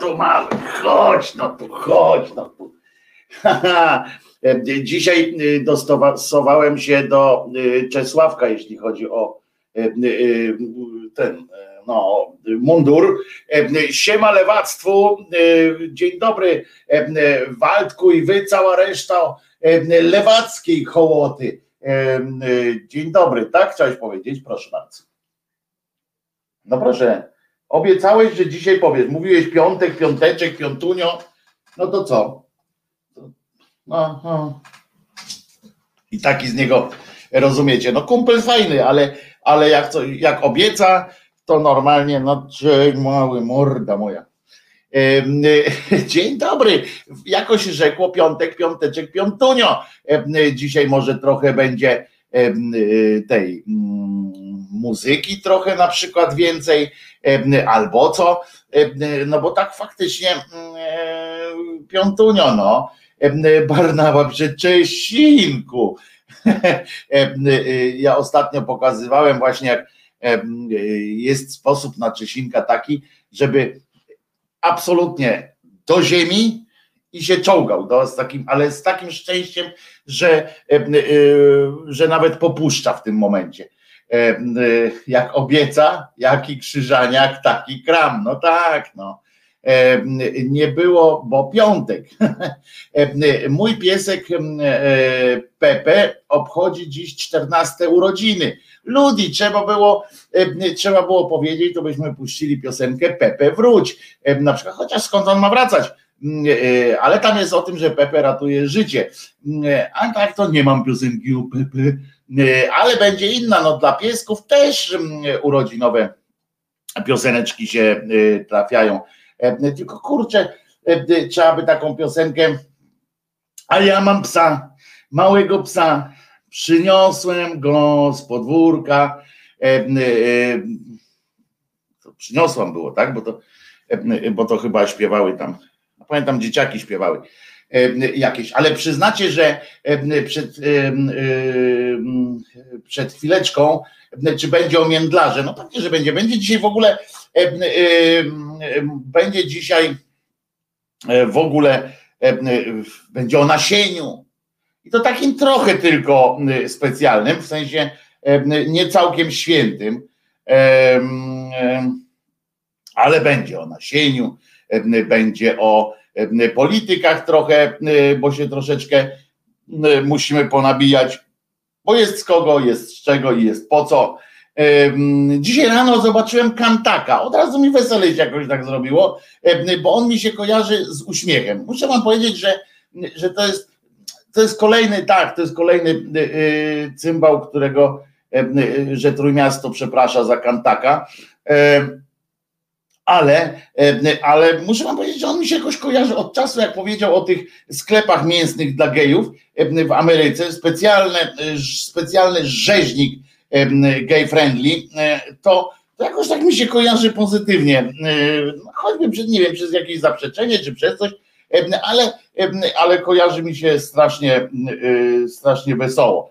tu mały, chodź no tu, chodź no tu. Dzisiaj y, dostosowałem się do y, Czesławka, jeśli chodzi o y, ten no, mundur. Siema lewactwu, dzień dobry Waldku i wy, cała reszta lewackiej hołoty. Dzień dobry, tak chciałeś powiedzieć? Proszę bardzo. No proszę. Obiecałeś, że dzisiaj powiesz. Mówiłeś piątek, piąteczek, piątunio. No to co? No, no. I taki z niego rozumiecie. No kumpel fajny, ale, ale jak, co, jak obieca, to normalnie, no dzień mały, morda moja. Dzień dobry. Jakoś rzekło piątek, piąteczek, piątunio. Dzisiaj może trochę będzie tej mm, muzyki trochę na przykład więcej, albo co, no bo tak faktycznie piątunio, no, Barnawa przy Czesinku. Ja ostatnio pokazywałem właśnie, jak jest sposób na Czesinka taki, żeby absolutnie do ziemi i się czołgał, do, z takim, ale z takim szczęściem, że, że nawet popuszcza w tym momencie. Jak obieca, jaki krzyżaniak, taki kram. No tak, no nie było, bo piątek. Mój piesek e, Pepe obchodzi dziś 14 urodziny. Ludzi, trzeba było, trzeba było powiedzieć, to byśmy puścili piosenkę Pepe wróć. Na przykład, chociaż skąd on ma wracać? E, ale tam jest o tym, że Pepe ratuje życie. A tak to nie mam piosenki o Pepe, ale będzie inna. No dla piesków też urodzinowe pioseneczki się e, trafiają. E, tylko kurczę, e, trzeba by taką piosenkę, a ja mam psa, małego psa, przyniosłem go z podwórka, e, przyniosłam było, tak, bo to, bo to chyba śpiewały tam, pamiętam dzieciaki śpiewały jakieś, ale przyznacie, że przed, przed chwileczką, czy będzie o międlarze, no pewnie, że będzie, będzie dzisiaj w ogóle będzie dzisiaj e, w ogóle będzie o nasieniu. I to takim trochę tylko specjalnym, w sensie nie całkiem świętym, ale będzie o nasieniu, będzie o politykach trochę, bo się troszeczkę musimy ponabijać, bo jest z kogo, jest z czego i jest po co. Dzisiaj rano zobaczyłem Kantaka. Od razu mi weselej się jakoś tak zrobiło, bo on mi się kojarzy z uśmiechem. Muszę wam powiedzieć, że, że to jest to jest kolejny, tak, to jest kolejny y, y, cymbał, którego, y, że Trójmiasto przeprasza za Kantaka. Ale, ale muszę wam powiedzieć, że on mi się jakoś kojarzy od czasu, jak powiedział o tych sklepach mięsnych dla gejów w Ameryce, specjalny, specjalny rzeźnik gay friendly, e, to, to jakoś tak mi się kojarzy pozytywnie. E, choćby przez, nie wiem, przez jakieś zaprzeczenie czy przez coś, ale, ale kojarzy mi się strasznie, e, strasznie wesoło.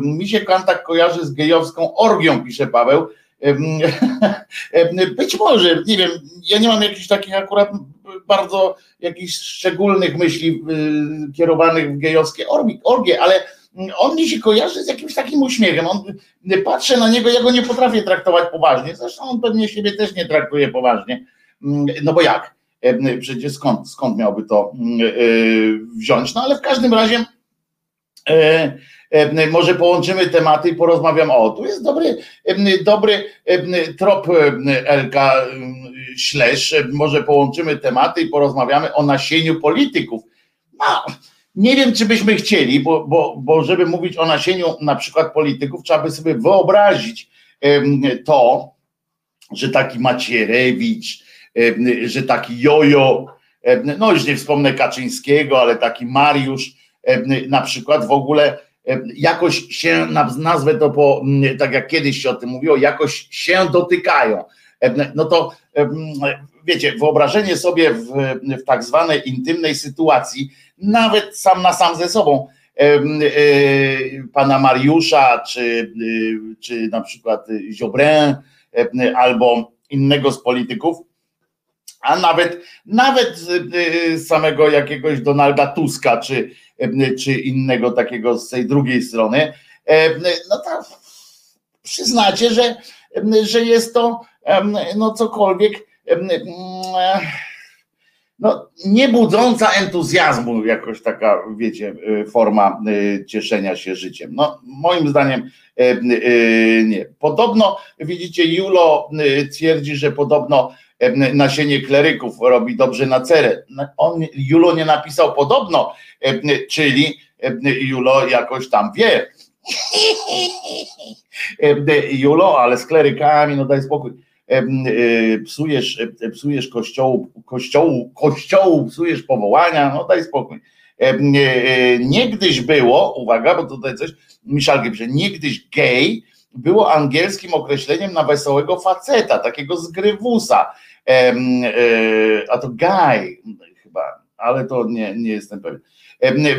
Mi się kontakt kojarzy z gejowską orgią, pisze Paweł. Być może, nie wiem, ja nie mam jakichś takich akurat bardzo jakichś szczególnych myśli kierowanych w gejowskie orgie, ale on mi się kojarzy z jakimś takim uśmiechem. On, patrzę na niego, ja go nie potrafię traktować poważnie. Zresztą on pewnie siebie też nie traktuje poważnie. No bo jak? Przecież skąd, skąd miałby to e, wziąć? No ale w każdym razie e, może połączymy tematy i porozmawiam. O, tu jest dobry, dobry trop Elka Ślesz. Może połączymy tematy i porozmawiamy o nasieniu polityków. No, nie wiem, czy byśmy chcieli, bo, bo, bo żeby mówić o nasieniu na przykład polityków, trzeba by sobie wyobrazić to, że taki Macierewicz, że taki Jojo, no już nie wspomnę Kaczyńskiego, ale taki Mariusz na przykład w ogóle jakoś się, nazwę to po, tak jak kiedyś się o tym mówiło, jakoś się dotykają. No to wiecie, wyobrażenie sobie w, w tak zwanej intymnej sytuacji, nawet sam na sam ze sobą, e, pana Mariusza, czy, czy na przykład Ziobrę, albo innego z polityków, a nawet, nawet samego jakiegoś Donalda Tuska, czy, czy innego takiego z tej drugiej strony, no to przyznacie, że, że jest to no cokolwiek no, nie budząca entuzjazmu, jakoś taka, wiecie, y, forma y, cieszenia się życiem. No, moim zdaniem y, nie. Podobno, widzicie, Julo twierdzi, że podobno nasienie kleryków robi dobrze na cerę. No, on, Julo nie napisał podobno, czyli Julo jakoś tam wie. Julo, ale z klerykami, no daj spokój psujesz, psujesz kościołu, kościołu, kościołu, psujesz powołania, no daj spokój. Niegdyś było, uwaga, bo tutaj coś, Miszalki pisze, niegdyś gay było angielskim określeniem na wesołego faceta, takiego zgrywusa. A to guy chyba, ale to nie, nie jestem pewien.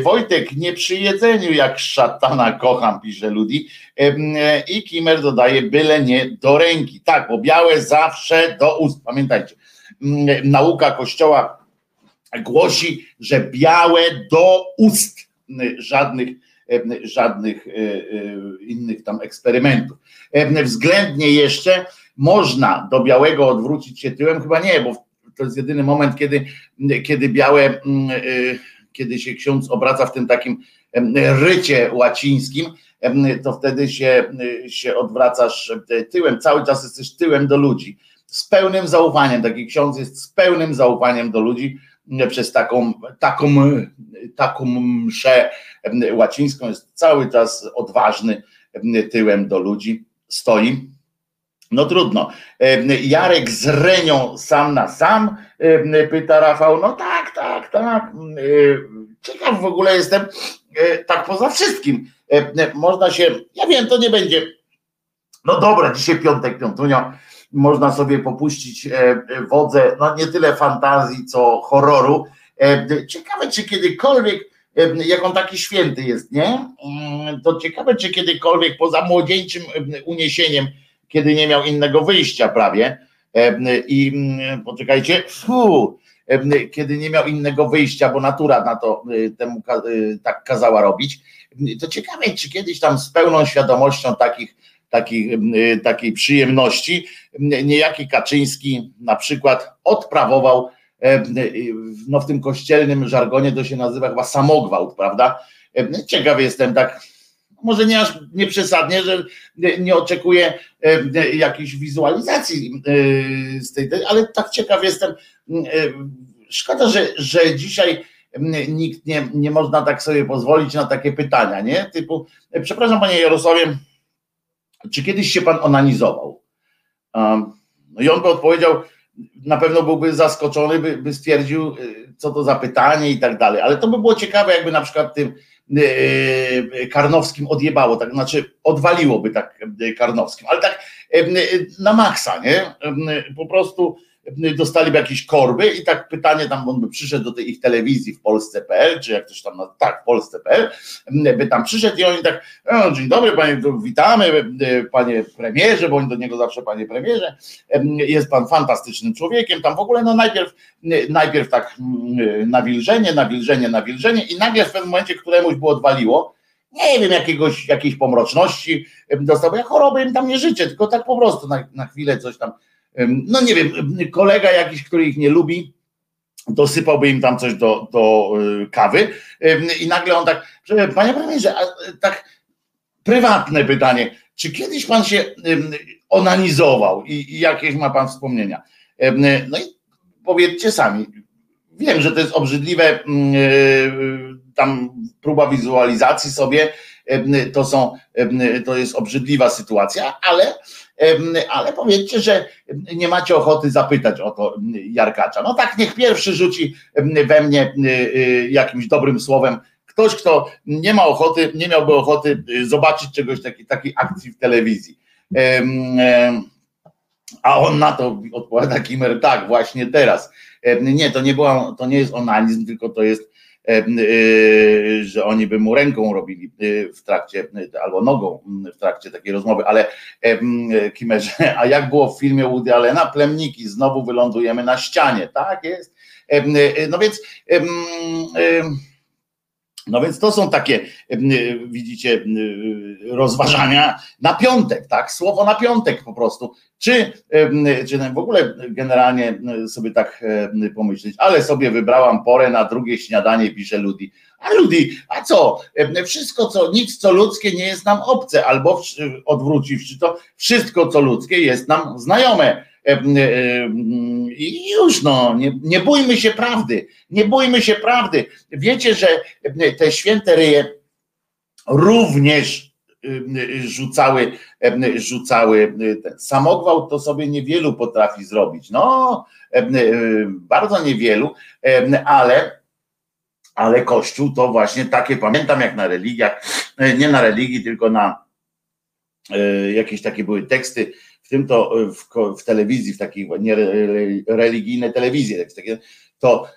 Wojtek, nie przy jedzeniu jak szatana kocham, pisze Ludi. I Kimer dodaje, byle nie do ręki. Tak, bo białe zawsze do ust. Pamiętajcie, nauka Kościoła głosi, że białe do ust. Żadnych, żadnych e, e, innych tam eksperymentów. Względnie jeszcze można do białego odwrócić się tyłem, chyba nie, bo to jest jedyny moment, kiedy, kiedy białe e, kiedy się ksiądz obraca w tym takim rycie łacińskim, to wtedy się, się odwracasz tyłem, cały czas jesteś tyłem do ludzi. Z pełnym zaufaniem, taki ksiądz jest z pełnym zaufaniem do ludzi przez taką, taką, taką mszę łacińską, jest cały czas odważny tyłem do ludzi, stoi. No trudno. Jarek z Renią sam na sam, pyta Rafał. No tak, tak, tak. Ciekaw w ogóle jestem, e, tak poza wszystkim. Można się, ja wiem, to nie będzie. No dobra, dzisiaj piątek, piątunio. Można sobie popuścić e, wodze, no nie tyle fantazji, co horroru. Ciekawe, czy kiedykolwiek, jak on taki święty jest, nie? Mm, to ciekawe, czy kiedykolwiek poza młodzieńczym uniesieniem, kiedy nie miał innego wyjścia prawie. I mm, poczekajcie, fu, kiedy nie miał innego wyjścia, bo natura na to temu tak kazała robić. To ciekawe, czy kiedyś tam z pełną świadomością takich, takich, takiej przyjemności niejaki Kaczyński na przykład odprawował no w tym kościelnym żargonie to się nazywa chyba samogwałt, prawda? Ciekawy jestem tak może nie aż nieprzesadnie, że nie oczekuję e, jakiejś wizualizacji e, z tej, ale tak ciekaw jestem. E, szkoda, że, że dzisiaj nikt nie, nie można tak sobie pozwolić na takie pytania, nie? Typu, przepraszam panie Jarosławie, czy kiedyś się pan onanizował? No i on by odpowiedział, na pewno byłby zaskoczony, by, by stwierdził, co to za pytanie i tak dalej, ale to by było ciekawe, jakby na przykład tym E, Karnowskim odjebało, tak znaczy odwaliłoby tak Karnowskim, ale tak na maksa, nie? Po prostu dostaliby jakieś korby i tak pytanie tam, on by przyszedł do tej ich telewizji w Polsce.pl, czy jak ktoś tam, tak, w Polsce.pl, by tam przyszedł i oni tak, no, dzień dobry panie, witamy panie premierze, bo oni do niego zawsze panie premierze, jest pan fantastycznym człowiekiem, tam w ogóle no najpierw, najpierw tak nawilżenie, nawilżenie, nawilżenie i nagle w pewnym momencie któremuś było odwaliło, nie wiem, jakiegoś, jakiejś pomroczności dostał, bo ja choroby im tam nie życzę, tylko tak po prostu na, na chwilę coś tam no nie wiem, kolega jakiś, który ich nie lubi, dosypałby im tam coś do, do y, kawy i nagle on tak, panie premierze, a tak prywatne pytanie, czy kiedyś pan się onanizował i, i jakieś ma pan wspomnienia? No i powiedzcie sami, wiem, że to jest obrzydliwe, y, tam próba wizualizacji sobie, to są, to jest obrzydliwa sytuacja, ale ale powiedzcie, że nie macie ochoty zapytać o to Jarkacza. No tak, niech pierwszy rzuci we mnie y, y, jakimś dobrym słowem. Ktoś, kto nie ma ochoty, nie miałby ochoty y, zobaczyć czegoś takiej, takiej akcji w telewizji. A on na to odpowiada Kimer, tak, właśnie teraz. Nie, to nie była, to nie jest onanizm, tylko to jest że oni by mu ręką robili y, w trakcie, albo nogą w trakcie takiej rozmowy, ale Kimerze, a jak było w filmie Woody Allena, plemniki, znowu wylądujemy na ścianie, tak jest? No więc no więc to są takie, widzicie, rozważania na piątek, tak? Słowo na piątek po prostu. Czy, czy w ogóle generalnie sobie tak pomyśleć, ale sobie wybrałam porę na drugie śniadanie, pisze Ludi. A Ludi, a co? Wszystko, co, nic co ludzkie nie jest nam obce, albo odwróciwszy to, wszystko co ludzkie jest nam znajome. I już no, nie, nie bójmy się prawdy, nie bójmy się prawdy. Wiecie, że te święte ryje również rzucały, rzucały ten samogwałt, to sobie niewielu potrafi zrobić. No, bardzo niewielu, ale ale Kościół to właśnie takie, pamiętam jak na religiach, nie na religii, tylko na jakieś takie były teksty, w tym to w, w telewizji, w takiej nie religijne telewizji, to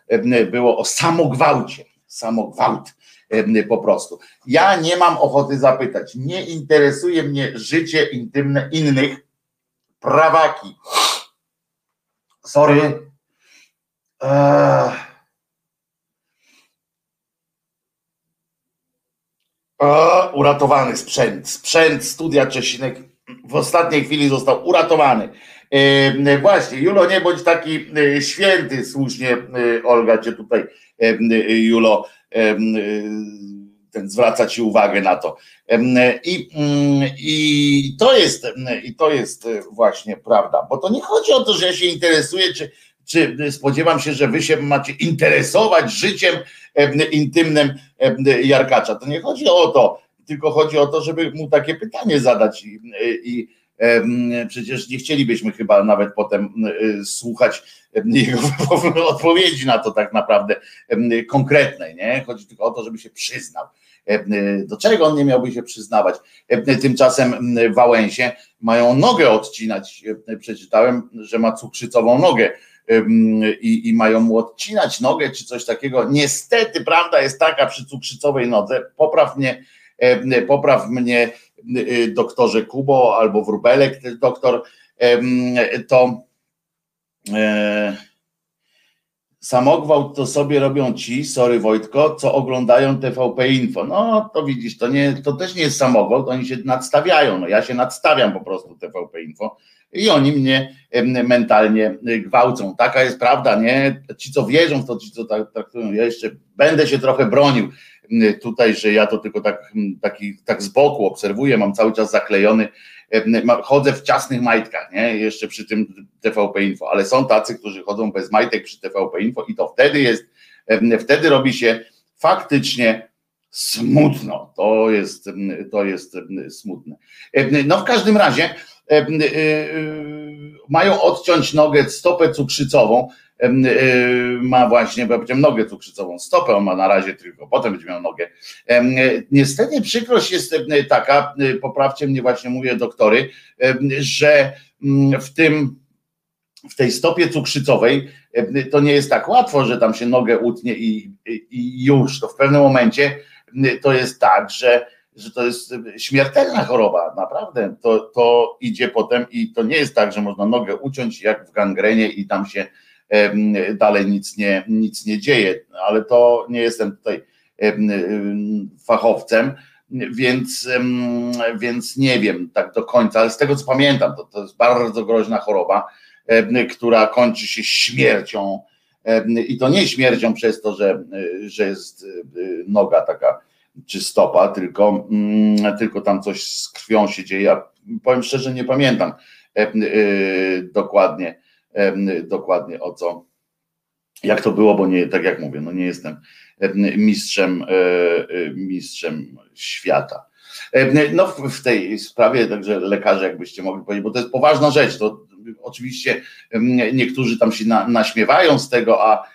było o samogwałcie, samogwałt po prostu. Ja nie mam ochoty zapytać, nie interesuje mnie życie intymne innych, prawaki. Sorry. Eee. Eee, uratowany sprzęt, sprzęt studia Czesinek w ostatniej chwili został uratowany. E, właśnie, Julo, nie bądź taki e, święty, słusznie e, Olga cię tutaj, Julo, ten zwraca ci uwagę na to. I, mm, I to jest, i to jest właśnie prawda, bo to nie chodzi o to, że ja się interesuję, czy, czy spodziewam się, że wy się macie interesować życiem intymnym Jarkacza. To nie chodzi o to, tylko chodzi o to, żeby mu takie pytanie zadać i, i Przecież nie chcielibyśmy chyba nawet potem y, słuchać jego odpowiedzi na to tak naprawdę konkretnej, nie? Chodzi tylko o to, żeby się przyznał. Do czego on nie miałby się przyznawać? Tymczasem Wałęsie mają nogę odcinać. Przeczytałem, że ma cukrzycową nogę i, i mają mu odcinać nogę czy coś takiego. Niestety prawda jest taka przy cukrzycowej nodze, popraw mnie, popraw mnie Y, doktorze Kubo albo Wróbelek, doktor, to e, samogwałt to sobie robią ci, sorry Wojtko, co oglądają TVP Info. No to widzisz, to, nie, to też nie jest samogwałt, oni się nadstawiają. No, ja się nadstawiam po prostu TVP Info i oni mnie mentalnie gwałcą. Taka jest prawda, nie? Ci, co wierzą w to, ci, co tak traktują, ja jeszcze będę się trochę bronił tutaj, że ja to tylko tak, taki, tak z boku obserwuję, mam cały czas zaklejony, chodzę w ciasnych majtkach, nie? Jeszcze przy tym TVP Info, ale są tacy, którzy chodzą bez majtek przy TVP Info i to wtedy jest, wtedy robi się faktycznie smutno. To jest, to jest smutne. No w każdym razie mają odciąć nogę, stopę cukrzycową, ma właśnie, bo ja powiedziałem nogę cukrzycową, stopę on ma na razie tylko, potem będzie miał nogę. Niestety przykrość jest taka, y, poprawcie mnie właśnie mówię doktory, że mm, w tym w tej stopie cukrzycowej to nie jest tak łatwo, że tam się nogę utnie i, i już, to w pewnym momencie to jest tak, że, że to jest śmiertelna choroba, naprawdę. To, to idzie potem i to nie jest tak, że można nogę uciąć jak w gangrenie i tam się dalej nic nie, nic nie dzieje, ale to nie jestem tutaj fachowcem, więc, więc nie wiem tak do końca, ale z tego co pamiętam, to, to jest bardzo groźna choroba, która kończy się śmiercią. I to nie śmiercią przez to, że, że jest noga taka czy stopa, tylko, mm, tylko tam coś z krwią się dzieje. Ja powiem szczerze, nie pamiętam dokładnie dokładnie o co, jak to było, bo nie, tak jak mówię, no nie jestem mistrzem, e, e, mistrzem świata. No w tej sprawie, także lekarze, jakbyście mogli powiedzieć, bo to jest poważna rzecz, to oczywiście niektórzy tam się na, naśmiewają z tego, a,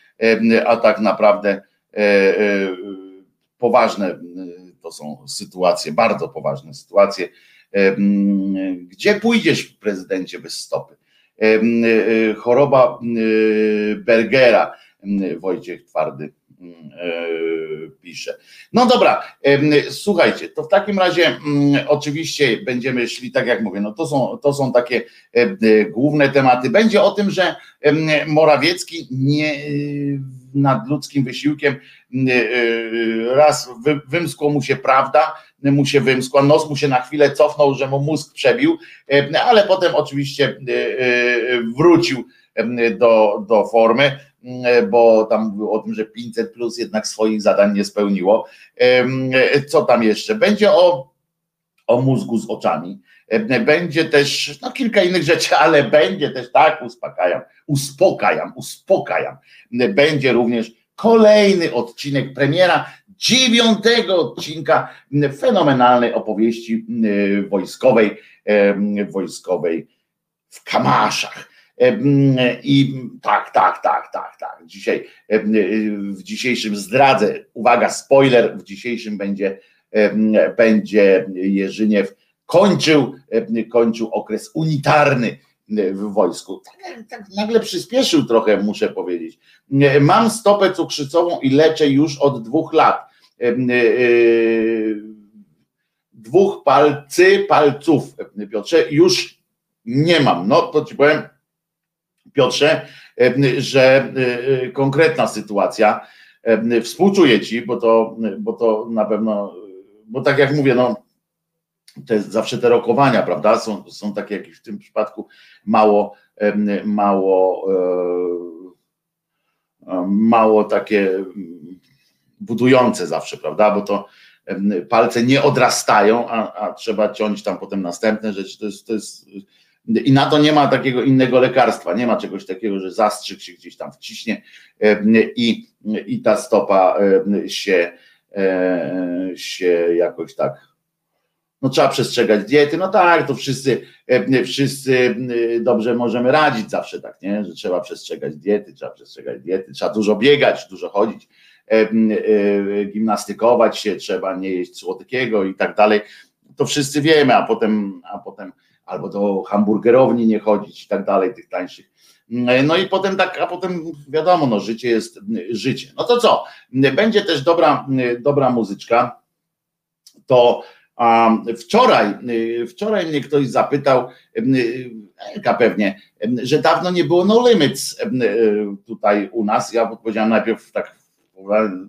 a tak naprawdę e, poważne to są sytuacje, bardzo poważne sytuacje. Gdzie pójdziesz, prezydencie, bez stopy? E, e, choroba e, Bergera, Wojciech Twardy pisze. No dobra, słuchajcie, to w takim razie oczywiście będziemy szli, tak jak mówię, no to są, to są takie główne tematy. Będzie o tym, że Morawiecki nie nad ludzkim wysiłkiem raz wymskło mu się prawda, mu się wymskła, nos mu się na chwilę cofnął, że mu mózg przebił, e, ale potem oczywiście e, e, wrócił do, do formy, bo tam mówił o tym, że 500 plus jednak swoich zadań nie spełniło. Co tam jeszcze? Będzie o, o mózgu z oczami. Będzie też no, kilka innych rzeczy, ale będzie też tak, uspokajam, uspokajam, uspokajam. Będzie również kolejny odcinek premiera dziewiątego odcinka fenomenalnej opowieści wojskowej, wojskowej w Kamaszach. I tak, tak, tak, tak, tak. Dzisiaj w dzisiejszym zdradzę, uwaga, spoiler, w dzisiejszym będzie, będzie Jerzyniew kończył, kończył okres unitarny w wojsku. Tak, tak nagle przyspieszył trochę, muszę powiedzieć. Mam stopę cukrzycową i leczę już od dwóch lat. Dwóch palcy, palców, Piotrze, już nie mam. No to ci powiem, Piotrze, że konkretna sytuacja. Współczuję ci, bo to, bo to na pewno, bo tak jak mówię, no te, zawsze te rokowania, prawda, są, są takie jak w tym przypadku mało, mało, e, mało takie budujące zawsze, prawda, bo to palce nie odrastają, a, a trzeba ciąć tam potem następne rzeczy, to jest, to jest i na to nie ma takiego innego lekarstwa, nie ma czegoś takiego, że zastrzyk się gdzieś tam wciśnie i, i ta stopa się, e, się jakoś tak no trzeba przestrzegać diety, no tak, to wszyscy, e, wszyscy e, dobrze możemy radzić zawsze tak, nie, że trzeba przestrzegać diety, trzeba przestrzegać diety, trzeba dużo biegać, dużo chodzić, e, gimnastykować się, trzeba nie jeść słodkiego i tak dalej, to wszyscy wiemy, a potem, a potem albo do hamburgerowni nie chodzić i tak dalej, tych tańszych. No i potem tak, a potem wiadomo, no życie jest życie. No to co? Będzie też dobra, dobra muzyczka. To a wczoraj, y, wczoraj mnie ktoś zapytał, y, Elka pewnie, że dawno nie było no limits y, tutaj u nas. Ja odpowiedziałem najpierw tak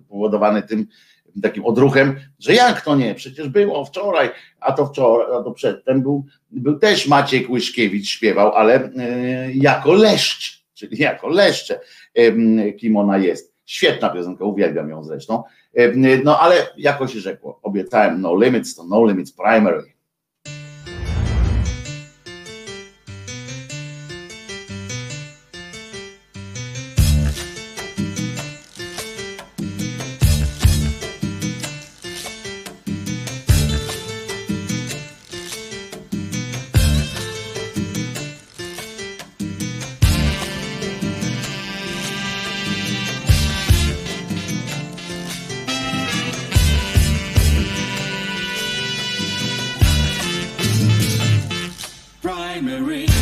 powodowany tym takim odruchem, że jak to nie, przecież było wczoraj, a to wczoraj, a to przedtem był, był też Maciek Łyszkiewicz śpiewał, ale jako leszcz, czyli jako leszcze, kim ona jest. Świetna piosenka, uwielbiam ją zresztą. E, no ale jakoś rzekło, obiecałem No Limits, to No Limits Primary. primary.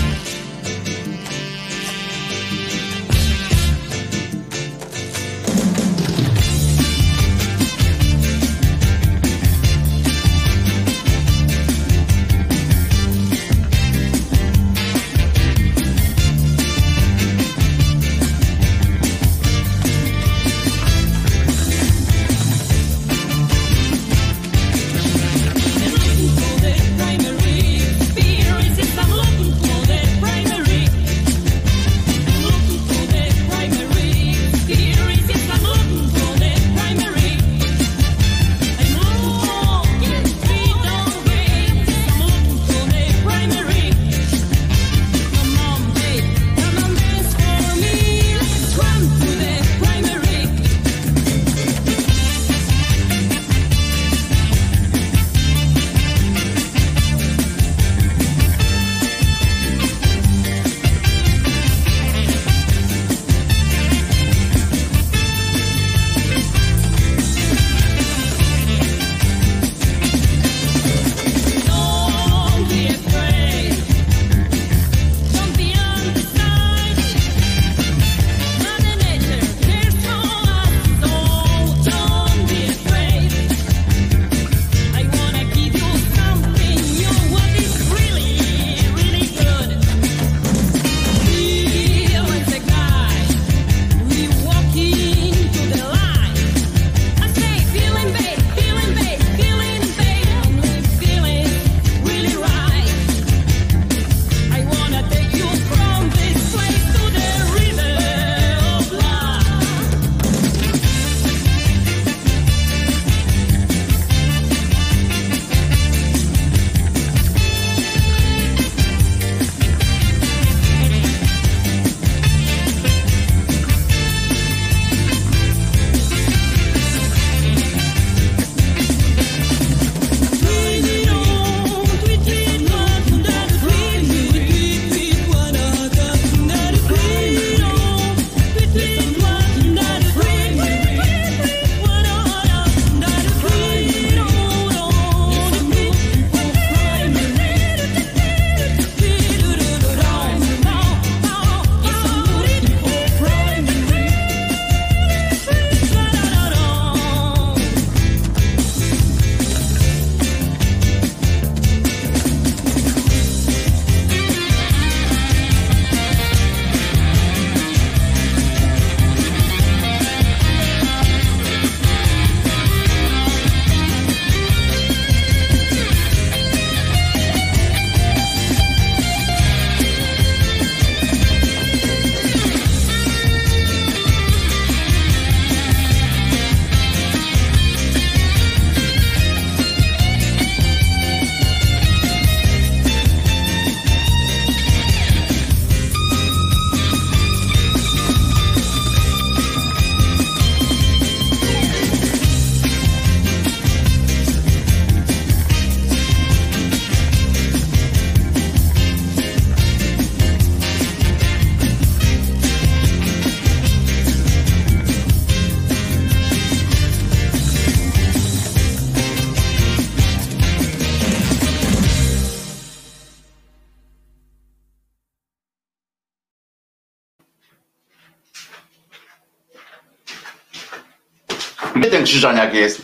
Krzyżaniak jest?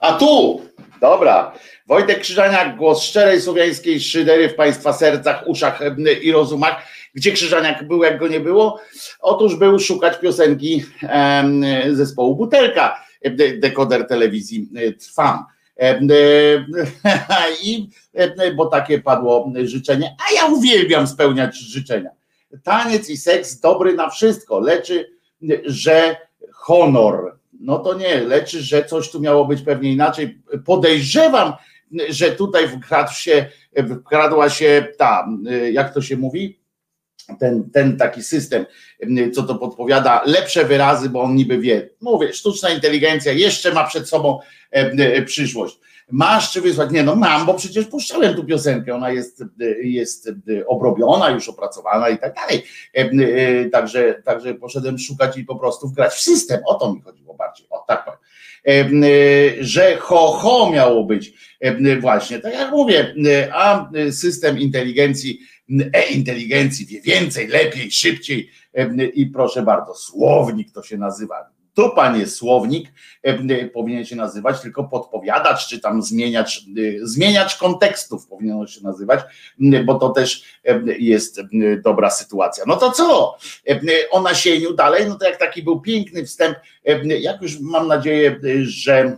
A tu! Dobra. Wojtek Krzyżaniak, głos szczerej słowiańskiej szydery w Państwa sercach, uszach i rozumach. Gdzie Krzyżaniak był, jak go nie było? Otóż był szukać piosenki zespołu Butelka. Dekoder telewizji trwam. I bo takie padło życzenie, a ja uwielbiam spełniać życzenia. Taniec i seks dobry na wszystko, leczy, że honor. No to nie, leczy, że coś tu miało być pewnie inaczej. Podejrzewam, że tutaj wkradł się, wkradła się ta, jak to się mówi, ten, ten taki system, co to podpowiada, lepsze wyrazy, bo on niby wie. Mówię, sztuczna inteligencja jeszcze ma przed sobą przyszłość. Masz czy wysłać? Nie, no mam, bo przecież puszczałem tu piosenkę, ona jest, jest obrobiona, już opracowana i tak dalej. Także, także poszedłem szukać i po prostu wgrać w system. O to mi chodziło bardziej. O tak powiem. Że ho, ho miało być właśnie, tak jak mówię, a system inteligencji e-inteligencji wie więcej, lepiej, szybciej i proszę bardzo, słownik to się nazywa. To panie słownik powinien się nazywać, tylko podpowiadacz, czy tam zmieniacz, zmieniacz kontekstów powinien się nazywać, bo to też jest dobra sytuacja. No to co? O nasieniu dalej, no to jak taki był piękny wstęp, jak już mam nadzieję, że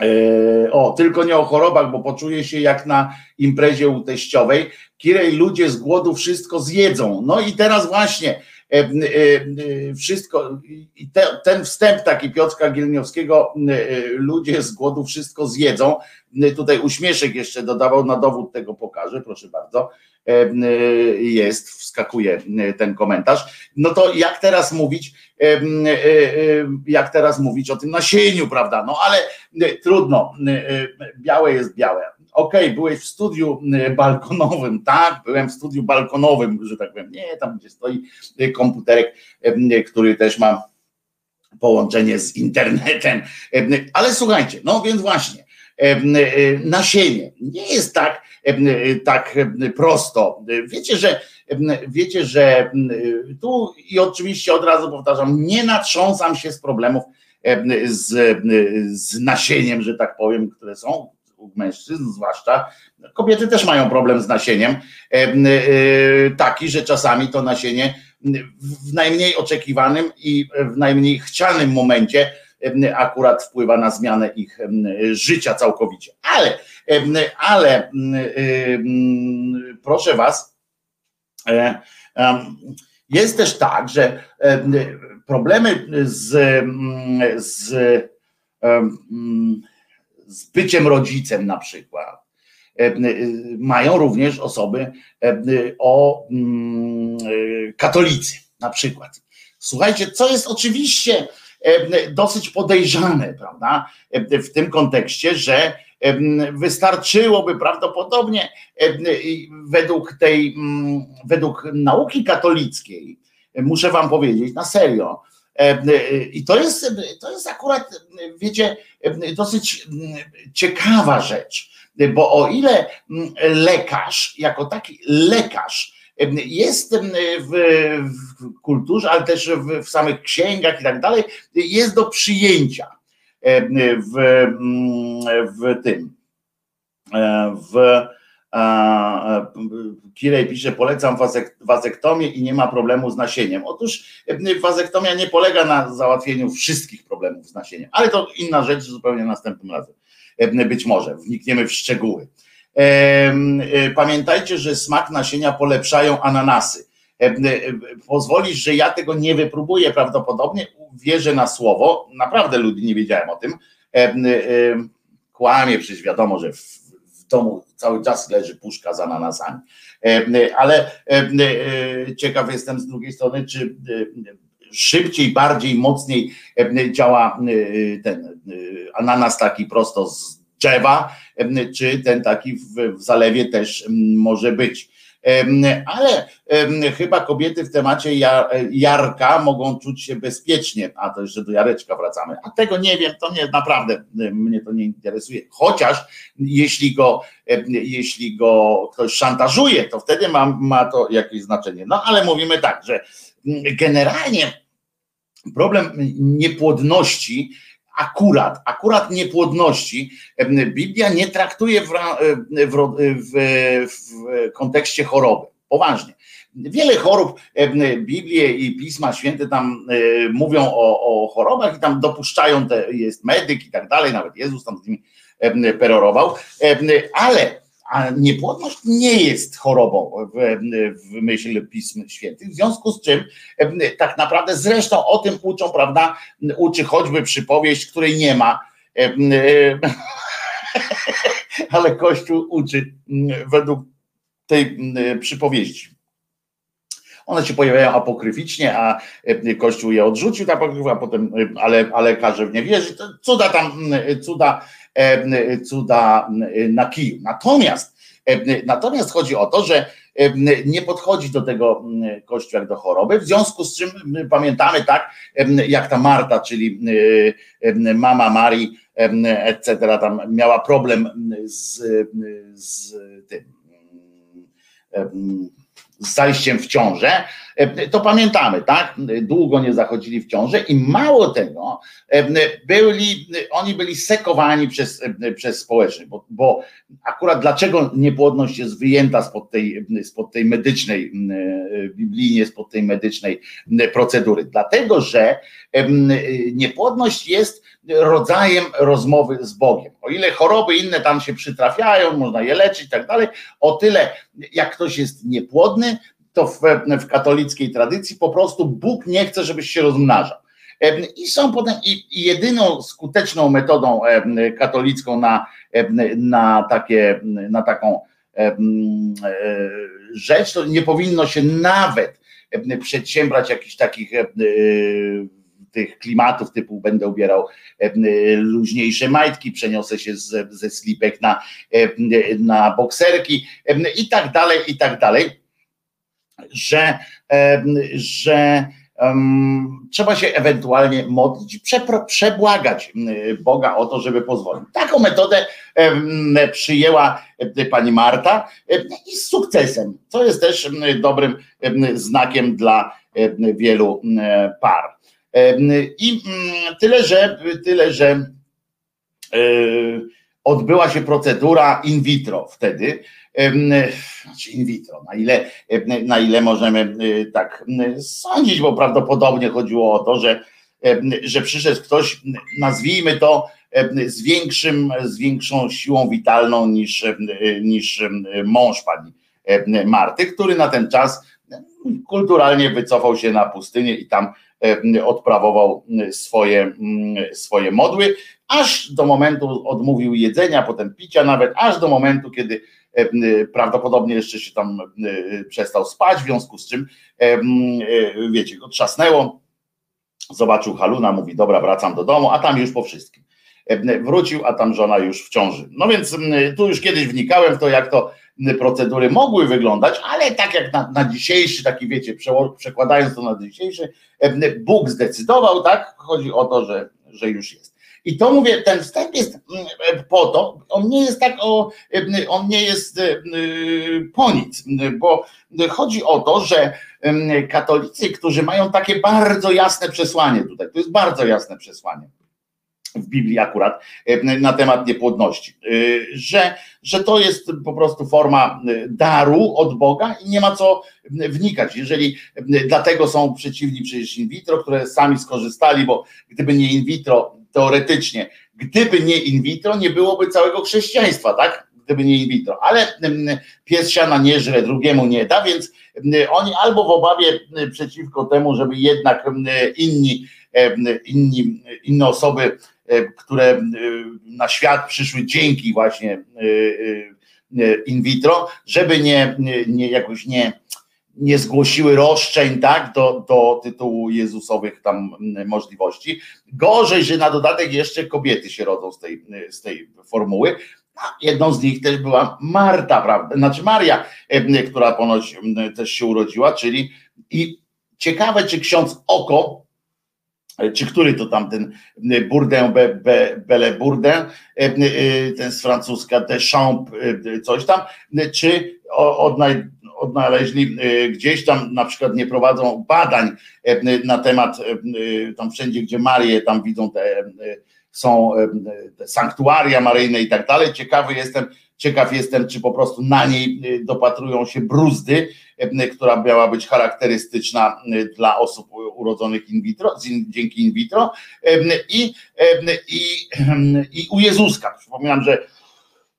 E, o, tylko nie o chorobach, bo poczuje się jak na imprezie u teściowej. Kirej ludzie z głodu wszystko zjedzą. No i teraz właśnie e, e, wszystko, i te, ten wstęp taki Piotrka Gielniowskiego, ludzie z głodu wszystko zjedzą. Tutaj uśmieszek jeszcze dodawał, na dowód tego pokażę, proszę bardzo. Jest, wskakuje ten komentarz. No to jak teraz mówić, jak teraz mówić o tym nasieniu, prawda? No ale trudno, białe jest białe. Okej, okay, byłeś w studiu balkonowym, tak, byłem w studiu balkonowym, że tak powiem, nie, tam gdzie stoi komputerek, który też ma połączenie z internetem. Ale słuchajcie, no więc właśnie, nasienie. Nie jest tak, tak prosto. Wiecie, że wiecie, że tu i oczywiście od razu powtarzam, nie natrząsam się z problemów z, z nasieniem, że tak powiem, które są u mężczyzn zwłaszcza. Kobiety też mają problem z nasieniem, taki, że czasami to nasienie w najmniej oczekiwanym i w najmniej chcianym momencie akurat wpływa na zmianę ich życia całkowicie. Ale, ale proszę Was, e, jest też tak, że problemy z, z, z byciem rodzicem na przykład mają również osoby o katolicy na przykład. Słuchajcie, co jest oczywiście dosyć podejrzane, prawda, w tym kontekście, że wystarczyłoby prawdopodobnie według tej, mm, według nauki katolickiej, muszę wam powiedzieć na serio, i to jest, to jest akurat, wiecie, dosyć ciekawa rzecz, bo o ile lekarz, jako taki lekarz, jest w, w kulturze, ale też w, w, samych księgach i tak dalej, jest do przyjęcia w, w tym. W Kirej pisze, polecam wazektomię i nie ma problemu z nasieniem. Otóż wazektomia nie polega na załatwieniu wszystkich problemów z nasieniem, ale to inna rzecz zupełnie następnym razem. Być może, wnikniemy w szczegóły. E, pamiętajcie, że smak nasienia polepszają ananasy. E, pozwolisz, że ja tego nie wypróbuję prawdopodobnie, wierzę na słowo, naprawdę ludzi nie wiedziałem o tym. E, kłamie, przecież wiadomo, że domu cały czas leży puszka z ananasami. Ale ciekaw jestem z drugiej strony, czy szybciej, bardziej, mocniej działa ten ananas taki prosto z drzewa, czy ten taki w zalewie też może być. Ale chyba kobiety w temacie Jarka mogą czuć się bezpiecznie, a to jeszcze do Jareczka wracamy. A tego nie wiem, to nie naprawdę mnie to nie interesuje. Chociaż jeśli go, jeśli go ktoś szantażuje, to wtedy ma, ma to jakieś znaczenie. No ale mówimy tak, że generalnie problem niepłodności, akurat, akurat niepłodności Biblia nie traktuje w, w, w, w kontekście choroby. Poważnie. Wiele chorób, Biblię i Pisma Święte tam mówią o, o chorobach i tam dopuszczają, te, jest medyk i tak dalej, nawet Jezus tam z nimi perorował, ale a niepłodność nie jest chorobą w, w myśl Pism Świętych, w związku z czym tak naprawdę zresztą o tym uczą, prawda, uczy choćby przypowieść, której nie ma, ale Kościół uczy według tej przypowieści. One się pojawiają apokryficznie, a Kościół je odrzucił, ta apokryfa, a potem, ale, ale każe w nie wierzyć. Cuda tam, cuda cuda na kiju. Natomiast, natomiast chodzi o to, że nie podchodzi do tego Kościół jak do choroby, w związku z czym pamiętamy tak, jak ta Marta, czyli mama Marii, etc., tam miała problem z, z tym z zajściem w ciążę, e, to pamiętamy, tak? Długo nie zachodzili w ciążę i mało tego, e, byli, oni byli sekowani przez, e, przez społeczność, bo, bo akurat dlaczego niepłodność jest wyjęta spod tej, spod tej medycznej, biblijnie spod tej medycznej procedury? Dlatego, że niepłodność jest rodzajem rozmowy z Bogiem. O ile choroby inne tam się przytrafiają, można je leczyć i tak dalej, o tyle jak ktoś jest niepłodny, to w, w katolickiej tradycji po prostu Bóg nie chce, żebyś się rozmnażał. I są potem, i jedyną skuteczną metodą katolicką na, na, takie, na taką e, rzecz, to nie powinno się nawet przedsiębrać jakichś takich tych klimatów typu będę ubierał luźniejsze majtki, przeniosę się z, ze slipek na, na bokserki i tak dalej, i tak dalej, że, że um, trzeba się ewentualnie modlić, przepro, przebłagać Boga o to, żeby pozwolił. Taką metodę um, przyjęła pani Marta i z sukcesem, co jest też dobrym znakiem dla wielu par. I mm, tyle, że tyle, że e, odbyła się procedura in vitro wtedy. Znaczy in vitro, na ile, na ile możemy e, tak sądzić, bo prawdopodobnie chodziło o to, że, że przyszedł ktoś, nazwijmy to, z, większym, z większą siłą witalną niż, niż mąż pani Marty, który na ten czas kulturalnie wycofał się na pustynię i tam odprawował swoje, swoje modły, aż do momentu odmówił jedzenia, potem picia nawet, aż do momentu, kiedy prawdopodobnie jeszcze się tam przestał spać, w związku z czym, e, wiecie, go trzasnęło, zobaczył Haluna, mówi, dobra, wracam do domu, a tam już po wszystkim. Wrócił, a tam żona już w ciąży. No więc tu już kiedyś wnikałem w to, jak to procedury mogły wyglądać, ale tak jak na, na dzisiejszy, taki wiecie, przekładając to na dzisiejszy, Bóg zdecydował, tak? Chodzi o to, że, że już jest. I to mówię, ten wstęp jest po to, on nie jest tak o, on nie jest po nic, bo chodzi o to, że katolicy, którzy mają takie bardzo jasne przesłanie tutaj, to jest bardzo jasne przesłanie w Biblii akurat e, na temat niepłodności, e, że, że to jest po prostu forma e, daru od Boga i nie ma co wnikać. Jeżeli dlatego są przeciwni przecież in vitro, które sami skorzystali, bo gdyby nie in vitro, teoretycznie, gdyby nie in vitro, nie byłoby całego chrześcijaństwa, tak? Gdyby nie in vitro, ale pies siana nie żre, drugiemu nie da, więc oni albo w obawie przeciwko temu, żeby jednak inni, inni inne osoby które e, na świat przyszły dzięki właśnie e, in vitro, żeby nie, nie jakoś nie, nie zgłosiły roszczeń tak, do, do tytułu Jezusowych tam możliwości. Gorzej, że na dodatek jeszcze kobiety się rodzą z tej, z tej formuły. Jedną z nich też była Marta, prawda? Znaczy Maria, która ponoć też się urodziła, czyli i ciekawe, czy ksiądz Oko czy który to tam ten Bourdain, be, be, Belle Bourdain, e, e, ten z francuska Deschamps, e, coś tam, czy odnaj, odnaleźli gdzieś tam na przykład nie prowadzą badań na temat tam wszędzie, gdzie Marie tam widzą te są te sanktuaria maryjne i tak dalej. Ciekawy jestem, ciekaw jestem, czy po prostu na niej dopatrują się bruzdy, która miała być charakterystyczna dla osób urodzonych in vitro, dzięki in vitro i, i, i u Jezuska. Przypominam, że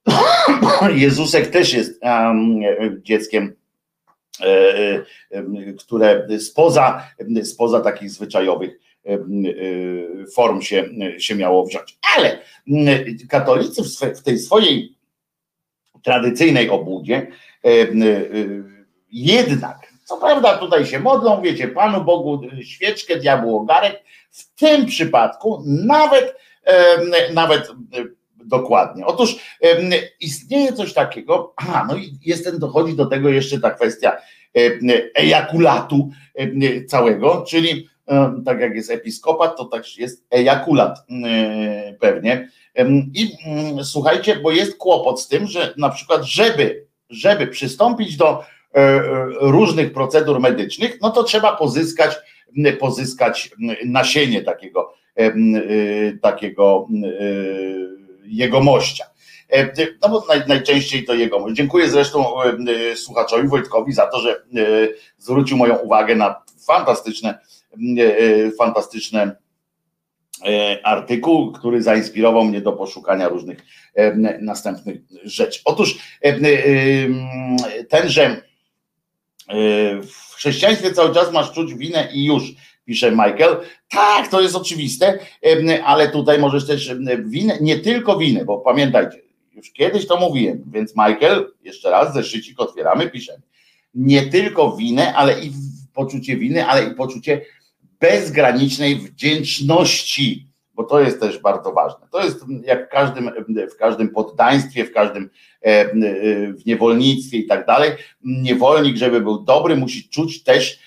Jezusek też jest dzieckiem, e, e, które spoza, spoza takich zwyczajowych e, form się, się miało wziąć. Ale katolicy w tej swojej tradycyjnej obłudzie jednak, co prawda tutaj się modlą, wiecie, Panu Bogu świeczkę, diabłu ogarek, w tym przypadku nawet nawet Dokładnie. Otóż istnieje coś takiego, aha, no i jest ten, dochodzi do tego jeszcze ta kwestia ejakulatu całego, czyli tak jak jest episkopat, to tak jest ejakulat pewnie. I mm, słuchajcie, bo jest kłopot z tym, że na przykład, żeby, żeby przystąpić do e, e, różnych procedur medycznych, no to trzeba pozyskać, pozyskać nasienie takiego, e, takiego jegomościa. No bo naj, najczęściej to jegomość. Dziękuję zresztą słuchaczowi Wojtkowi za to, że zwrócił moją uwagę na fantastyczne, fantastyczne artykuł, który zainspirował mnie do poszukania różnych następnych rzeczy. Otóż tenże w chrześcijaństwie cały czas masz czuć winę i już pisze Michael. Tak, to jest oczywiste, ale tutaj możesz też winę, nie tylko winę, bo pamiętajcie, już kiedyś to mówiłem, więc Michael, jeszcze raz, zeszycik otwieramy, piszemy. Nie tylko winę, ale i poczucie winy, ale i poczucie bezgranicznej wdzięczności, bo to jest też bardzo ważne. To jest jak w każdym, w każdym poddaństwie, w każdym w niewolnictwie i tak dalej. Niewolnik, żeby był dobry, musi czuć też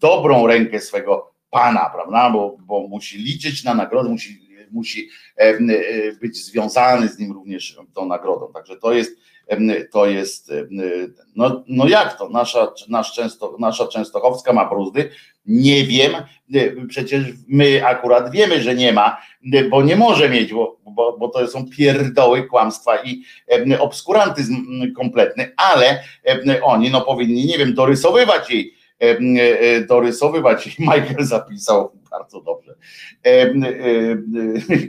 dobrą rękę swego Pana, prawda? Bo, bo musi liczyć na nagrodę, musi, musi e, e, być związany z nim również tą nagrodą. Także to jest, to jest no, no jak to? Nasza, nasz często, nasza Częstochowska ma bruzdy? Nie wiem, przecież my akurat wiemy, że nie ma, bo nie może mieć, bo, bo, bo to są pierdoły, kłamstwa i obskurantyzm kompletny, ale oni no powinni, nie wiem, dorysowywać jej E, e, dorysowywać. Michael zapisał bardzo dobrze. E,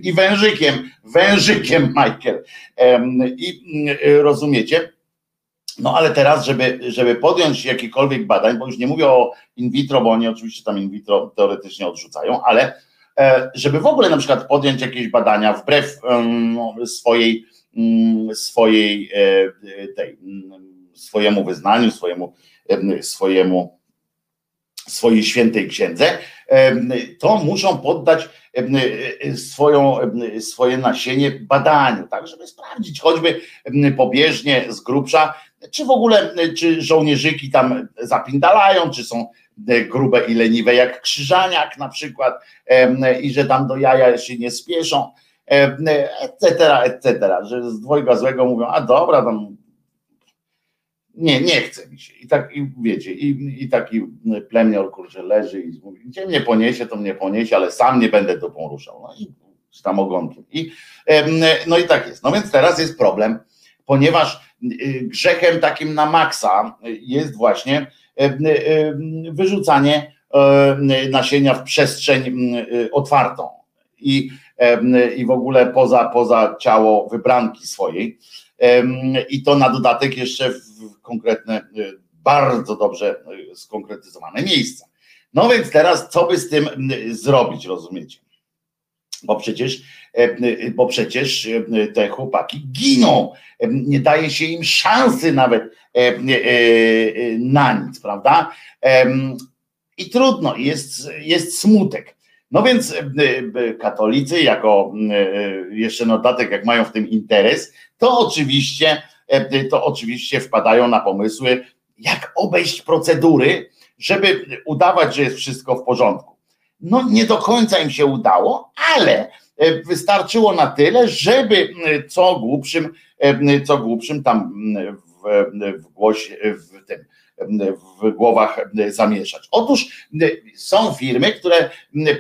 I wężykiem, wężykiem Michael. I rozumiecie? No ale teraz, żeby, żeby podjąć jakikolwiek badań, bo już nie mówię o in vitro, bo oni oczywiście tam in vitro teoretycznie odrzucają, ale żeby w ogóle na przykład podjąć jakieś badania wbrew swojej, swojej tej, swojemu wyznaniu, swojemu, swojemu swojej świętej księdze, to muszą poddać swoją, swoje nasienie badaniu, tak, żeby sprawdzić choćby pobieżnie z grubsza, czy w ogóle, czy żołnierzyki tam zapindalają, czy są grube i leniwe jak krzyżaniak na przykład i że tam do jaja się nie spieszą, etc., etc., że z dwojga złego mówią, a dobra, tam nie, nie chce mi się. I tak, i wiecie, i, i taki plemior, kurczę, leży i mówi, gdzie mnie poniesie, to mnie poniesie, ale sam nie będę dupą ruszał. No i czy tam ogonkiem. I, no i tak jest. No więc teraz jest problem, ponieważ y, grzechem takim na maksa jest właśnie wyrzucanie nasienia w przestrzeń otwartą i, i w ogóle poza, poza ciało wybranki swojej. I to na dodatek jeszcze w konkretne, y, bardzo dobrze y, skonkretyzowane miejsca. No więc teraz, co by z tym zrobić, rozumiecie? Bo przecież, y, bo przecież te chłopaki giną. Nie daje się im szansy nawet na nic, prawda? I trudno, jest, jest smutek. No więc katolicy, jako jeszcze dodatek, jak mają w tym interes, to oczywiście, e, to oczywiście wpadają na pomysły, jak obejść procedury, żeby udawać, że jest wszystko w porządku. No nie do końca im się udało, ale e, wystarczyło na tyle, żeby co głupszym, e, co głupszym tam w, w głosie, w tym, w głowach zamieszać. Otóż są firmy, które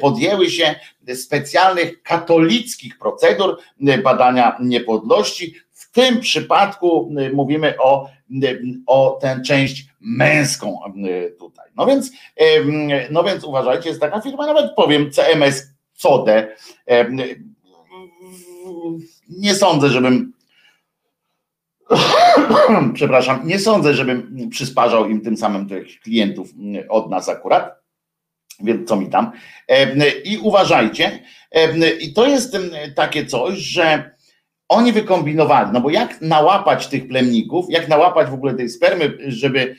podjęły się specjalnych katolickich procedur badania niepodłości. Tym przypadku mówimy o, o tę część męską tutaj. No więc, no więc uważajcie, jest taka firma, nawet powiem CMS CODE. Nie sądzę, żebym przepraszam, nie sądzę, żebym przysparzał im tym samym tych klientów od nas akurat, więc co mi tam. I uważajcie, i to jest takie coś, że oni wykombinowali, no bo jak nałapać tych plemników, jak nałapać w ogóle tej spermy, żeby,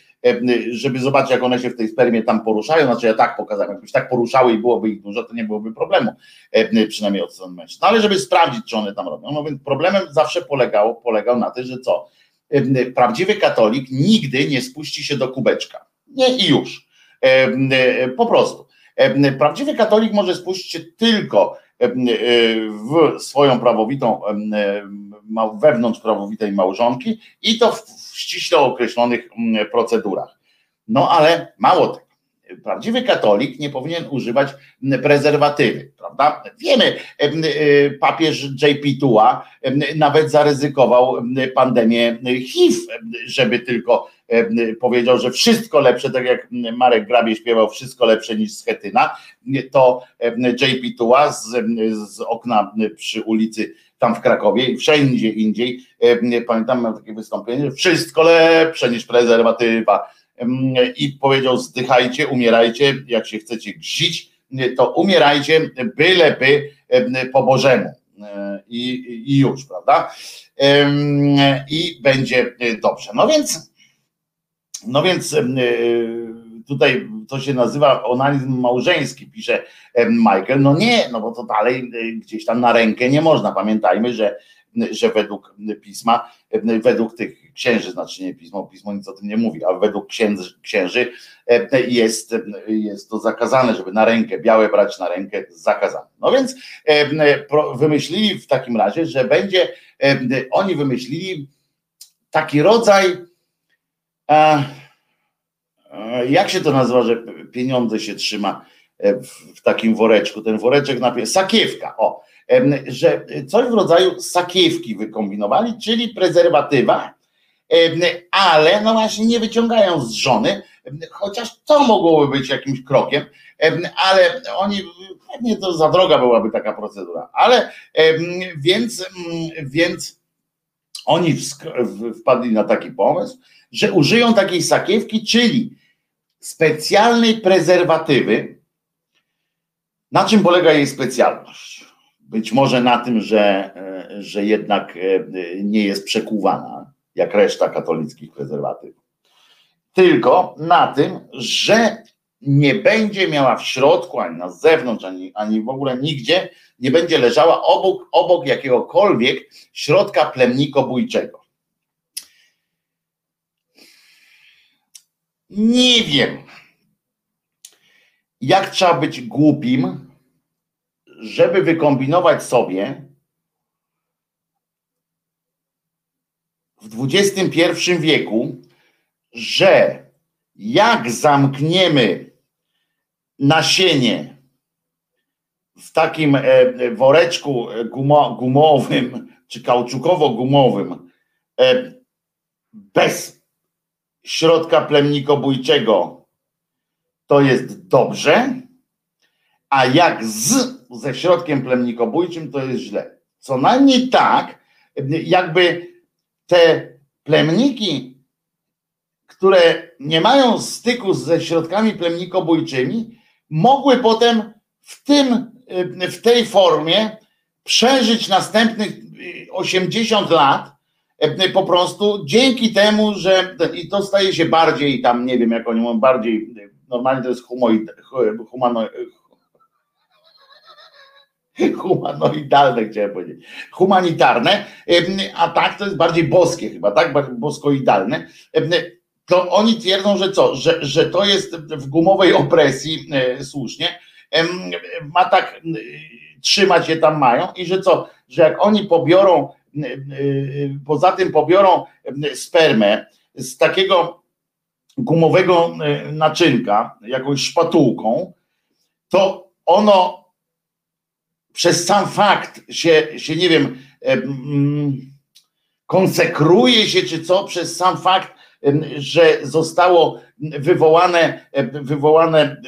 żeby zobaczyć, jak one się w tej spermie tam poruszają, znaczy ja tak pokazałem, jakbyś tak poruszały i byłoby ich dużo, to nie byłoby problemu, przynajmniej od strony mężczyzn. No ale żeby sprawdzić, czy one tam robią, no więc problemem zawsze polegało, polegał na tym, że co, prawdziwy katolik nigdy nie spuści się do kubeczka. Nie i już. Po prostu. Prawdziwy katolik może spuścić się tylko w swoją prawowitą, wewnątrz prawowitej małżonki i to w ściśle określonych procedurach. No ale mało tego. Prawdziwy katolik nie powinien używać prezerwatywy, prawda? Wiemy, papież JP Tua nawet zaryzykował pandemię HIV, żeby tylko powiedział, że wszystko lepsze, tak jak Marek Grabie śpiewał, wszystko lepsze niż schetyna, to JP Tua z, z okna przy ulicy tam w Krakowie i wszędzie indziej, pamiętam, miał takie wystąpienie, wszystko lepsze niż prezerwatywa i powiedział zdychajcie, umierajcie, jak się chcecie gzić, to umierajcie, byleby po Bożemu i, i już, prawda? I będzie dobrze. No więc no więc e, tutaj to się nazywa onanizm małżeński, pisze Michael. No nie, no bo to dalej e, gdzieś tam na rękę nie można. Pamiętajmy, że, że według pisma, według tych księży, znaczy nie pismo, pismo nic o tym nie mówi, ale według księży, księży jest, jest to zakazane, żeby na rękę, białe brać na rękę, zakazane. No więc wymyślili w takim razie, że będzie, oni wymyślili taki rodzaj jak się to nazywa, że pieniądze się trzyma e, w, takim woreczku, ten woreczek napisał, sakiewka, o, że coś w rodzaju sakiewki wykombinowali, czyli prezerwatywa, ale no właśnie nie wyciągają z żony, chociaż to mogłoby być jakimś krokiem, ale oni, pewnie to za droga byłaby taka procedura, ale więc, więc oni wpadli na taki pomysł, że użyją takiej sakiewki, czyli specjalnej prezerwatywy. Na czym polega jej specjalność? Być może na tym, że, e, że jednak e, nie jest przekuwana, jak reszta katolickich prezerwatyw. Tylko na tym, że nie będzie miała w środku, ani na zewnątrz, ani, ani w ogóle nigdzie, nie będzie leżała obok, obok jakiegokolwiek środka plemnikobójczego. Nie wiem, jak trzeba być głupim, żeby wykombinować sobie w XXI wieku, że jak zamkniemy nasienie w takim e, woreczku gumowym czy kauczukowo-gumowym e, bez środka plemnikobójczego to jest dobrze, a jak z ze środkiem plemnikobójczym to jest źle. Co najmniej tak, jakby te plemniki, które nie mają styku ze środkami plemnikobójczymi, mogły potem w, tym, w tej formie przeżyć następnych 80 lat E, po prostu dzięki temu, że i to staje się bardziej tam, nie wiem jak oni mówią, bardziej normalnie to jest humoid, humano, humanoidalne chciałem powiedzieć, humanitarne, a tak to jest bardziej boskie chyba, tak, boskoidalne, to oni twierdzą, że co, że, że to jest w gumowej opresji e, słusznie, ma tak trzymać je tam mają i że co, że jak oni pobiorą poza tym pobiorą spermę z takiego gumowego naczynka, jakąś szpatułką, to ono przez sam fakt się, się nie wiem, konsekruje się czy co, przez sam fakt, że zostało wywołane, wywołane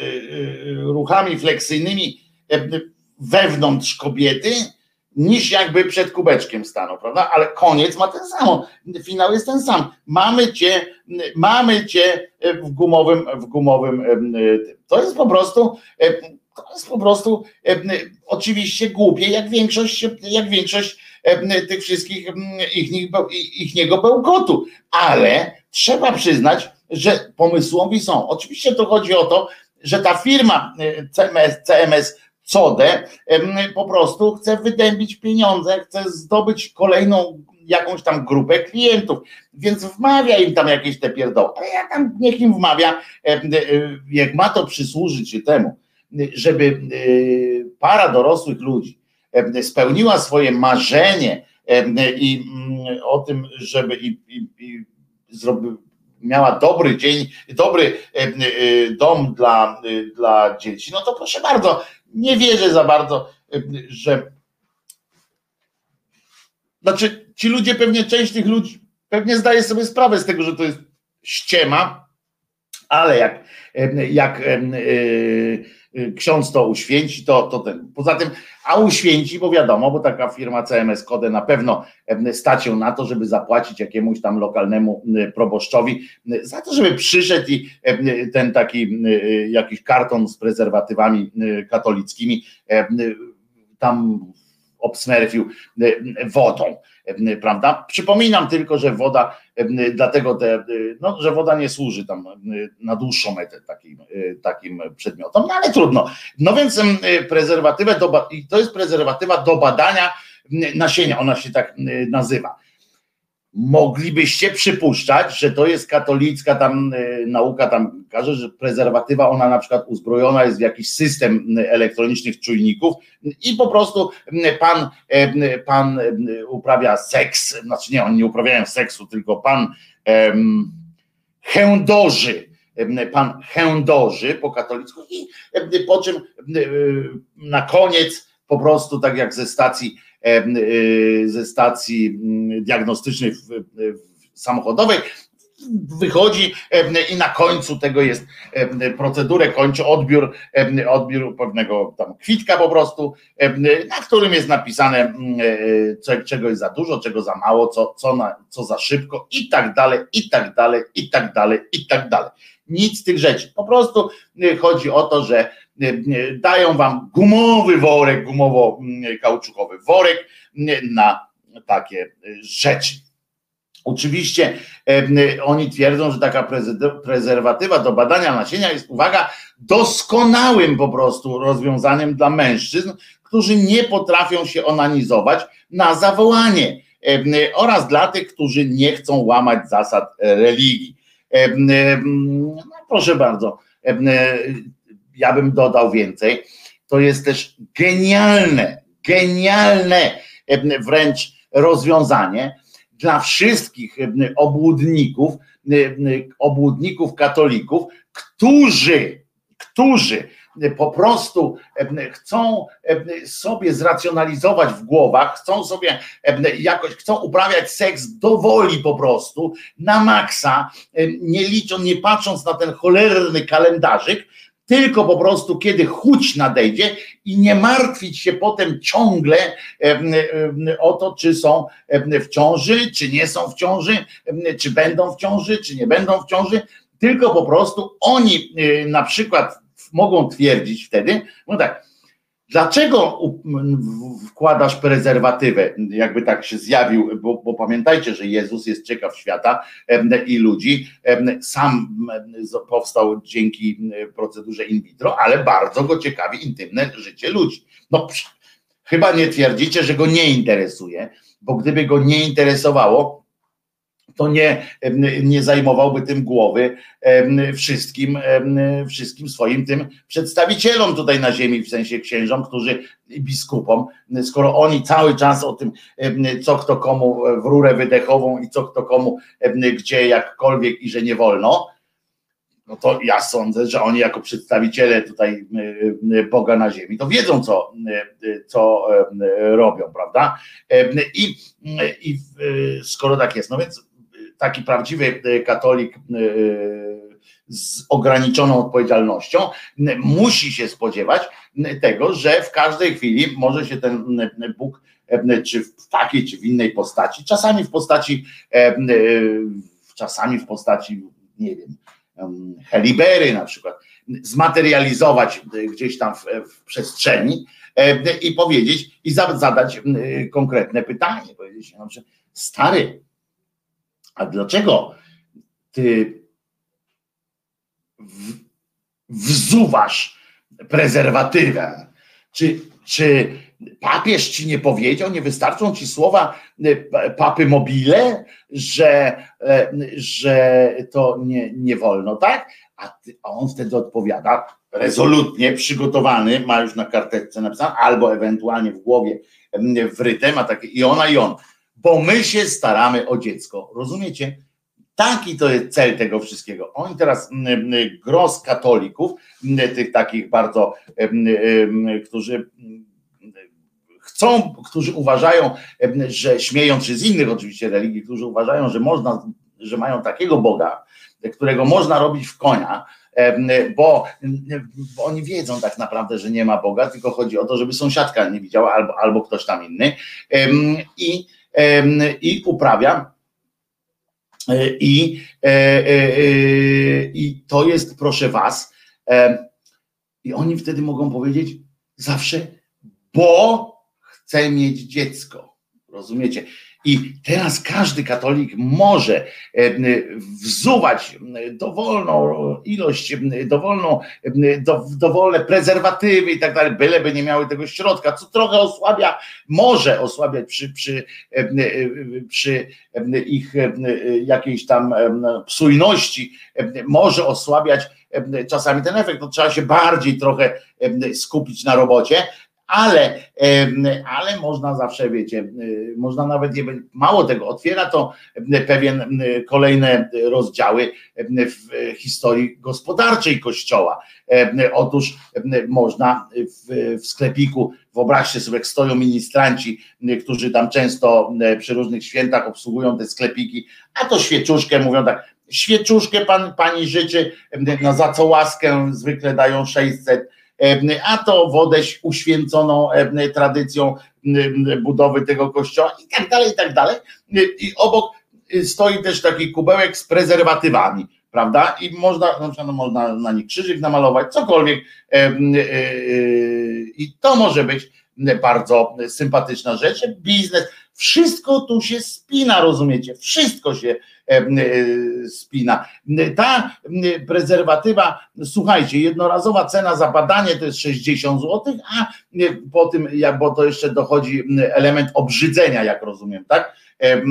ruchami fleksyjnymi wewnątrz kobiety, niż jakby przed kubeczkiem stanął, prawda? Ale koniec ma ten sam, finał jest ten sam. Mamy cię, mamy cię w gumowym, w gumowym, to jest po prostu, to jest po prostu oczywiście głupie, jak większość, jak większość tych wszystkich ich, ich niego bełkotu, ale trzeba przyznać, że pomysłowi są. Oczywiście to chodzi o to, że ta firma CMS, CMS Code po prostu chce wydębić pieniądze, chce zdobyć kolejną jakąś tam grupę klientów, więc wmawia im tam jakieś te pierdoły, ale ja tam niech im wmawia, jak ma to przysłużyć się temu, żeby para dorosłych ludzi spełniła swoje marzenie i mm, o tym, żeby i, i, i miała dobry dzień, dobry dom dla, dla dzieci, no to proszę bardzo, nie wierzę za bardzo, że. Znaczy, ci ludzie pewnie, część tych ludzi pewnie zdaje sobie sprawę z tego, że to jest ściema, ale jak, jak ksiądz to uświęci, to, to ten. Poza tym, a uświęci, bo wiadomo, bo taka firma CMS Kode na pewno stać się na to, żeby zapłacić jakiemuś tam lokalnemu proboszczowi za to, żeby przyszedł i ten taki jakiś karton z prezerwatywami katolickimi tam obsmerfił wodą prawda? Przypominam tylko, że woda, dlatego te, no, że woda nie służy tam na dłuższą metę takim, takim przedmiotom, no ale trudno. No więc prezerwatywę, do, to jest prezerwatywa do badania nasienia, ona się tak nazywa moglibyście przypuszczać, że to jest katolicka tam e, nauka, tam każe, że prezerwatywa, ona na przykład uzbrojona jest w jakiś system elektronicznych czujników i po prostu pan, e, pan uprawia seks, znaczy nie, oni nie uprawiają seksu, tylko pan chędoży, pan chędoży po katolicku i po czym na koniec po prostu tak jak ze stacji Y, ze stacji mm, diagnostycznej samochodowej, wychodzi i na końcu tego jest procedurę, kończy odbiór, odbiór pewnego tam kwitka po prostu, na którym jest napisane mm, e, czego jest za dużo, czego za mało, co, co, na, co za szybko i tak dalej, i tak dalej, i tak dalej, i tak dalej. Nic z tych rzeczy. Po prostu y, chodzi o to, że dają wam gumowy worek, gumowo-kauczukowy worek na takie rzeczy. Oczywiście oni twierdzą, że taka prezerwatywa do badania nasienia jest, uwaga, doskonałym po prostu rozwiązaniem dla mężczyzn, którzy nie potrafią się onanizować na zawołanie oraz dla tych, którzy nie chcą łamać zasad religii. No, proszę bardzo, ja bym dodał więcej. To jest też genialne, genialne wręcz rozwiązanie dla wszystkich obłudników, obłudników katolików, którzy, którzy po prostu chcą sobie zracjonalizować w głowach, chcą sobie jakoś, chcą uprawiać seks do woli po prostu, na maksa, nie licząc, nie patrząc na ten cholerny kalendarzyk, tylko po prostu kiedy chuć nadejdzie i nie martwić się potem ciągle o to, czy są w ciąży, czy nie są w ciąży, czy będą w ciąży, czy nie będą w ciąży, tylko po prostu oni y, na przykład mogą twierdzić wtedy, no tak, Dlaczego wkładasz prezerwatywę? Jakby tak się zjawił, bo, bo, pamiętajcie, że Jezus jest ciekaw świata i ludzi. Sam powstał dzięki procedurze in vitro, ale bardzo go ciekawi intymne życie ludzi. No, chyba nie twierdzicie, że go nie interesuje, bo gdyby go nie interesowało, to nie, nie zajmowałby tym głowy wszystkim, wszystkim swoim tym przedstawicielom tutaj na ziemi, w sensie księżom, którzy biskupom, skoro oni cały czas o tym, co kto komu w rurę wydechową i co kto komu, gdzie jakkolwiek i że nie wolno, no to ja sądzę, że oni jako przedstawiciele tutaj Boga na ziemi, to wiedzą, co, co robią, prawda? I, I skoro tak jest, no więc taki prawdziwy katolik z ograniczoną odpowiedzialnością musi się spodziewać tego, że w każdej chwili może się ten Bóg czy w takiej, czy w innej postaci, czasami w postaci, czasami w postaci, nie wiem, helibery na przykład, zmaterializować gdzieś tam w, w przestrzeni i powiedzieć i zadać konkretne pytanie, powiedzieć, no, że stary, a dlaczego ty wzuwasz prezerwatywę? Czy, czy papież ci nie powiedział, nie wystarczą ci słowa e, papy mobile, że, e, że to nie, nie wolno, tak? A, ty, a on wtedy odpowiada rezolutnie, przygotowany, ma już na karteczce napisane, albo ewentualnie w głowie wryte, ma takie i ona i on, bo my się staramy o dziecko, rozumiecie? Taki to jest cel tego wszystkiego. Oni teraz gros katolików, tych takich bardzo, którzy chcą, którzy uważają, że śmiejąc się z innych oczywiście religii, którzy uważają, że można, że mają takiego Boga, którego można robić w konia, bo, bo, oni wiedzą tak naprawdę, że nie ma Boga, tylko chodzi o to, żeby sąsiadka nie widziała albo, albo ktoś tam inny i, i uprawia i, e, e, e, I to jest, proszę Was, i oni wtedy mogą powiedzieć zawsze, bo chcę mieć dziecko. Rozumiecie? I teraz każdy katolik może e, wzuwać dowolną ilość, dowolną, dowolne prezerwatywy i tak dalej, byleby nie miały tego środka, co trochę osłabia, może osłabiać przy, przy, e, przy ich jakiejś tam psujności, może osłabiać czasami ten efekt. To trzeba się bardziej trochę skupić na robocie, ale, ale można zawsze, wiecie, y, można nawet nie mało tego, otwiera to pewien kolejne rozdziały w historii gospodarczej Kościoła. Otóż można w, w sklepiku, wyobraźcie sobie, jak stoją ministranci, którzy tam często przy różnych świętach obsługują te sklepiki, a to świeczuszkę mówią tak, świeczuszkę pan, pani życzy, no za co łaskę zwykle dają 600 a to wodę uświęconą tradycją budowy tego kościoła i tak dalej, i tak dalej. I obok y, stoi też taki kubełek z prezerwatywami, prawda? I można, no, można na nich krzyżyk namalować, cokolwiek. Y, y, I to może być bardzo sympatyczna rzecz. Biznes, wszystko tu się spina, rozumiecie? Wszystko się spina. Ta prezerwatywa, słuchajcie, jednorazowa cena za badanie to jest 60 zł, a po tym, bo to jeszcze dochodzi element obrzydzenia, jak rozumiem, tak? E, e,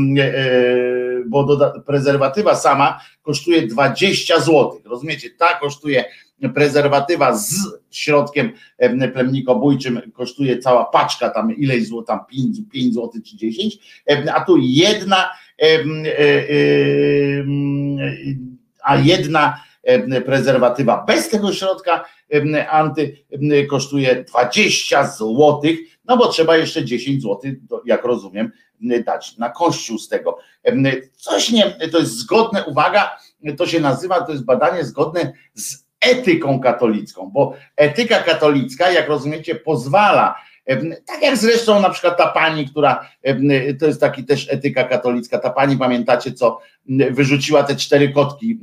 bo prezerwatywa sama kosztuje 20 zł. Rozumiecie? Ta kosztuje prezerwatywa z środkiem plemnikobójczym kosztuje cała paczka, tam ileś zł, tam 5, 5 zł czy 10, a tu jedna, e, a jedna prezerwatywa bez tego środka anty kosztuje 20 zł, no bo trzeba jeszcze 10 zł, jak rozumiem, dać na kościół z tego. Coś nie, to jest zgodne, uwaga, to się nazywa, to jest badanie zgodne z etyką katolicką, bo etyka katolicka, jak rozumiecie, pozwala, tak jak zresztą na przykład ta pani, która to jest taki też etyka katolicka, ta pani pamiętacie, co wyrzuciła te cztery kotki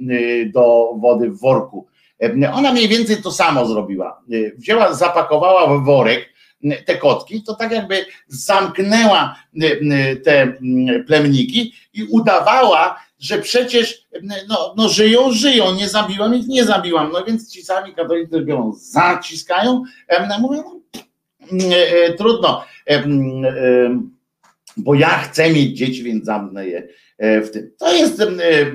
do wody w worku. Ona mniej więcej to samo zrobiła. Wzięła, zapakowała w worek te kotki, to tak jakby zamknęła te plemniki i udawała, że przecież no, no żyją, żyją, nie zabiłam ich, nie zabiłam. No więc ci sami katolicy biorą, zaciskają, mówią, no, e, e, trudno, e, bo ja chcę mieć dzieci, więc zamknę je w tym. To jest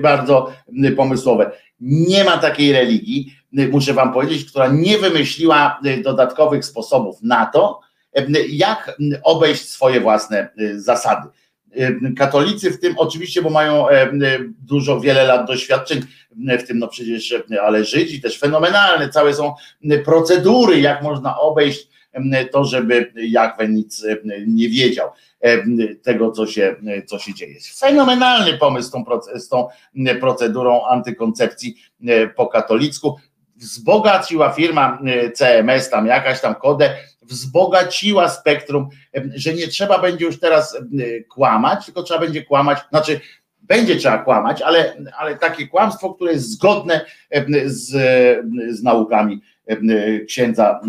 bardzo pomysłowe. Nie ma takiej religii, muszę wam powiedzieć, która nie wymyśliła dodatkowych sposobów na to, jak obejść swoje własne zasady Katolicy w tym oczywiście, bo mają dużo, wiele lat doświadczeń w tym, no przecież, ale Żydzi też fenomenalne, całe są procedury, jak można obejść to, żeby Jachwę nic nie wiedział tego, co się, co się dzieje. Fenomenalny pomysł z tą, z tą procedurą antykoncepcji po katolicku. Wzbogaciła firma CMS, tam jakaś tam kodę, wzbogaciła spektrum, że nie trzeba będzie już teraz kłamać, tylko trzeba będzie kłamać, znaczy będzie trzeba kłamać, ale, ale takie kłamstwo, które jest zgodne z, z naukami księdza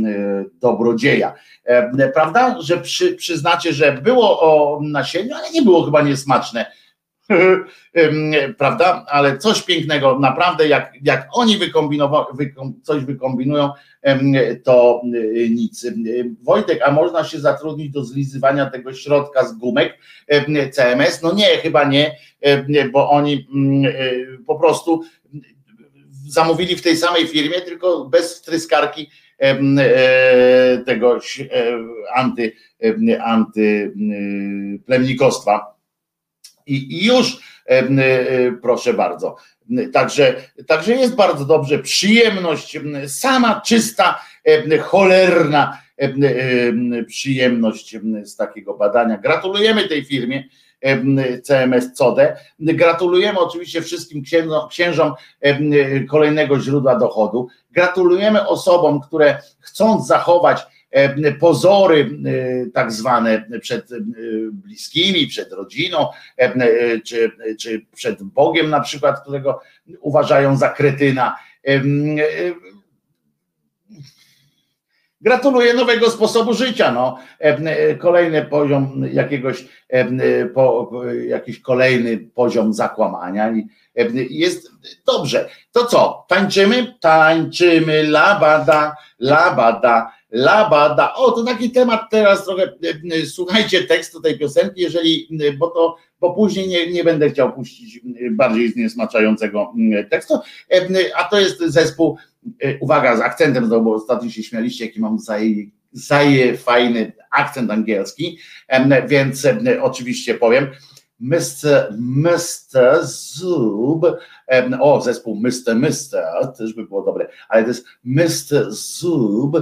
dobrodzieja. Prawda, że przy, przyznacie, że było o nasieniu, ale nie było chyba niesmaczne prawda? Ale coś pięknego, naprawdę, jak, jak oni wykombinowa, coś wykombinują, to y, nic. Wojtek, a można się zatrudnić do zlizywania tego środka z gumek CMS? No nie, chyba nie, bo oni mm, po prostu zamówili w tej samej firmie, tylko bez wtryskarki e, tego e, anty, antyplemnikostwa i, już e, e, proszę bardzo. Także, także jest bardzo dobrze, przyjemność, sama czysta, e, cholerna przyjemność z takiego badania. Gratulujemy tej firmie. CMS CODE. Gratulujemy oczywiście wszystkim księżom kolejnego źródła dochodu. Gratulujemy osobom, które chcąc zachować pozory tak zwane przed bliskimi, przed rodziną, czy, czy przed Bogiem na przykład, którego uważają za kretyna. Gratuluję nowego sposobu życia. No. Kolejny poziom jakiegoś, po, jakiś kolejny poziom zakłamania jest dobrze. To co? Tańczymy? Tańczymy labada, labada Labada. O, to taki temat teraz trochę, e, e, słuchajcie tekstu tej piosenki, jeżeli, e, bo to, bo później nie, nie będę chciał puścić bardziej zniesmaczającego tekstu, a to jest zespół, uwaga, z akcentem, bo ostatnio się śmialiście, jaki mam zaje, zaje fajny akcent angielski, więc oczywiście powiem, Mr. Mr. Zub, o zespół Mr. Mr. też by było dobre, ale to jest Mr. Zub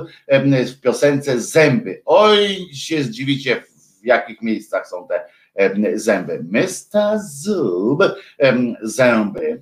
w piosence Zęby. Oj, się zdziwicie w jakich miejscach są te zęby. Mr. Zub, zęby.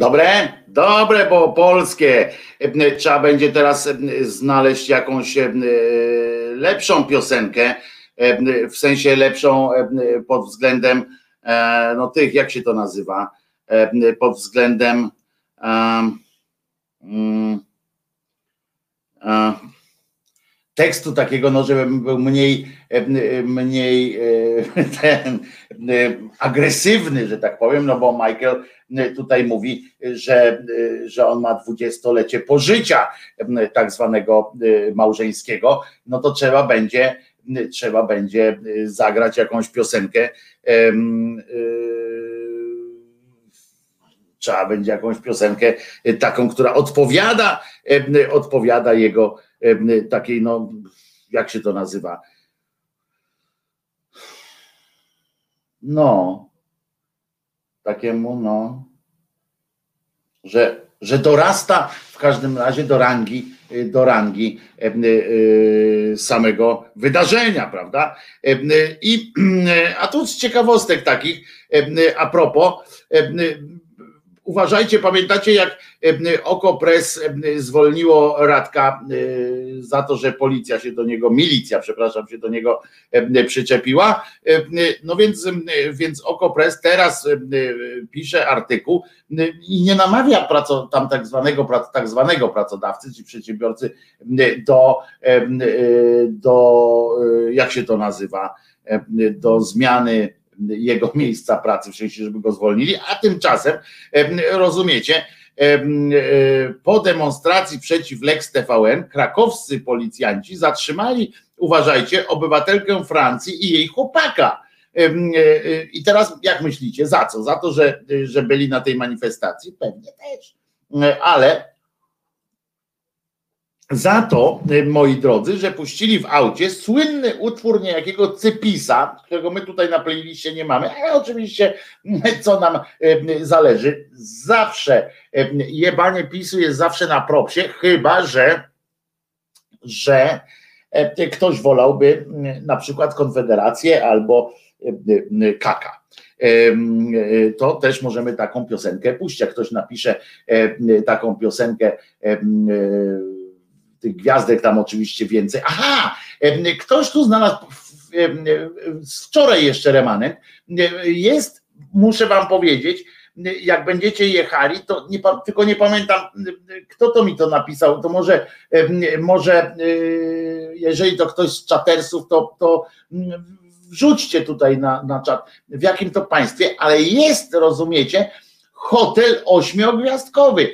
Dobre? Dobre, bo polskie. Trzeba będzie teraz znaleźć jakąś lepszą piosenkę, w sensie lepszą pod względem e, no tych, jak się to nazywa, pod względem um, tekstu takiego, no żeby był mniej, mniej e, ten, agresywny, że tak powiem, no bo Michael tutaj mówi, że, że on ma dwudziestolecie pożycia tak zwanego małżeńskiego, no to trzeba będzie trzeba będzie zagrać jakąś piosenkę trzeba będzie jakąś piosenkę taką, która odpowiada, odpowiada jego takiej, no, jak się to nazywa? No, takiemu, no, że że dorasta w każdym razie do rangi, do rangi samego wydarzenia, prawda? I, a tu z ciekawostek takich, a propos, uważajcie, pamiętacie jak Okopres zwolniło Radka za to, że policja się do niego, milicja, przepraszam, się do niego przyczepiła. No więc, więc Okopres teraz pisze artykuł i nie namawia tam tak zwanego, tak zwanego pracodawcy czy przedsiębiorcy do, do jak się to nazywa, do zmiany jego miejsca pracy, w sensie, żeby go zwolnili, a tymczasem, rozumiecie, e, po demonstracji przeciw Lex TVN krakowscy policjanci zatrzymali, uważajcie, obywatelkę Francji i jej chłopaka. E, e, I teraz jak myślicie, za co? Za to, że, że byli na tej manifestacji? Pewnie też. Ale za to, y, moi drodzy, że puścili w aucie słynny utwór niejakiego Cypisa, którego my tutaj na playliście nie mamy, ale oczywiście co nam y, zależy, zawsze y, jebanie PiSu jest zawsze na propsie, chyba że że ktoś wolałby na przykład Konfederację albo Kaka to też możemy taką piosenkę puścić. Jak ktoś napisze taką piosenkę tych gwiazdek tam oczywiście więcej. Aha, ktoś tu znalazł wczoraj jeszcze remanent. Jest, muszę wam powiedzieć, jak będziecie jechali, to nie, tylko nie pamiętam, kto to mi to napisał, to może, może jeżeli to ktoś z czatersów, to, to wrzućcie tutaj na, na czat, w jakim to państwie, ale jest, rozumiecie, hotel ośmiogwiazdkowy.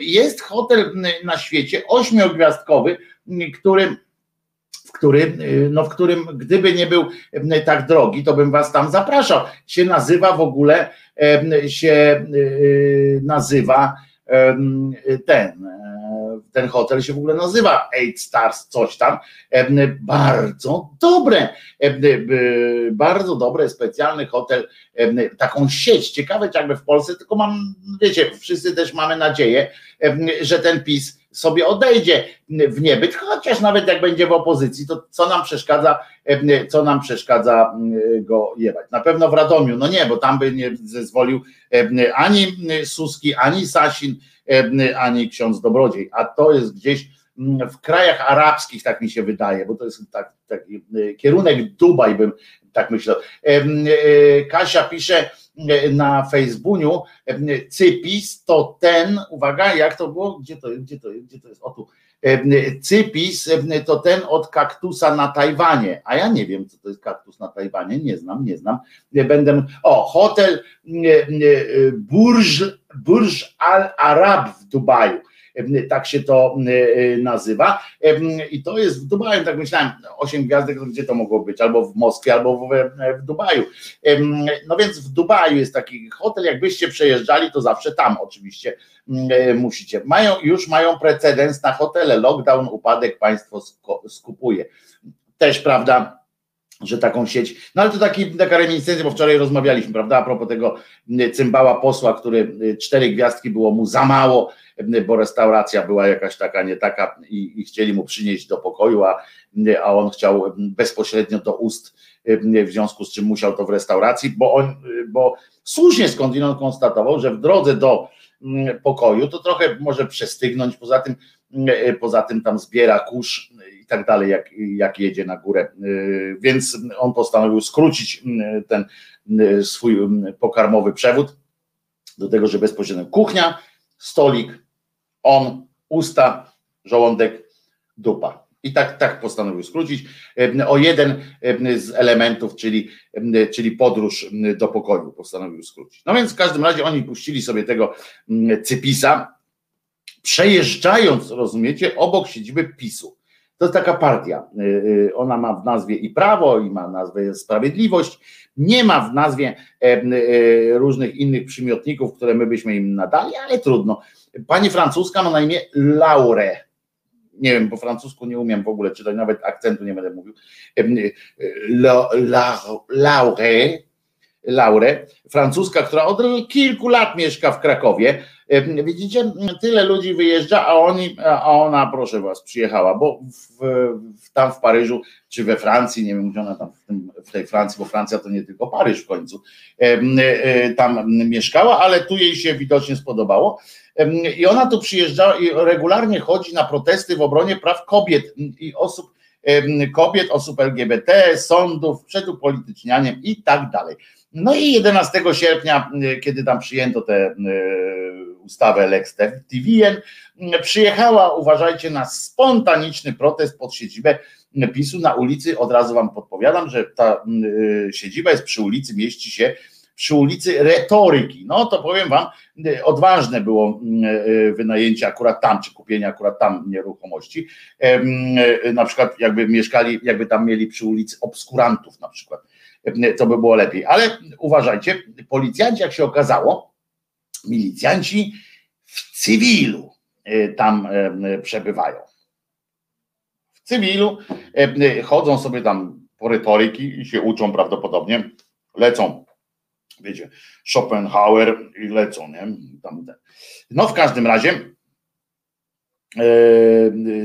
Jest hotel na świecie ośmiogwiazdkowy, który w którym, no w którym gdyby nie był tak drogi, to bym was tam zapraszał. Się nazywa w ogóle, się y, nazywa ten, ten hotel się w ogóle nazywa Eight Stars, coś tam. Bardzo dobre, bardzo dobre, specjalny hotel, taką sieć. Ciekawe, jakby w Polsce, tylko mam, wiecie, wszyscy też mamy nadzieję, że ten PiS sobie odejdzie w niebyt, chociaż nawet jak będzie w opozycji, to co nam przeszkadza, co nam przeszkadza go jebać. Na pewno w Radomiu, no nie, bo tam by nie zezwolił ani Suski, ani Sasin, ani ksiądz Dobrodziej, a to jest gdzieś mm, w krajach arabskich, tak mi się wydaje, bo to jest tak, taki e, kierunek Dubaj bym tak myślał. E, Kasia pisze na Facebooku, Cypis to ten, uwaga, jak to było? Gdzie to, gdzie to, gdzie to jest? O tu. Cypis to ten od kaktusa na Tajwanie, a ja nie wiem, co to jest kaktus na Tajwanie, nie znam, nie znam. Będę, o, hotel Burj, Burj Al Arab w Dubaju tak się to nazywa. I to jest w Dubaju, tak myślałem, 8 gwiazdek, gdzie to mogło być? Albo w Moskwie, albo w, w Dubaju. No więc w Dubaju jest taki hotel, jakbyście przejeżdżali, to zawsze tam oczywiście musicie. Mają, już mają precedens na hotele, lockdown, upadek, państwo skupuje. Też, prawda, że taką sieć, no ale to taki, taka reminiscencja, bo wczoraj rozmawialiśmy, prawda, a propos tego cymbała posła, który cztery gwiazdki było mu za mało, bo restauracja była jakaś taka, nie taka i, i chcieli mu przynieść do pokoju, a, a on chciał bezpośrednio do ust, w związku z czym musiał to w restauracji, bo on, bo słusznie skądinąd konstatował, że w drodze do pokoju to trochę może przestygnąć, poza tym, poza tym tam zbiera kurz tak dalej, jak, jak jedzie na górę, więc on postanowił skrócić ten swój pokarmowy przewód do tego, że bezpośrednio kuchnia, stolik, on, usta, żołądek, dupa. I tak, tak postanowił skrócić o jeden z elementów, czyli, czyli podróż do pokoju postanowił skrócić. No więc w każdym razie oni puścili sobie tego Cypisa, przejeżdżając, rozumiecie, obok siedziby PiSu. To jest taka partia. Y, y, ona ma w nazwie i prawo, i ma nazwę sprawiedliwość. Nie ma w nazwie y, różnych innych przymiotników, które my byśmy im nadali, ale trudno. Pani francuska ma na imię Laure. Nie wiem, po francusku nie umiem w ogóle czytać, nawet akcentu nie będę mówił. La, la, Laure Laurę, francuska, która od kilku lat mieszka w Krakowie. Widzicie, tyle ludzi wyjeżdża, a oni, a ona, proszę was, przyjechała, bo w, w, tam w Paryżu, czy we Francji, nie wiem, gdzie ona tam w, tym, w tej Francji, bo Francja to nie tylko Paryż w końcu, tam mieszkała, ale tu jej się widocznie spodobało. I ona tu przyjeżdżała i regularnie chodzi na protesty w obronie praw kobiet i osób, kobiet, osób LGBT, sądów, przed upolitycznianiem i tak dalej. No i 11 sierpnia, y, kiedy tam przyjęto tę y, ustawę Lex TVN, y, przyjechała, uważajcie, na spontaniczny protest pod siedzibę PiSu na ulicy. Od razu wam podpowiadam, że ta siedziba jest przy ulicy, mieści się przy ulicy Retoryki. No to powiem wam, odważne było wynajęcie akurat tam, czy kupienie akurat tam nieruchomości. Na przykład jakby mieszkali, jakby tam mieli przy ulicy obskurantów na przykład to by było lepiej. Ale uważajcie, policjanci, jak się okazało, milicjanci w cywilu e, tam e, przebywają. W cywilu e, chodzą sobie tam po retoryki i się uczą prawdopodobnie, lecą, wiecie, Schopenhauer i lecą, nie? No w każdym razie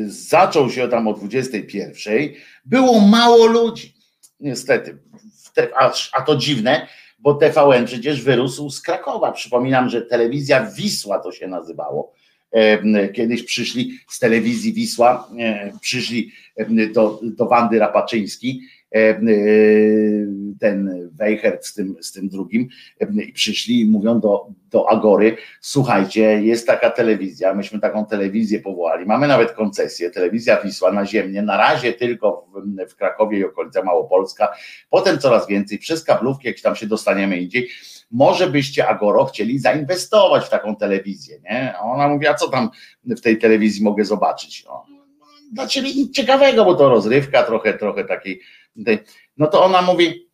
zaczął się tam o 21. Było mało ludzi. Niestety, a, a to dziwne, bo TVN przecież wyrósł z Krakowa. Przypominam, że telewizja Wisła to się nazywało. Kiedyś przyszli z telewizji Wisła, przyszli do, do Wandy Rapaczyński E, e, ten Weichert z tym, z tym drugim e, i przyszli i mówią do, do Agory, słuchajcie, jest taka telewizja, myśmy taką telewizję powołali, mamy nawet koncesję, telewizja Wisła naziemnie, na razie tylko w, w Krakowie i okolica Małopolska, potem coraz więcej, przez kablówki, jak tam się dostaniemy indziej, może byście Agoro chcieli zainwestować w taką telewizję, nie? A ona mówi, a co tam w tej telewizji mogę zobaczyć? No, dla ciebie nic ciekawego, bo to rozrywka, trochę, trochę takiej no to ona mówi,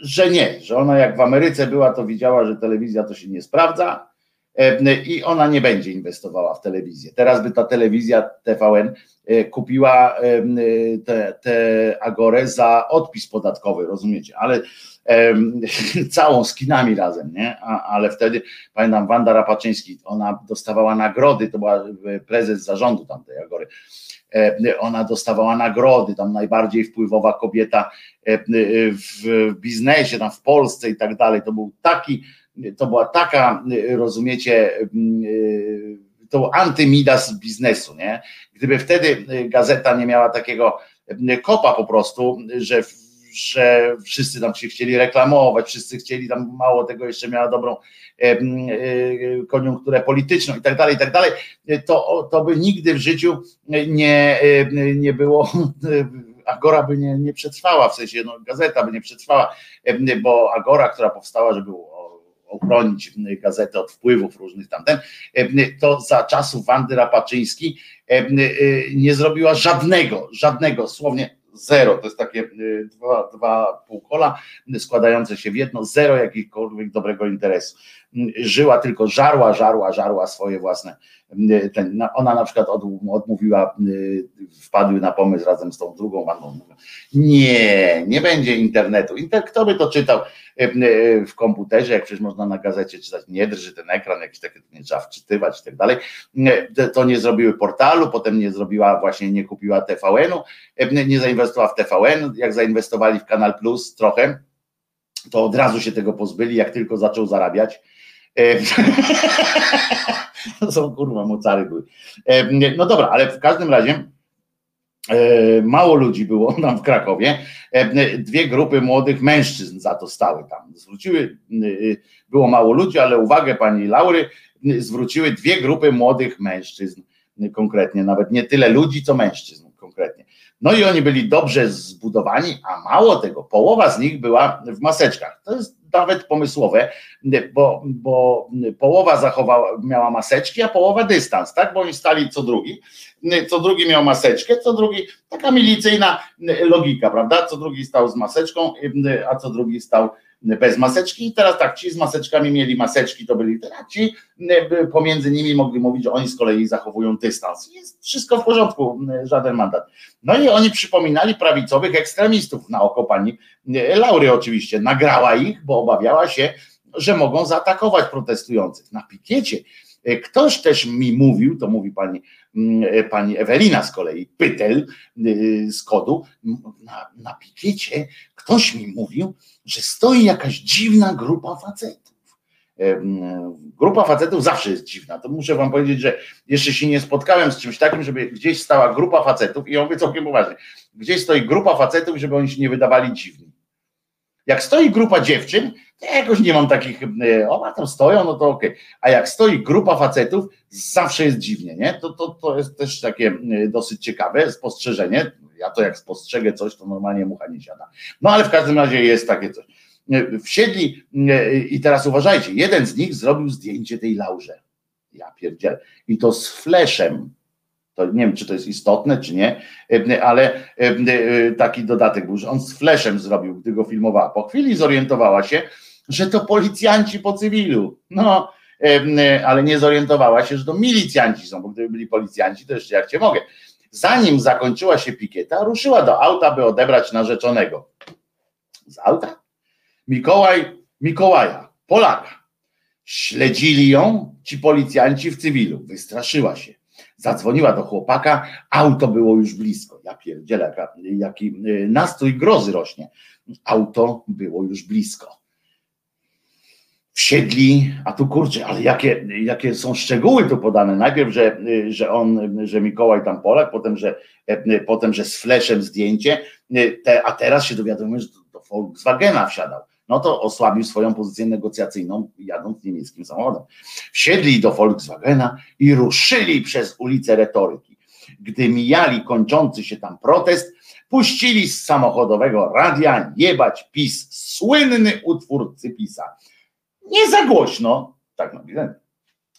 że nie, że ona jak w Ameryce była, to widziała, że telewizja to się nie sprawdza e, i ona nie będzie inwestowała w telewizję. Teraz by ta telewizja TVN e, kupiła e, te, te Agorę za odpis podatkowy, rozumiecie, ale całą z kinami razem, nie? A, ale wtedy pamiętam Wanda Rapaczyński, ona dostawała nagrody, to była prezes zarządu tamtej Agory ona dostawała nagrody, tam najbardziej wpływowa kobieta e, w biznesie, tam w Polsce i tak dalej. To był taki, to była taka, rozumiecie, e, to był antymidas biznesu, nie? Gdyby wtedy gazeta nie miała takiego kopa po prostu, że że wszyscy tam się chcieli reklamować, wszyscy chcieli tam mało tego jeszcze miała dobrą e, koniunkturę polityczną i tak dalej, i tak dalej, to, to by nigdy w życiu nie, nie było Agora by nie, nie przetrwała, w sensie no, gazeta by nie przetrwała, bo Agora, która powstała, żeby ochronić gazetę od wpływów różnych tamten, to za czasów Wandy Rapaczyński nie zrobiła żadnego, żadnego, słownie zero, to jest takie y, dwa, dwa półkola składające się w jedno, zero jakiegokolwiek dobrego interesu. Żyła tylko, żarła, żarła, żarła swoje własne. Y, ten, ona na przykład odmówiła, y, wpadły na pomysł razem z tą drugą wanną. Nie, nie będzie internetu. Inter, kto by to czytał w komputerze, jak przecież można na gazecie czytać, nie drży ten ekran, jakiś taki nie trzeba wczytywać i tak dalej. To nie zrobiły portalu, potem nie zrobiła, właśnie nie kupiła TVN-u, nie zainwestowała w TVN, jak zainwestowali w Kanal Plus trochę, to od razu się tego pozbyli, jak tylko zaczął zarabiać. To są kurwa mocary były. No dobra, ale w każdym razie e, mało ludzi było tam w Krakowie. Dwie grupy młodych mężczyzn za to stały tam. Zwróciły, było mało ludzi, ale uwagę pani Laury, zwróciły dwie grupy młodych mężczyzn konkretnie, nawet nie tyle ludzi, co mężczyzn konkretnie. No i oni byli dobrze zbudowani, a mało tego, połowa z nich była w maseczkach. To jest nawet pomysłowe, bo, bo połowa zachowała, miała maseczki, a połowa dystans, tak? Bo oni stali co drugi. Co drugi miał maseczkę, co drugi, taka milicyjna logika, prawda? Co drugi stał z maseczką, a co drugi stał bez maseczki i teraz tak, ci z maseczkami mieli maseczki, to byli teraz ci pomiędzy nimi mogli mówić, że oni z kolei zachowują dystans. Jest wszystko w porządku, żaden mandat. No i oni przypominali prawicowych ekstremistów na oko pani Laury oczywiście nagrała ich, bo obawiała się, że mogą zaatakować protestujących na pikiecie. Ktoś też mi mówił, to mówi pani, mm, pani Ewelina z kolei, Pytel z kodu, na, na pikiecie ktoś mi mówił, że stoi jakaś dziwna grupa facetów. Grupa facetów zawsze jest dziwna. To muszę wam powiedzieć, że jeszcze się nie spotkałem z czymś takim, żeby gdzieś stała grupa facetów i ja mówię całkiem poważnie. Gdzieś stoi grupa facetów, żeby oni się nie wydawali dziwni. Jak stoi grupa dziewczyn, to ja jakoś nie mam takich, e, ona tam stoją, no to okej. Okay. A jak stoi grupa facetów, zawsze jest dziwnie, nie? To, to, to jest też takie dosyć ciekawe spostrzeżenie. Ja to jak spostrzegę coś, to normalnie mucha nie siada. No ale w każdym razie jest takie coś. E, wsiedli e, i teraz uważajcie, jeden z nich zrobił zdjęcie tej Laurze. Ja pierdzielę. I to z fleszem. To nie wiem, czy to jest istotne, czy nie, e, ale taki dodatek był, że on z fleszem zrobił, gdy go filmowała. Po chwili zorientowała się, że to policjanci po cywilu. No, ale nie zorientowała się, że to milicjanci są, bo gdyby byli policjanci, to jeszcze jak cię mogę. Zanim zakończyła się pikieta, ruszyła do auta, by odebrać narzeczonego. Z auta? Mikołaj, Mikołaja, Polaka. Śledzili ją ci policjanci w cywilu. Wystraszyła się. Zadzwoniła do chłopaka, auto było już blisko. Ja pierdzielę, jaki y, nastrój grozy rośnie. Auto było już blisko. Wsiedli, a tu kurczę, ale jakie, jakie są szczegóły tu podane. Najpierw, że, y, że on, że Mikołaj tam Polak, potem, że, y, potem, że z fleszem zdjęcie, a teraz się dowiadujemy, że do Volkswagena wsiadał no to osłabił swoją pozycję negocjacyjną, jadąc niemieckim samochodem. Wsiedli do Volkswagena i ruszyli przez ulicę retoryki. Gdy mijali kończący się tam protest, puścili z samochodowego radia jebać PiS, słynny utwór Cypisa. Nie za głośno, tak napisane.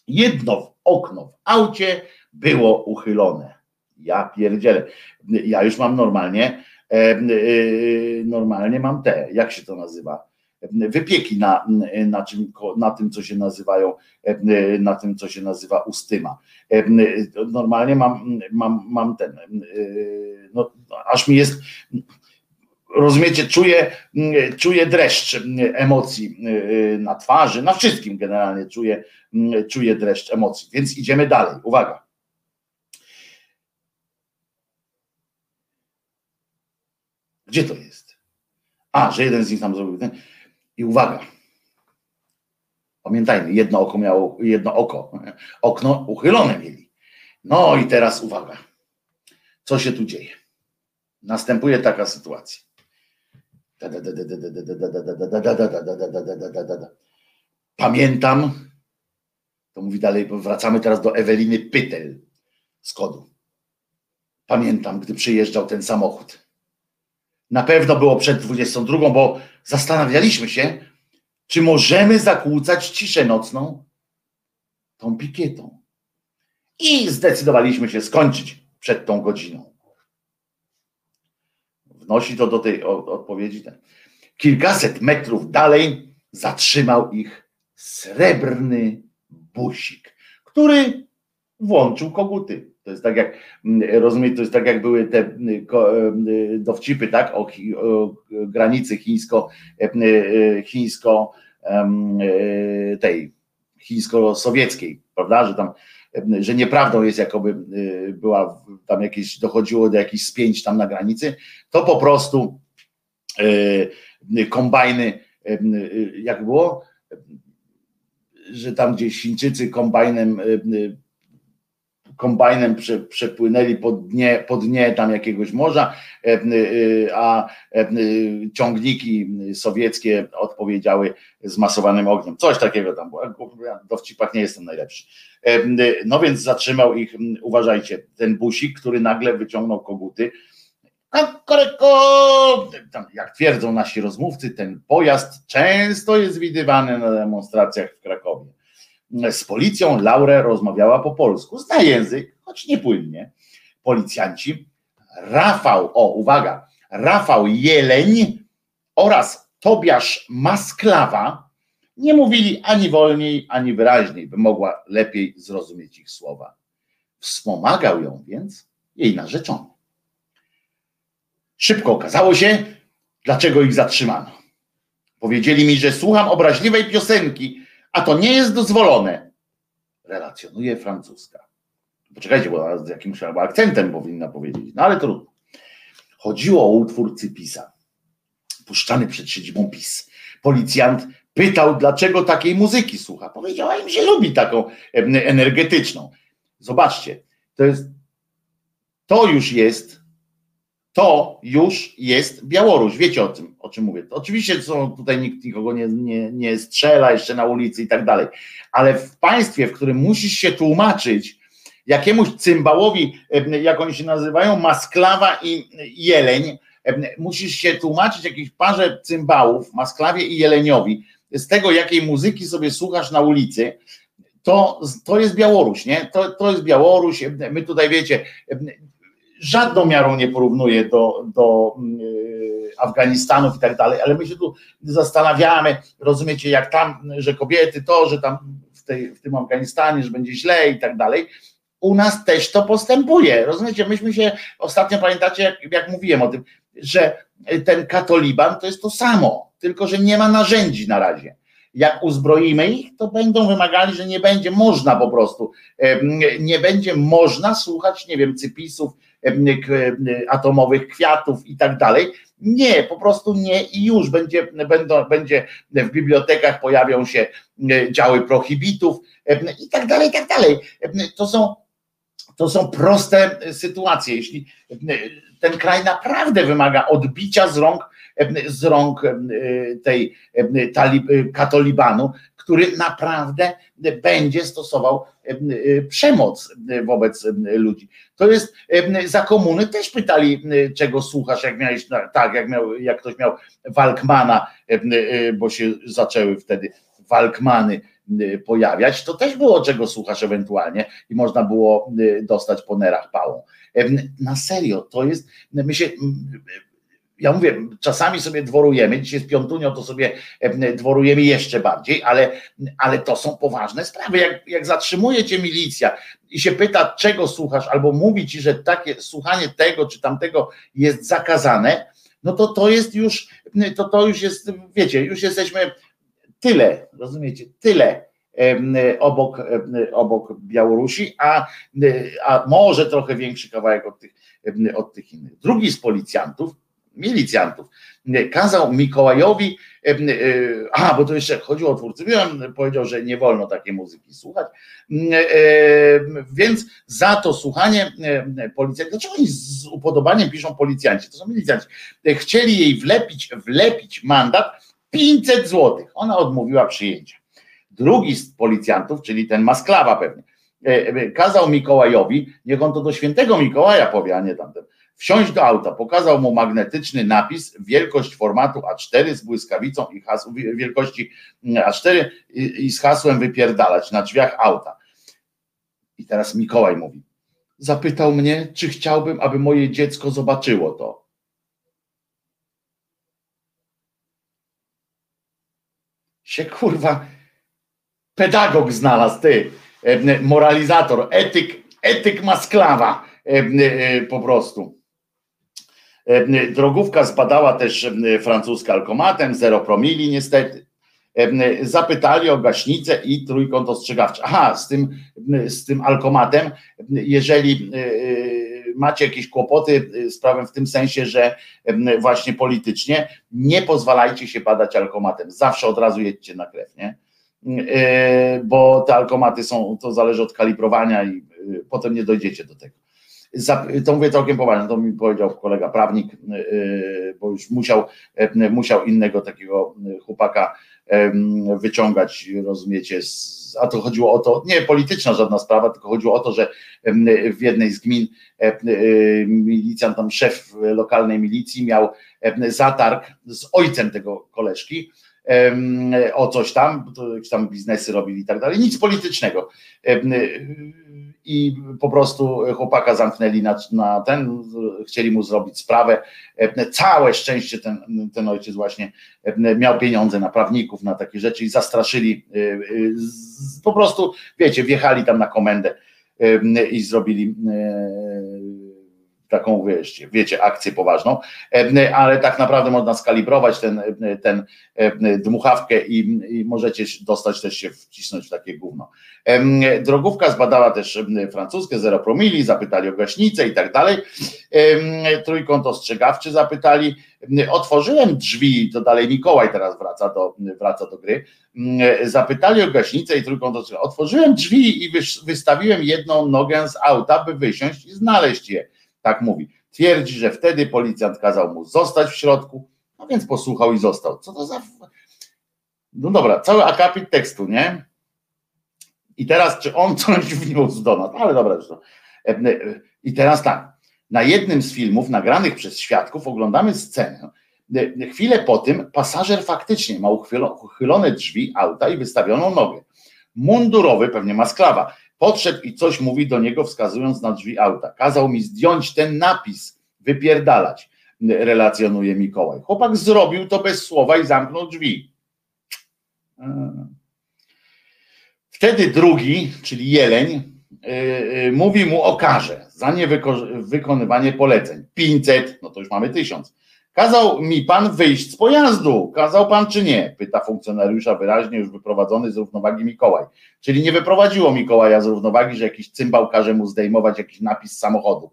Jedno w okno w aucie było uchylone. Ja pierdzielę. Ja już mam normalnie, e, e, normalnie mam te, jak się to nazywa? Wypieki na, na, czym, na tym, co się nazywają, na tym, co się nazywa ustyma. Normalnie mam, mam, mam ten, no, aż mi jest, rozumiecie, czuję, czuję dreszcz emocji na twarzy, na wszystkim generalnie czuję, czuję dreszcz emocji. Więc idziemy dalej. Uwaga. Gdzie to jest? A, że jeden z nich tam zrobił. Ten. I uwaga, pamiętajmy, jedno oko miało, jedno oko, okno uchylone mieli. No i teraz uwaga, co się tu dzieje? Następuje taka sytuacja. Pamiętam, to mówi dalej, wracamy teraz do Eweliny Pytel z kodu. Pamiętam, gdy przyjeżdżał ten samochód. Na pewno było przed 22, bo zastanawialiśmy się, czy możemy zakłócać ciszę nocną tą pikietą. I zdecydowaliśmy się skończyć przed tą godziną. Wnosi to do tej odpowiedzi. Kilkaset metrów dalej zatrzymał ich srebrny busik, który włączył koguty. To jest tak jak, mm, rozumiem, to jest tak jak były te mm, mm, dowcipy, tak, o, o granicy chińsko, e, e, chińsko e, tej chińsko-sowieckiej, prawda, że tam, że nieprawdą jest, jakoby była tam jakieś, dochodziło do jakichś spięć tam na granicy, to po prostu kombajny, jak było, że tam gdzieś Chińczycy kombajnem kombajnem prze, przepłynęli pod dnie, dnie tam jakiegoś morza, e, e, a e, ciągniki sowieckie odpowiedziały zmasowanym ogniem. Coś takiego tam było. Ja w dowcipach nie jestem najlepszy. No więc zatrzymał ich, uważajcie, ten busik, który nagle wyciągnął koguty. Jak twierdzą nasi rozmówcy, ten pojazd często jest widywany na demonstracjach w Krakowie z policją Laurę rozmawiała po polsku, zna język, choć niepłynnie. Policjanci Rafał, o uwaga, Rafał Jeleń oraz Tobiasz Masklawa nie mówili ani wolniej, ani wyraźniej, by mogła lepiej zrozumieć ich słowa. Wspomagał ją więc jej narzeczony. Szybko okazało się, dlaczego ich zatrzymano. Powiedzieli mi, że słucham obraźliwej piosenki, a to nie jest dozwolone. Relacjonuje francuska. Poczekajcie, bo z jakimś akcentem powinna powiedzieć, no ale trudno. Chodziło o utwór Cypisa, puszczany przed siedzibą PiS. Policjant pytał, dlaczego takiej muzyki słucha. Powiedziała im, że lubi taką energetyczną. Zobaczcie, to jest, to już jest, to już jest Białoruś. Wiecie o tym, o czym mówię. Oczywiście są, tutaj nikt nikogo nie, nie, nie strzela jeszcze na ulicy i tak dalej, ale w państwie, w którym musisz się tłumaczyć, jakiemuś cymbałowi, jak oni się nazywają, Masklawa i Jeleń, musisz się tłumaczyć jakiejś parze cymbałów, Masklawie i Jeleniowi, z tego, jakiej muzyki sobie słuchasz na ulicy, to, to jest Białoruś, nie? To, to jest Białoruś. My tutaj wiecie, żadną miarą nie porównuję do, do yy, Afganistanów i tak dalej, ale my się tu zastanawiamy, rozumiecie, jak tam, że kobiety to, że tam w, tej, w tym Afganistanie, że będzie źle i tak dalej u nas też to postępuje. Rozumiecie, myśmy się ostatnio pamiętacie, jak, jak mówiłem o tym, że ten katoliban to jest to samo, tylko że nie ma narzędzi na razie. Jak uzbroimy ich, to będą wymagali, że nie będzie można po prostu, nie będzie można słuchać, nie wiem, cypisów, atomowych kwiatów i tak dalej. Nie, po prostu nie i już będzie, będą, będzie w bibliotekach pojawią się działy prohibitów i tak dalej, i tak dalej. To są to są proste sytuacje. Jeśli ten kraj naprawdę wymaga odbicia z rąk, z rąk tej katolibanu, który naprawdę będzie stosował przemoc wobec ludzi. To jest za komuny też pytali, czego słuchasz, jak miałeś, tak, jak, miał, jak ktoś miał Walkmana, bo się zaczęły wtedy Walkmany pojawiać, to też było czego słuchasz ewentualnie i można było dostać po nerach pałą. Na serio, to jest, my się, ja mówię, czasami sobie dworujemy, dzisiaj z piątunio to sobie dworujemy jeszcze bardziej, ale, ale to są poważne sprawy. Jak, jak zatrzymuje cię milicja i się pyta, czego słuchasz, albo mówi ci, że takie słuchanie tego czy tamtego jest zakazane, no to to jest już, to, to już jest, wiecie, już jesteśmy Tyle, rozumiecie, tyle obok, obok Białorusi, a, a może trochę większy kawałek od tych, od tych innych. Drugi z policjantów, milicjantów, kazał Mikołajowi, e, a bo to jeszcze chodziło o twórcy, powiedział, że nie wolno takiej muzyki słuchać, więc za to słuchanie policjantów, dlaczego oni z upodobaniem piszą policjanci, to są milicjanci, chcieli jej wlepić, wlepić mandat, 500 złotych. Ona odmówiła przyjęcia. Drugi z policjantów, czyli ten masklawa pewnie, e, e, kazał Mikołajowi, niech on to do świętego Mikołaja powie, a nie tamten, wsiąść do auta, pokazał mu magnetyczny napis, wielkość formatu A4 z błyskawicą i hasł, wielkości mm, A4 i, i z hasłem wypierdalać na drzwiach auta. I teraz Mikołaj mówi, zapytał mnie, czy chciałbym, aby moje dziecko zobaczyło to. się kurwa pedagog znalazł, ty, e, moralizator, etyk, etyk masklawa e, e, po prostu. Drogówka zbadała też francuska alkomatem, zero promili niestety. Zapytali o gaśnicę i trójkąt ostrzegawczy. Aha, z tym, z tym alkomatem, jeżeli macie jakieś kłopoty z prawem w tym sensie, że właśnie politycznie nie pozwalajcie się badać alkomatem. Zawsze od razu jedźcie na krew, nie? E, bo te alkomaty są, to zależy od kalibrowania i e, potem nie dojdziecie do tego. To mówię całkiem poważnie, to mi powiedział kolega prawnik, e, bo już musiał, musiał innego takiego chłopaka wyciągać, rozumiecie, a to chodziło o to, nie polityczna żadna sprawa, tylko chodziło o to, że w jednej z gmin milicjant, tam szef lokalnej milicji miał zatarg z ojcem tego koleżki, o coś tam, jakieś tam biznesy robili i tak dalej, nic politycznego. I po prostu chłopaka zamknęli na, na ten, chcieli mu zrobić sprawę. Całe szczęście ten, ten ojciec właśnie miał pieniądze na prawników, na takie rzeczy i zastraszyli, po prostu, wiecie, wjechali tam na komendę i zrobili taką wiecie, wiecie, akcję poważną, ale tak naprawdę można skalibrować ten, ten dmuchawkę i, i możecie dostać też się wcisnąć w takie gówno. Drogówka zbadała też francuskie, zero promili, zapytali o gaśnicę i tak dalej. Trójkąt ostrzegawczy zapytali. Otworzyłem drzwi, to dalej Mikołaj teraz wraca do, wraca do gry. Zapytali o gaśnicę i trójkąt ostrzegawczy. Otworzyłem drzwi i wystawiłem jedną nogę z auta, by wysiąść i znaleźć je. Tak mówi. Twierdzi, że wtedy policjant kazał mu zostać w środku, no więc posłuchał i został. Co to za. No dobra, cały akapit tekstu, nie? I teraz, czy on coś wniósł do nas? Ale dobra, zresztą. E, I teraz tak. Na jednym z filmów nagranych przez świadków oglądamy scenę. E, chwilę po tym pasażer faktycznie ma uchylone drzwi auta i wystawioną nogę. Mundurowy, pewnie ma sklawa, podszedł i coś mówi do niego, wskazując na drzwi auta. Kazał mi zdjąć ten napis, wypierdalać, relacjonuje Mikołaj. Chłopak zrobił to bez słowa i zamknął drzwi. Wtedy drugi, czyli jeleń, yy, yy, mówi mu o karze za niewykonywanie poleceń. 500, no to już mamy 1000. Kazał mi pan wyjść z pojazdu. Kazał pan czy nie? Pyta funkcjonariusza wyraźnie już wyprowadzony z równowagi Mikołaj. Czyli nie wyprowadziło Mikołaja z równowagi, że jakiś cymbał każe mu zdejmować jakiś napis samochodu.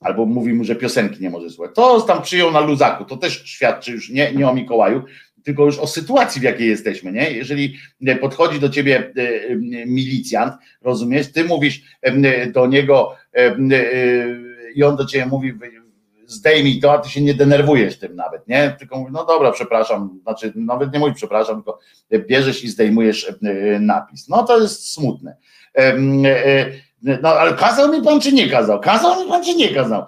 Albo mówi mu, że piosenki nie może słuchać. To tam przyjął na luzaku. To też świadczy już nie, nie o Mikołaju, tylko już o sytuacji, w jakiej jesteśmy, nie? Jeżeli e, podchodzi do ciebie e, e, milicjant, rozumiesz, ty mówisz do niego i on do ciebie mówi, zdejmij to, a ty się nie denerwujesz tym nawet, nie? Tylko mówisz, no dobra, przepraszam, znaczy nawet nie mówisz przepraszam, tylko bierzesz i zdejmujesz napis. No to jest smutne. No ale kazał mi pan, czy nie kazał? Kazał mi pan, czy nie kazał?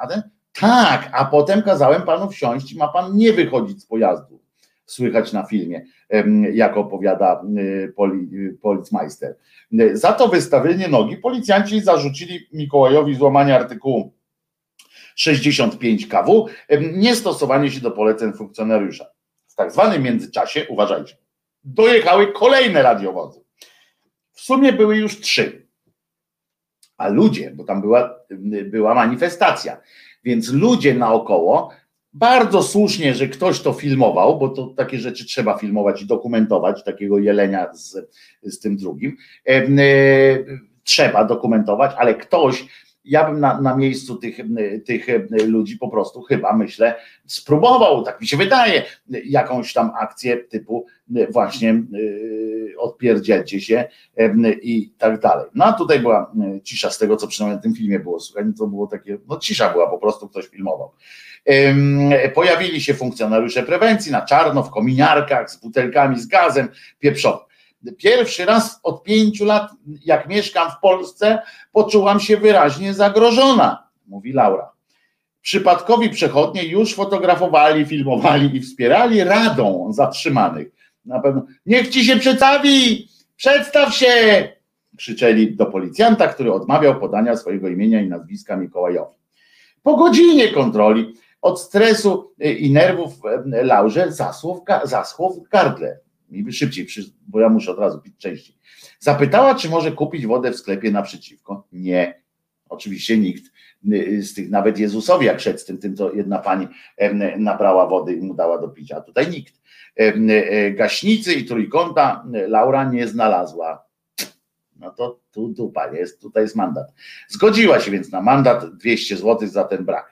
A ten, tak, a potem kazałem panu wsiąść i ma pan nie wychodzić z pojazdu. Słychać na filmie, jak opowiada poli. Za to wystawienie nogi policjanci zarzucili Mikołajowi złamanie artykułu 65 KW, niestosowanie się do poleceń funkcjonariusza. W tak zwanym międzyczasie, uważajcie, dojechały kolejne radiowozy. W sumie były już trzy. A ludzie, bo tam była, była manifestacja, więc ludzie naokoło, bardzo słusznie, że ktoś to filmował, bo to takie rzeczy trzeba filmować i dokumentować, takiego jelenia z, z tym drugim. E, trzeba dokumentować, ale ktoś ja bym na, na miejscu tych, tych ludzi po prostu chyba myślę spróbował, tak mi się wydaje, jakąś tam akcję typu właśnie odpierdzielcie się i tak dalej. No a tutaj była cisza z tego, co przynajmniej na tym filmie było słuchaj, to było takie, no cisza była, po prostu ktoś filmował. Pojawili się funkcjonariusze prewencji na czarno w kominiarkach z butelkami z gazem pieprzowym. Pierwszy raz od pięciu lat, jak mieszkam w Polsce, poczułam się wyraźnie zagrożona, mówi Laura. Przypadkowi przechodnie już fotografowali, filmowali i wspierali radą zatrzymanych. Na pewno, niech ci się przedstawi, przedstaw się! Krzyczeli do policjanta, który odmawiał podania swojego imienia i nazwiska Mikołajowi. Po godzinie kontroli od stresu i nerwów Laurze zaschło w gardle i szybciej, bo ja muszę od razu pić częściej. Zapytała, czy może kupić wodę w sklepie naprzeciwko. Nie. Oczywiście nikt y, z tych, nawet Jezusowi, jak szedł z tym, tym to jedna pani nabrała wody i mu dała do picia, a tutaj nikt. Y, gaśnicy i trójkąta Laura nie znalazła. No to tu dupa jest, tutaj jest mandat. Zgodziła się więc na mandat 200 zł za ten brak.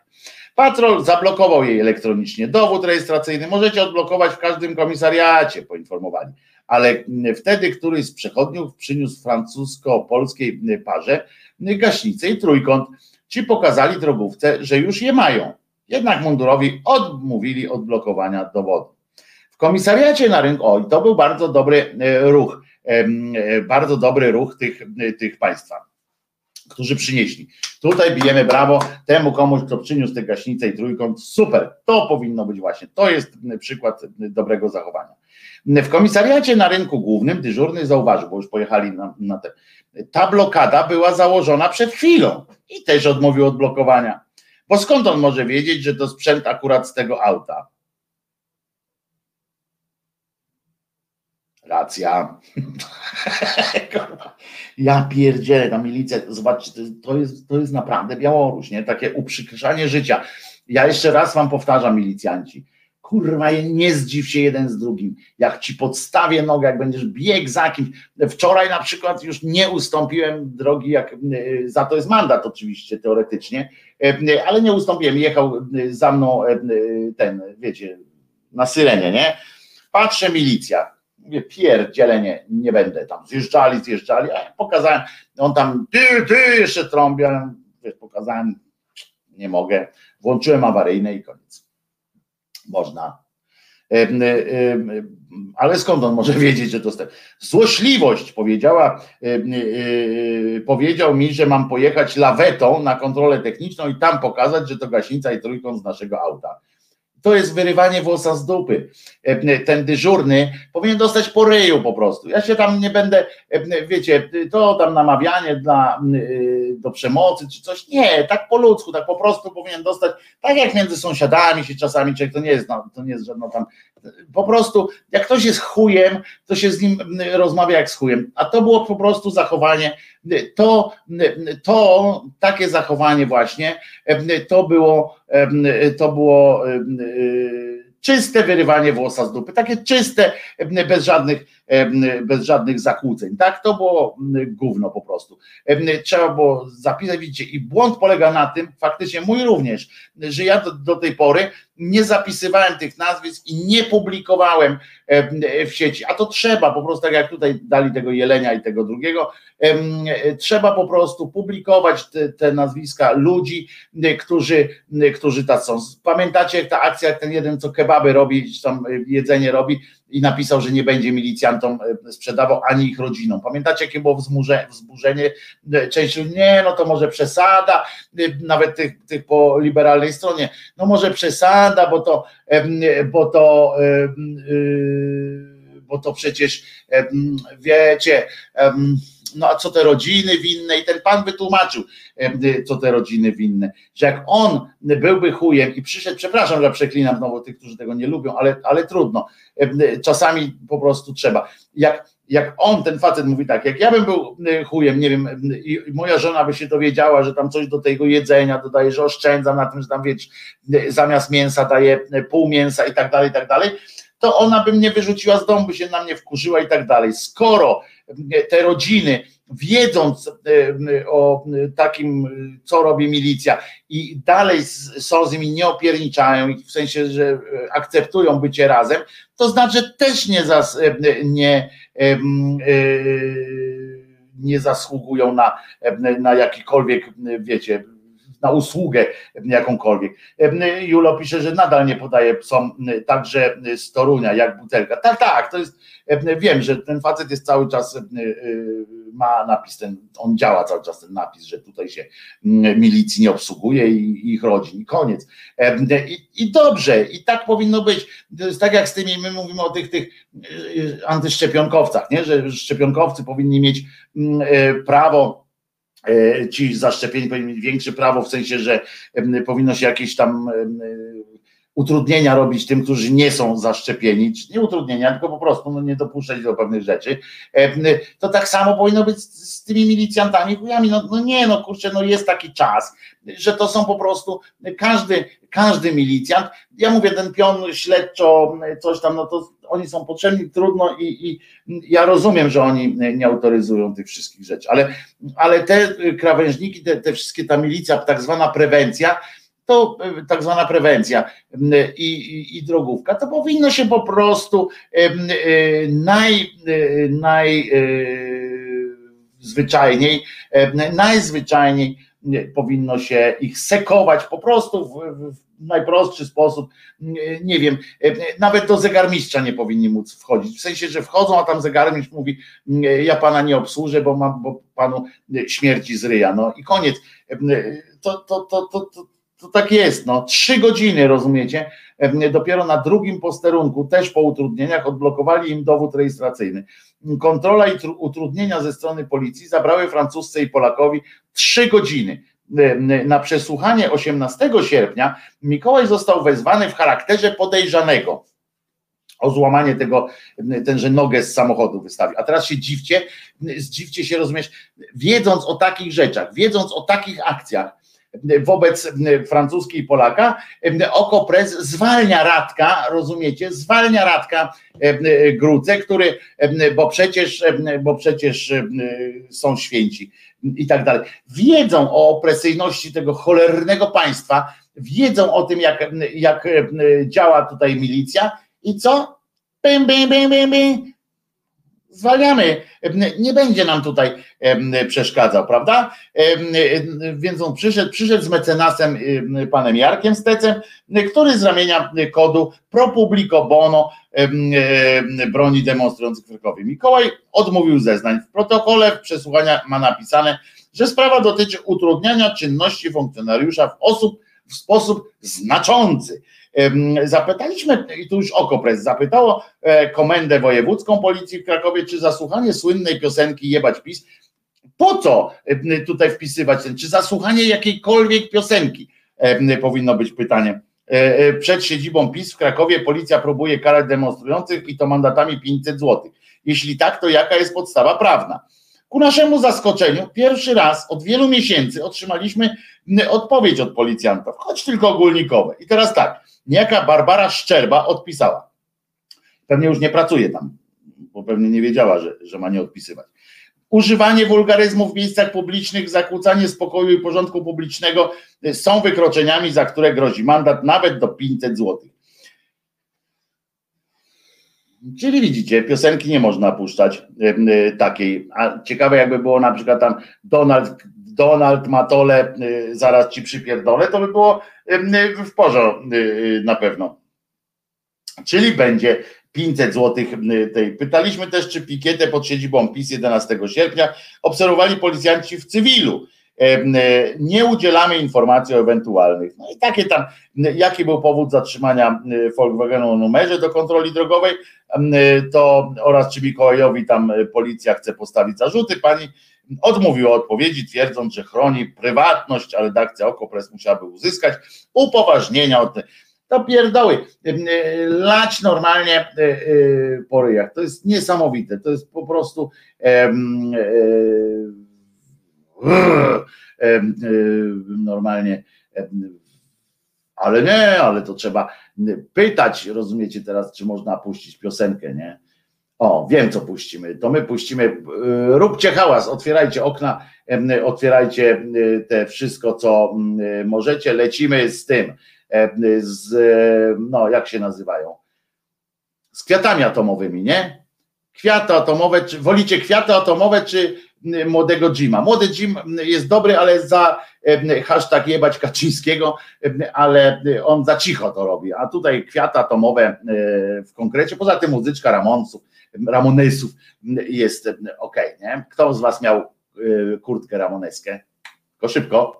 Patrol zablokował jej elektronicznie dowód rejestracyjny. Możecie odblokować w każdym komisariacie, poinformowali. Ale wtedy któryś z przechodniów przyniósł francusko-polskiej parze gaśnicę i trójkąt. Ci pokazali drogówce, że już je mają. Jednak mundurowi odmówili odblokowania dowodu. W komisariacie na rynku, oj, to był bardzo dobry e, ruch, e, bardzo dobry ruch tych, tych państwa którzy przynieśli. Tutaj bijemy brawo temu komuś, kto przyniósł te gaśnice i trójkąt. Super, to powinno być właśnie. To jest przykład dobrego zachowania. W komisariacie na rynku głównym dyżurny zauważył, bo już pojechali na, na. Ta blokada była założona przed chwilą i też odmówił odblokowania. Bo skąd on może wiedzieć, że to sprzęt akurat z tego auta? Racja. ja pierdzielę, ta milicja, zobaczcie, to jest, to jest naprawdę Białoruś, nie? Takie uprzykrzanie życia. Ja jeszcze raz wam powtarzam, milicjanci, kurwa, nie zdziw się jeden z drugim. Jak ci podstawię nogę, jak będziesz bieg za kimś. Wczoraj na przykład już nie ustąpiłem drogi, jak y, za to jest mandat oczywiście teoretycznie, y, ale nie ustąpiłem. Jechał za mną ten, wiecie, na syrenie, nie? Patrzę milicja. Pierdzielenie, nie będę tam. Zjeżdżali, zjeżdżali, a pokazałem, on tam, ty, ty, jeszcze trąbię, pokazałem, nie mogę. Włączyłem awaryjne i koniec można. Ale skąd on może wiedzieć, że to jest złośliwość powiedziała, y, powiedział mi, że mam pojechać lawetą na kontrolę techniczną i tam pokazać, że to gaśnica i trójkąt z naszego auta. To jest wyrywanie włosa z dupy. E, ten dyżurny powinien dostać po ryju po prostu. Ja się tam nie będę, e, wiecie, to tam namawianie dla, do przemocy czy coś. Nie, tak po ludzku, tak po prostu powinien dostać, tak jak między sąsiadami się czasami człowiek, to nie jest, no, to nie jest żadna tam, po prostu jak ktoś jest chujem, to się z nim rozmawia jak z chujem. A to było po prostu zachowanie, to, to takie zachowanie właśnie, to było, to było czyste wyrywanie włosa z dupy, takie czyste, bez żadnych, bez żadnych zakłóceń. Tak, to było gówno po prostu. Trzeba było zapisać, widzicie, i błąd polega na tym, faktycznie mój również, że ja do, do tej pory nie zapisywałem tych nazwisk i nie publikowałem w sieci, a to trzeba po prostu, tak jak tutaj dali tego jelenia i tego drugiego, trzeba po prostu publikować te, te nazwiska ludzi, którzy, którzy tacy są. Pamiętacie jak ta akcja, jak ten jeden, co kebaby robi, czy tam jedzenie robi i napisał, że nie będzie milicjantom sprzedawał ani ich rodzinom. Pamiętacie, jakie było wzburzenie? Część nie, no to może przesada, nawet tych, tych po liberalnej stronie, no może przesada, bo to, bo to, bo to przecież wiecie, no a co te rodziny winne i ten pan wytłumaczył, co te rodziny winne, że jak on byłby chujem i przyszedł, przepraszam, że przeklinam znowu tych, którzy tego nie lubią, ale, ale trudno, czasami po prostu trzeba. Jak, jak on, ten facet mówi tak, jak ja bym był chujem, nie wiem, i moja żona by się dowiedziała, że tam coś do tego jedzenia dodaje, że oszczędzam na tym, że tam wiecie, zamiast mięsa daje pół mięsa i tak dalej, i tak dalej, to ona by mnie wyrzuciła z domu, by się na mnie wkurzyła i tak dalej. Skoro te rodziny, wiedząc e, o takim, co robi milicja i dalej są z nimi, nie opierniczają, w sensie, że akceptują bycie razem, to znaczy też nie, zas, e, nie, e, nie zasługują na, na jakikolwiek, wiecie, na usługę jakąkolwiek. Julo pisze, że nadal nie podaje psom także z Torunia, jak butelka. Tak, tak, to jest, wiem, że ten facet jest cały czas, ma napis ten, on działa cały czas ten napis, że tutaj się milicji nie obsługuje i ich rodzin koniec. I, I, dobrze, i tak powinno być. Tak jak z tymi, my mówimy o tych, tych antyszczepionkowcach, nie? że szczepionkowcy powinni mieć prawo E, ci zaszczepieni powinni mieć większe prawo, w sensie, że powinno się jakieś tam utrudnienia robić tym, którzy nie są zaszczepieni, nie utrudnienia, tylko po prostu no, nie dopuszczać do pewnych rzeczy, to tak samo powinno być z tymi milicjantami, chujami, no, no nie, no kurczę, no jest taki czas, że to są po prostu, każdy, każdy milicjant, ja mówię, ten pion śledczo, coś tam, no to oni są potrzebni, trudno i, i ja rozumiem, że oni nie autoryzują tych wszystkich rzeczy, ale, ale te krawężniki, te, te wszystkie, ta milicja, tak zwana prewencja, to tak zwana prewencja i, i, i, drogówka, to powinno się po prostu naj, naj zwyczajniej, najzwyczajniej powinno się ich sekować po prostu w, w najprostszy sposób, nie wiem, nawet do zegarmistrza nie powinni móc wchodzić, w sensie, że wchodzą, a tam zegarmistrz mówi, ja pana nie obsłużę, bo mam, bo panu śmierci z ryja, no i koniec. To, to, to, to, to, to tak jest, no trzy godziny, rozumiecie, dopiero na drugim posterunku, też po utrudnieniach, odblokowali im dowód rejestracyjny. Kontrola i utrudnienia ze strony policji zabrały Francuzce i Polakowi trzy godziny. Na przesłuchanie 18 sierpnia Mikołaj został wezwany w charakterze podejrzanego. o złamanie tego, ten, że nogę z samochodu wystawił. A teraz się dziwcie, zdziwcie się, rozumiesz, wiedząc o takich rzeczach, wiedząc o takich akcjach, wobec francuskiej Polaka, Okopres zwalnia Radka, rozumiecie, zwalnia Radka Gruce, który, bo przecież, bo przecież są święci i tak dalej. Wiedzą o opresyjności tego cholernego państwa, wiedzą o tym, jak, jak działa tutaj milicja i co? Bim, bim, bim, bim, bim zwalniamy, nie będzie nam tutaj przeszkadzał, prawda? Więc on przyszedł, przyszedł z mecenasem panem Jarkiem Stecem, który z ramienia kodu pro publico bono broni demonstrujących Krakowie. Mikołaj odmówił zeznań. W protokole przesłuchania ma napisane, że sprawa dotyczy utrudniania czynności funkcjonariusza w, osób, w sposób znaczący. Zapytaliśmy, i tu już Okopres zapytało e, Komendę Wojewódzką Policji w Krakowie, czy zasłuchanie słynnej piosenki Jebać PiS, po co tutaj wpisywać ten, czy zasłuchanie jakiejkolwiek piosenki powinno być pytanie. E, e, przed siedzibą PiS w Krakowie policja próbuje karać demonstrujących i to mandatami 500 zł. Jeśli tak, to jaka jest podstawa prawna? Ku naszemu zaskoczeniu, pierwszy raz od wielu miesięcy otrzymaliśmy odpowiedź od policjantów, choć tylko ogólnikowe. I teraz tak, niejaka Barbara Szczerba odpisała. Pewnie już nie pracuje tam, bo pewnie nie wiedziała, że, że ma nie odpisywać. Używanie wulgaryzmów w miejscach publicznych, zakłócanie spokoju i porządku publicznego są wykroczeniami, za które grozi mandat nawet do 500 złotych. Czyli widzicie, piosenki nie można puszczać e, takiej. A ciekawe, jakby było na przykład tam Donald, Donald Matole, e, zaraz ci przypierdolę, to by było w porządku na pewno. Czyli będzie 500 zł tej. Pytaliśmy też, czy pikietę pod siedzibą PiS 11 sierpnia obserwowali policjanci w cywilu. E, nie udzielamy informacji o ewentualnych. No i takie tam, jaki był powód zatrzymania Volkswagenu o numerze do kontroli drogowej, to oraz czy Mikołajowi tam policja chce postawić zarzuty. Pani odmówiła odpowiedzi, twierdząc, że chroni prywatność, a redakcja Okopres musiałaby uzyskać upoważnienia od to pierdoły. Lać normalnie e, e, po ryjach. To jest niesamowite. To jest po prostu normalnie ale nie, ale to trzeba pytać, rozumiecie teraz, czy można puścić piosenkę, nie? O, wiem co puścimy. To my puścimy. Y, róbcie hałas, otwierajcie okna, otwierajcie y, te wszystko, co y, możecie. Lecimy z tym, z, no jak się nazywają? Z kwiatami atomowymi, nie? Kwiaty atomowe, czy wolicie kwiaty atomowe, czy młodego Jima. Młody Jim jest dobry, ale za hashtag jebać Kaczyńskiego, ale on za cicho to robi, a tutaj kwiaty atomowe w konkrecie, poza tym muzyczka Ramonsów, Ramonesów jest ok, nie? Kto z was miał kurtkę ramoneskę? Tylko szybko.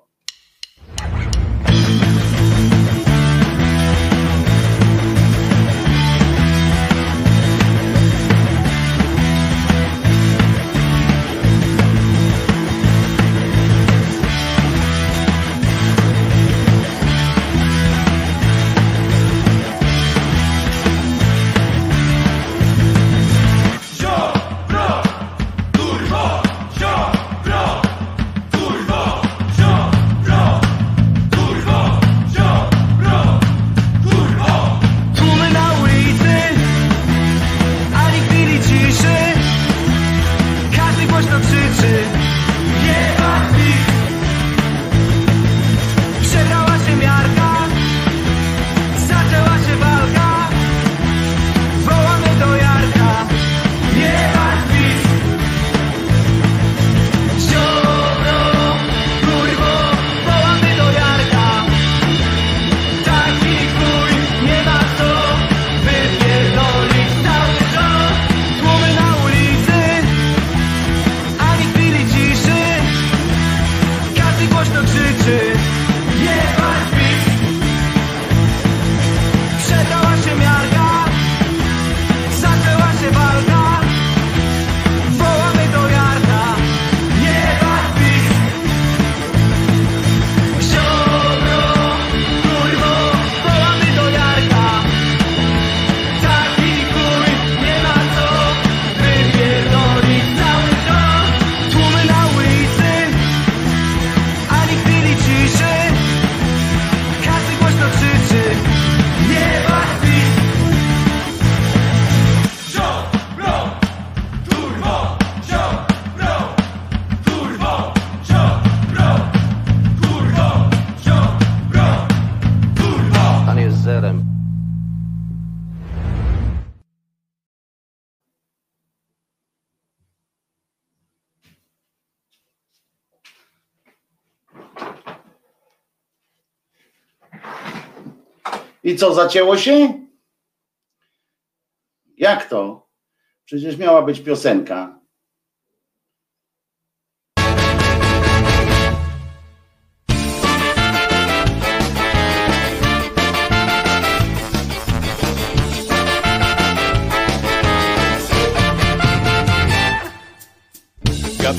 I co, zacięło się? Jak to? Przecież miała być piosenka.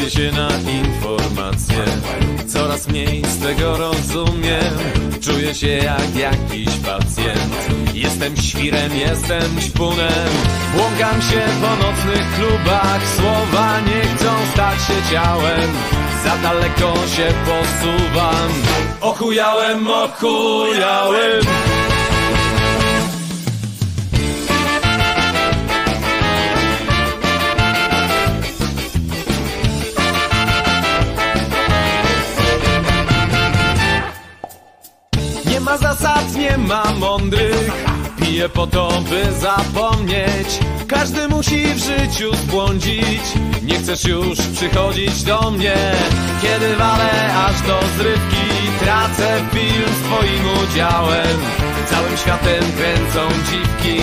Gapię się na informacje. Coraz mniej z tego rozumiem. Czuję się jak jakiś pacjent. Jestem świrem, jestem śpunem Błąkam się po nocnych klubach. Słowa nie chcą stać się ciałem. Za daleko się posuwam. Ochujałem, ochujałem ma zasad, nie ma mądrych. Piję po to, by zapomnieć. Każdy musi w życiu zbłądzić. Nie chcesz już przychodzić do mnie. Kiedy walę aż do zrywki Tracę film z twoim udziałem. Całym światem kręcą dziwki.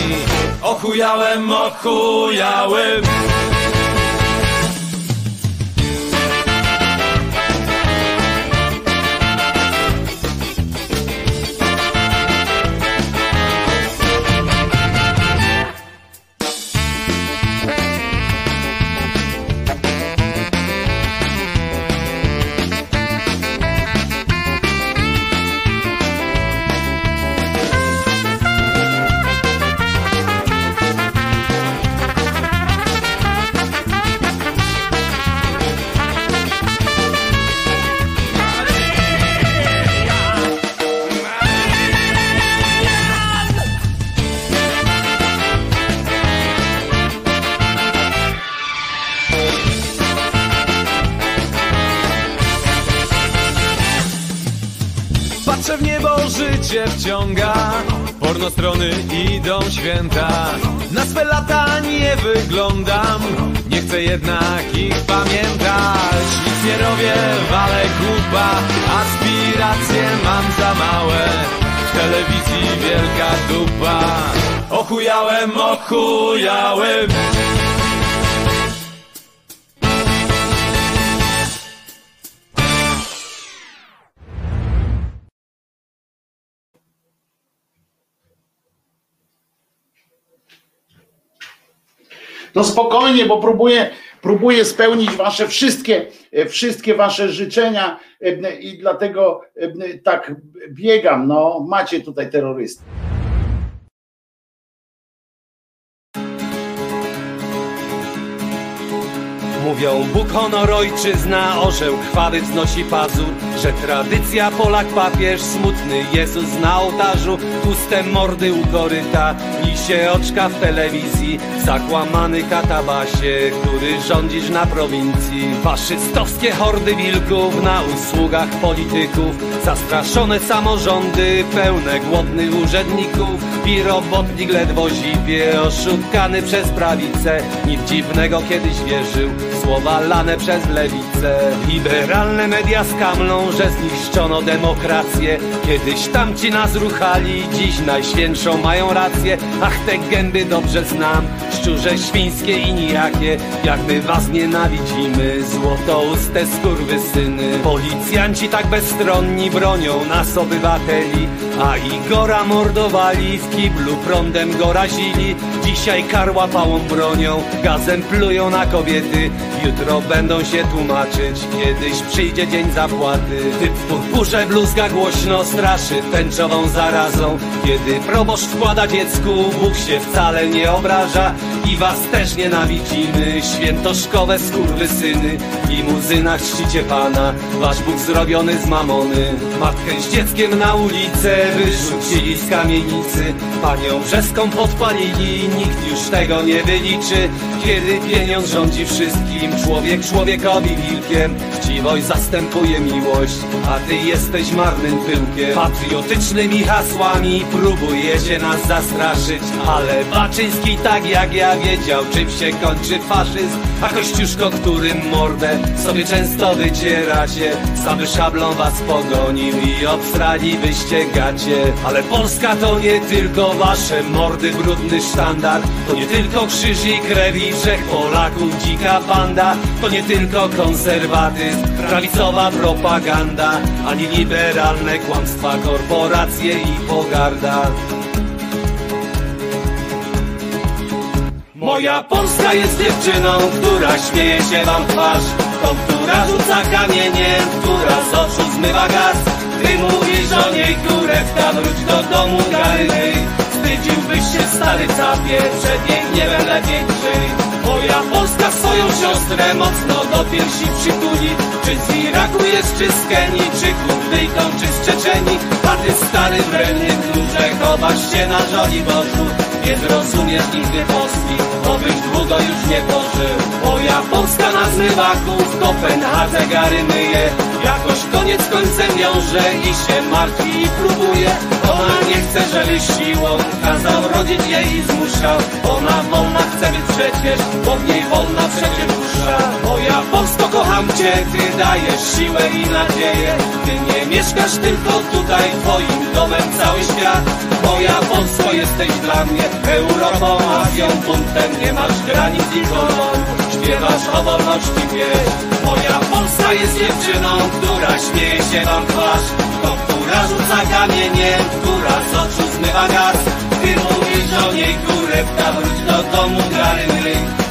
Ochujałem, ochujałem strony idą święta. Na swe lata nie wyglądam Nie chcę jednak ich pamiętać. Nic nie robię, walę głupa Aspiracje mam za małe. W telewizji wielka dupa. Ochujałem, ochujałem No spokojnie, bo próbuję, próbuję spełnić wasze wszystkie, e, wszystkie wasze życzenia e, i dlatego e, tak biegam. No, macie tutaj terrorystów. Mówią Bóg, honor, ojczyzna, orzeł krwawy wznosi pazur Że tradycja, Polak, papież, smutny Jezus na ołtarzu. Puste mordy u koryta, lisie oczka w telewizji. Zakłamany katabasie, który rządzisz na prowincji. Faszystowskie hordy wilków na usługach polityków. Zastraszone samorządy, pełne głodnych urzędników. I robotnik ledwo zipie, oszukany przez prawicę. Nic dziwnego kiedyś wierzył słowa lane przez lewicę. Liberalne media skamlą, że zniszczono demokrację. Kiedyś tamci nas ruchali, dziś najświętszą mają rację. Ach, te gęby dobrze znam, szczurze świńskie i nijakie. Jak my was nienawidzimy, złotouste skurwysyny Policjanci tak bezstronni bronią nas obywateli A Igora mordowali, w kiblu prądem go razili. Dzisiaj karła pałą bronią, gazem plują na kobiety. Jutro będą się tłumaczyć, kiedyś przyjdzie dzień zapłaty Typ w purpurze bluzga głośno straszy tęczową zarazą. Kiedy proboszcz wkłada dziecku, Bóg się wcale nie obraża I was też nienawidzimy, świętoszkowe skurwysyny W limuzynach czcicie Pana, wasz Bóg zrobiony z mamony. Matkę z dzieckiem na ulicę wyrzucili z kamienicy. Panią brzeską podpalili, nikt już tego nie wyliczy. Kiedy pieniądz rządzi wszystkim, człowiek człowiekowi wilkiem. Chciwość zastępuje miłość, a ty jesteś marnym pyłkiem Patriotycznymi hasłami próbujecie nas zastraszyć Ale Baczyński tak jak ja wiedział, czym się kończy faszyzm. A Kościuszko, którym mordę sobie często wycieracie Sam szablą was pogonił i obstrali wyście gacie. Ale Polska to nie tylko wasze mordy, brudny sztandar. To nie tylko krzyż i krew i wszech Polaków dzika banda. To nie tylko konserwatyzm, prawicowa propaganda Ani liberalne kłamstwa, korporacje i pogarda. Moja Polska jest dziewczyną, która śmieje się wam twarz. Tą, która rzuca kamieniem, która z oczu zmywa gaz. Ty mówisz o niej kurewka, wróć do domu garyny Wstydziłbyś się stary capie, przed jej gniewem lepiej żyj Moja Polska swoją siostrę mocno do piersi przytuli. Czy z Iraku jest, czy z Kenii, czy Kurdyjką, czy z Czeczeni? A ty stary wredny klucze chowasz się na żoli Bożu. Nie zrozumiesz nigdy Polski, obyś długo już nie pożył. Moja Polska na zmywaku w Kopenhadze gary myje Jakoś koniec końcem wiąże i się martwi i próbuje. Ona nie chce, żeby siłą kazał rodzić jej i zmuszał Ona wolna chce być przecież, bo w niej wolna przecież dusza. Moja Polsko kocham cię, ty dajesz siłę i nadzieję. Ty nie mieszkasz tylko tutaj, twoim domem cały świat. Moja Polsko jesteś dla mnie Europą, Azją, buntem Nie masz granic i koloru Śpiewasz o wolności pieśń. Moja Polska jest dziewczyną, która śmieje się wam twarz. To, która rzuca kamieniem, która z oczu zmywa gaz. Ty mówisz o niej kurewka, wróć do domu gary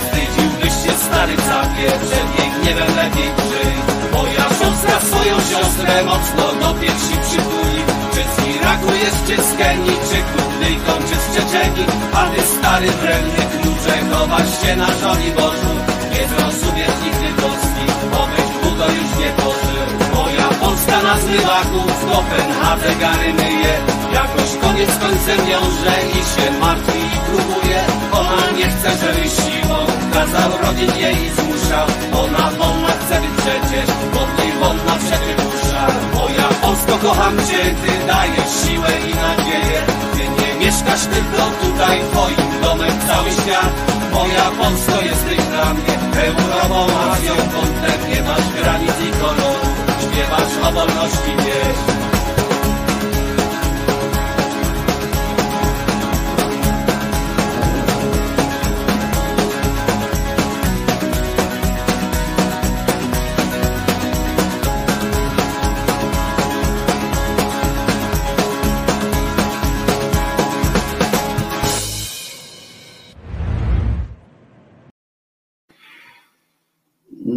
Wstydziłbyś się stary capie, przed jej gniewem lepiej żyj Moja Polska swoją siostrę mocno do piersi przytuli. Czy z Iraku jest, czy z Kenii, czy Kurdyjką, czy z Czeczeni A ty stary wredny chowasz się na żoni Bożu. Nie zrozumiesz nigdy Polski, obyś długo już nie pożył. Moja Polska na zmywaku w Kopenhadze gary myje. Jakoś koniec końcem wiąże i się martwi i próbuje. Ona nie chce, żeby siłą kazał rodzić jej i zmuszał. Ona wolna chce być przecież, w niej wolna przecież dusza Moja Polsko kocham cię, ty dajesz siłę i nadzieję. Ty mieszkasz tylko tutaj, twoim domem cały świat. Moja Polsko jesteś dla mnie Europą, Azją, kątem Nie masz granic i koloru Śpiewasz o wolności wieś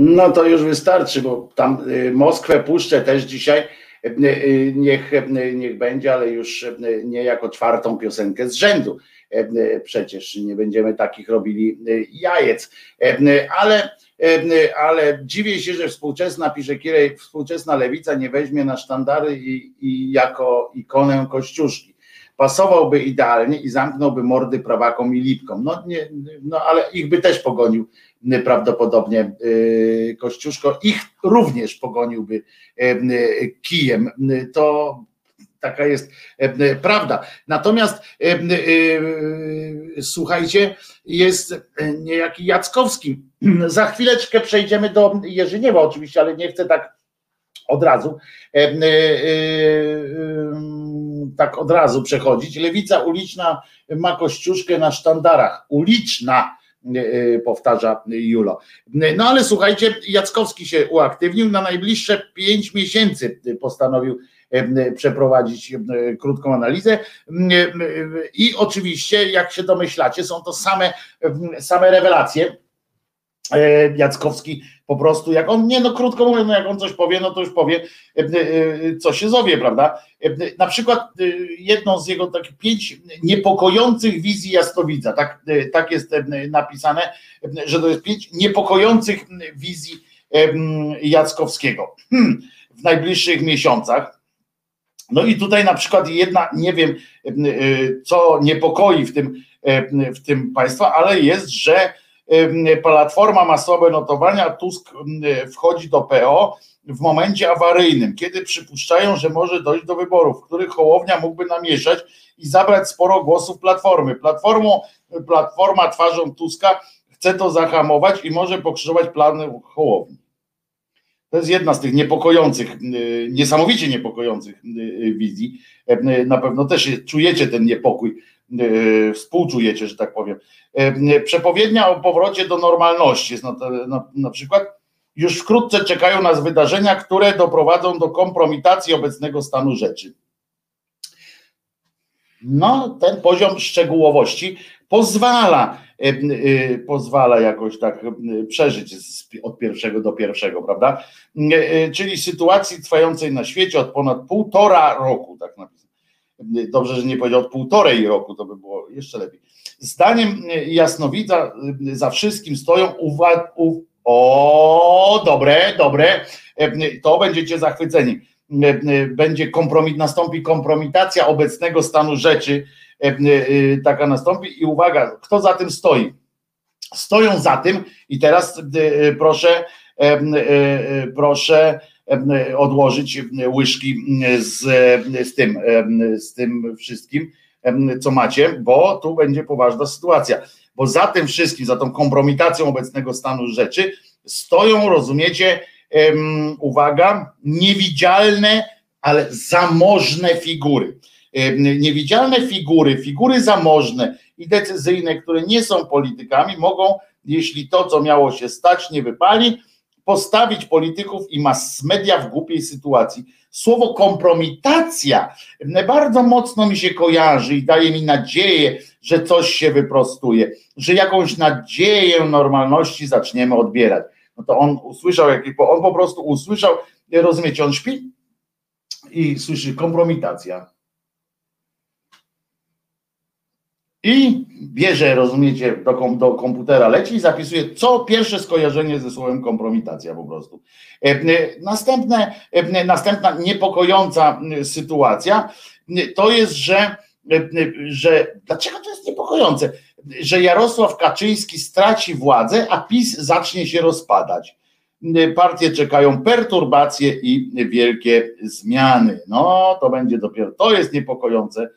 No to już wystarczy, bo tam y, Moskwę puszczę też dzisiaj. Y, y, niech, niech będzie, ale już nie jako czwartą piosenkę z rzędu. Przecież nie będziemy takich robili jajec. Ale, ale dziwię się, że współczesna, pisze Kirej, współczesna lewica nie weźmie na sztandary i, i jako ikonę Kościuszki pasowałby idealnie i zamknąłby mordy prawakom i lipkom. No, nie, no ale ich by też pogonił prawdopodobnie y, Kościuszko. Ich również pogoniłby y, y, kijem. To taka jest prawda. Natomiast słuchajcie, jest niejaki Jackowski. Za chwileczkę przejdziemy do Jerzyniewa oczywiście, ale nie chcę tak od razu tak od razu przechodzić. Lewica uliczna ma kościuszkę na sztandarach. Uliczna powtarza Julo. No ale słuchajcie, Jackowski się uaktywnił, na najbliższe pięć miesięcy postanowił e, przeprowadzić krótką analizę i oczywiście, jak się domyślacie, są to same, same rewelacje. Jackowski po prostu, jak on, nie no krótko mówiąc, no jak on coś powie, no to już powie, e, e, co się zowie, prawda? E, na przykład jedną z jego takich pięć niepokojących wizji Jasnowidza, tak, tak jest napisane, że to jest pięć niepokojących wizji Jackowskiego hmm, w najbliższych miesiącach. No i tutaj na przykład jedna, nie wiem co niepokoi w tym, w tym państwa, ale jest, że Platforma ma słabe notowania, Tusk wchodzi do PO w momencie awaryjnym, kiedy przypuszczają, że może dojść do wyborów, w których Hołownia mógłby namieszać i zabrać sporo głosów Platformy. Platformą, Platforma twarzą Tuska chce to zahamować i może pokrzyżować plany Hołowni. To jest jedna z tych niepokojących, niesamowicie niepokojących wizji. Na pewno też czujecie ten niepokój, współczujecie, że tak powiem. E, przepowiednia o powrocie do normalności jest na, na, na przykład. Już wkrótce czekają nas wydarzenia, które doprowadzą do kompromitacji obecnego stanu rzeczy. No, ten poziom szczegółowości pozwala, e, e, pozwala jakoś tak e, przeżyć od pierwszego do pierwszego, prawda? Czyli sytuacji trwającej na świecie od ponad półtora roku, tak napisane. Dobrze, że nie powiedział od półtorej roku, to by było jeszcze lepiej. Zdaniem jasnowidza za wszystkim stoją uwagi. O, dobre, dobre. To będziecie zachwyceni. Będzie kompromit, nastąpi kompromitacja obecnego stanu rzeczy E, e, taka nastąpi i uwaga, kto za tym stoi? Stoją za tym i teraz e, proszę, proszę odłożyć łyżki z, z tym, z tym wszystkim, co macie, bo tu będzie poważna sytuacja. Bo za tym wszystkim, za tą kompromitacją obecnego stanu rzeczy stoją, rozumiecie, uwaga, niewidzialne, ale zamożne figury niewidzialne figury, figury zamożne i decyzyjne, które nie są politykami, mogą, jeśli to, co miało się stać, nie wypali, postawić polityków i mass media w głupiej sytuacji. Słowo kompromitacja bardzo mocno mi się kojarzy i daje mi nadzieję, że coś się wyprostuje, że jakąś nadzieję normalności zaczniemy odbierać. No to on usłyszał, on po prostu usłyszał, rozumiecie, on śpi i słyszy kompromitacja i bierze, rozumiecie, do, do komputera leci i zapisuje, co pierwsze skojarzenie ze słowem kompromitacja po prostu. E, e, następne, e, następna niepokojąca sytuacja to jest, że, że dlaczego to jest niepokojące? Że Jarosław Kaczyński straci władzę, a PiS zacznie się rozpadać. Partie czekają perturbacje i wielkie zmiany. No, to będzie dopiero, to jest niepokojące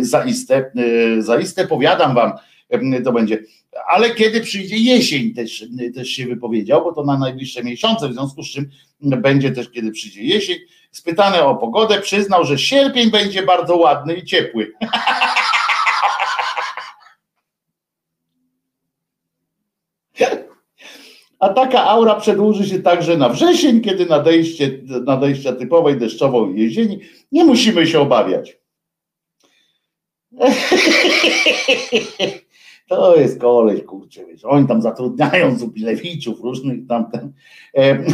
zaiste, e, zaiste powiadam wam, e, to będzie. Ale kiedy przyjdzie jesień, też, też się wypowiedział, bo to na najbliższe miesiące, w związku z czym będzie też, kiedy przyjdzie jesień. Spytany o pogodę, przyznał, że sierpień będzie bardzo ładny i ciepły. A taka aura przedłuży się także na wrzesień, kiedy nadejście, nadejścia typowej deszczową jesieni nie musimy się obawiać. To jest koleś, kurczę, wiesz, oni tam zatrudniają Zubilewiczów, różnych tamten.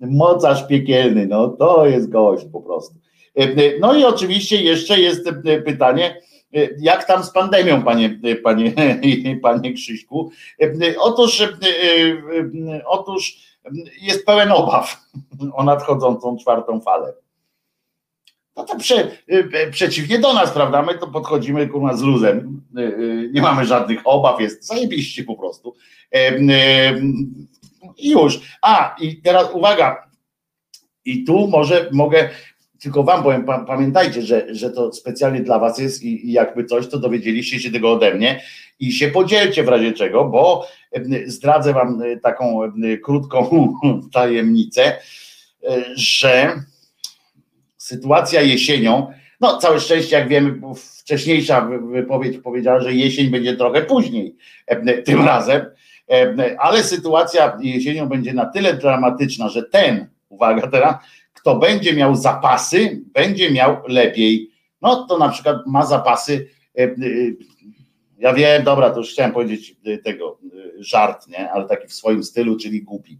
Mocarz piekielny, no to jest gość po prostu. No i oczywiście jeszcze jest pytanie, jak tam z pandemią, panie, panie, panie Krzyśku? Otóż, otóż jest pełen obaw o nadchodzącą czwartą falę. No to prze, y, y, przeciwnie do nas, prawda? My to podchodzimy kurwa z luzem. Y, nie mamy żadnych obaw, jest zajebiście po prostu. I już. A, i teraz uwaga. I tu może mogę, tylko wam powiem, pamiętajcie, że, że to specjalnie dla was jest i, i jakby coś, to dowiedzieliście się tego ode mnie i się podzielcie w razie czego, bo zdradzę wam taką krótką tajemnicę, że sytuacja jesienią, no całe szczęście, jak wiemy, wcześniejsza wypowiedź powiedziała, że jesień będzie trochę później tym razem, ale sytuacja jesienią będzie na tyle dramatyczna, że ten, uwaga teraz, kto będzie miał zapasy, będzie miał lepiej. No to na przykład ma zapasy, e, ja wiem, dobra, to już chciałem powiedzieć tego żart, nie, ale taki w swoim stylu, czyli głupi,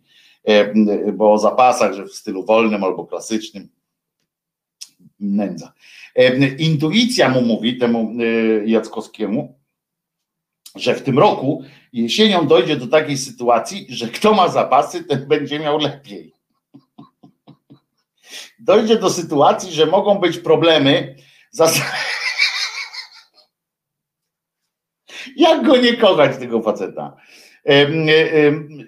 bo o zapasach, że w stylu wolnym albo klasycznym, nędza. E, intuicja mu mówi, temu e, Jackowskiemu, że w tym roku jesienią dojdzie do takiej sytuacji, że kto ma zapasy, ten będzie miał lepiej. Dojdzie do sytuacji, że mogą być problemy. Jak go nie kochać, tego faceta?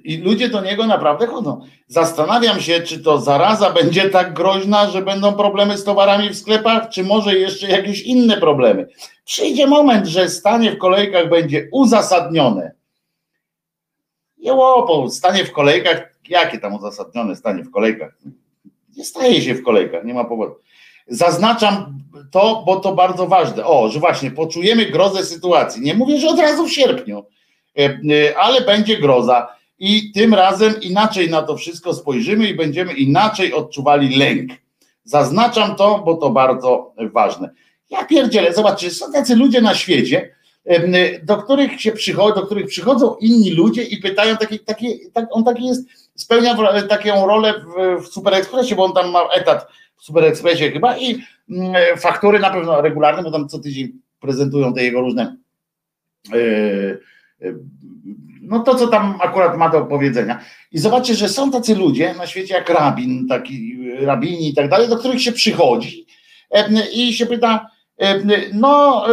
I ludzie do niego naprawdę chodzą. Zastanawiam się, czy to zaraza będzie tak groźna, że będą problemy z towarami w sklepach, czy może jeszcze jakieś inne problemy. Przyjdzie moment, że stanie w kolejkach będzie uzasadnione. Jełopo, stanie w kolejkach, jakie tam uzasadnione stanie w kolejkach? Nie staje się w kolejkach, nie ma powodu. Zaznaczam to, bo to bardzo ważne. O, że właśnie poczujemy grozę sytuacji. Nie mówię, że od razu w sierpniu, ale będzie groza i tym razem inaczej na to wszystko spojrzymy i będziemy inaczej odczuwali lęk. Zaznaczam to, bo to bardzo ważne. Ja pierdzielę, zobaczcie, są tacy ludzie na świecie, do których się przychodzą, do których przychodzą inni ludzie i pytają, taki, taki, tak, on taki jest, spełnia taką rolę w, w Super Expressie, bo on tam ma etat w Super Expressie chyba i mm, faktury na pewno regularne, bo tam co tydzień prezentują te jego różne yy, no to, co tam akurat ma do powiedzenia. I zobaczcie, że są tacy ludzie na świecie jak rabin, taki rabini i tak dalej, do których się przychodzi i się pyta, no,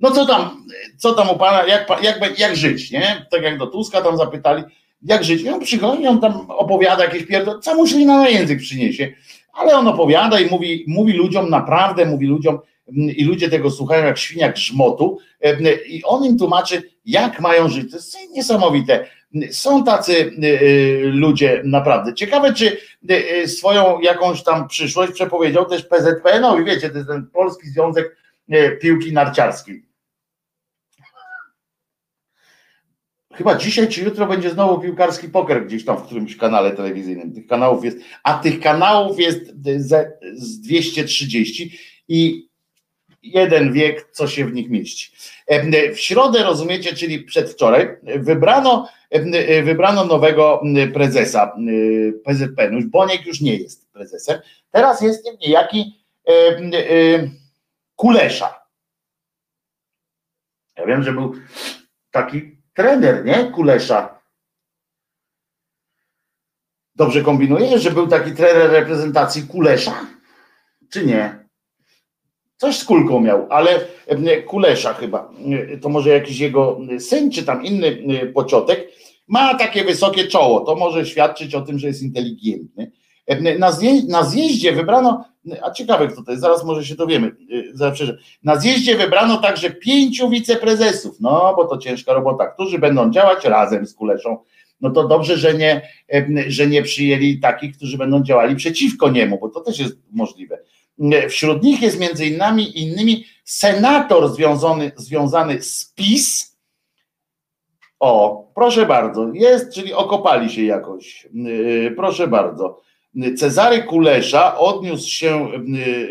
no co tam, co tam u pana, jak, jak, jak żyć, nie? Tak jak do Tuska tam zapytali, jak żyć. I on przychodzi, on tam opowiada jakieś pierdol, co mu na język przyniesie, ale on opowiada i mówi, mówi ludziom, naprawdę mówi ludziom, i ludzie tego słuchają jak świnia grzmotu i on im tłumaczy, jak mają żyć. To jest niesamowite. Są tacy y, y, ludzie naprawdę. Ciekawe, czy swoją jakąś tam przyszłość przepowiedział też PZPN-owi. Wiecie, to jest ten Polski Związek Piłki Narciarskiej. Chyba dzisiaj czy jutro będzie znowu piłkarski poker gdzieś tam w którymś kanale telewizyjnym. Tych kanałów jest, a tych kanałów jest z 230 i jeden wiek, co się w nich mieści. W środę, rozumiecie, czyli przedwczoraj, wybrano, wybrano nowego prezesa PZPN. Już Boniek już nie jest prezesem. Teraz jest nim niejaki Kulesza. Ja wiem, że był taki trener, nie? Kulesza. Dobrze kombinuję, że był taki trener reprezentacji Kulesza? Czy nie? Coś z kulką miał, ale Kulesza chyba, to może jakiś jego syn, czy tam inny pociotek, ma takie wysokie czoło. To może świadczyć o tym, że jest inteligentny. Na, zje, na zjeździe wybrano, a ciekawe kto to jest, zaraz może się dowiemy, na zjeździe wybrano także pięciu wiceprezesów, no bo to ciężka robota, którzy będą działać razem z Kuleszą. No to dobrze, że nie, że nie przyjęli takich, którzy będą działali przeciwko niemu, bo to też jest możliwe. Wśród nich jest między innymi, innymi senator związany, związany z PiS. O, proszę bardzo, jest, czyli okopali się jakoś. Yy, proszę bardzo. Cezary Kulesza odniósł się,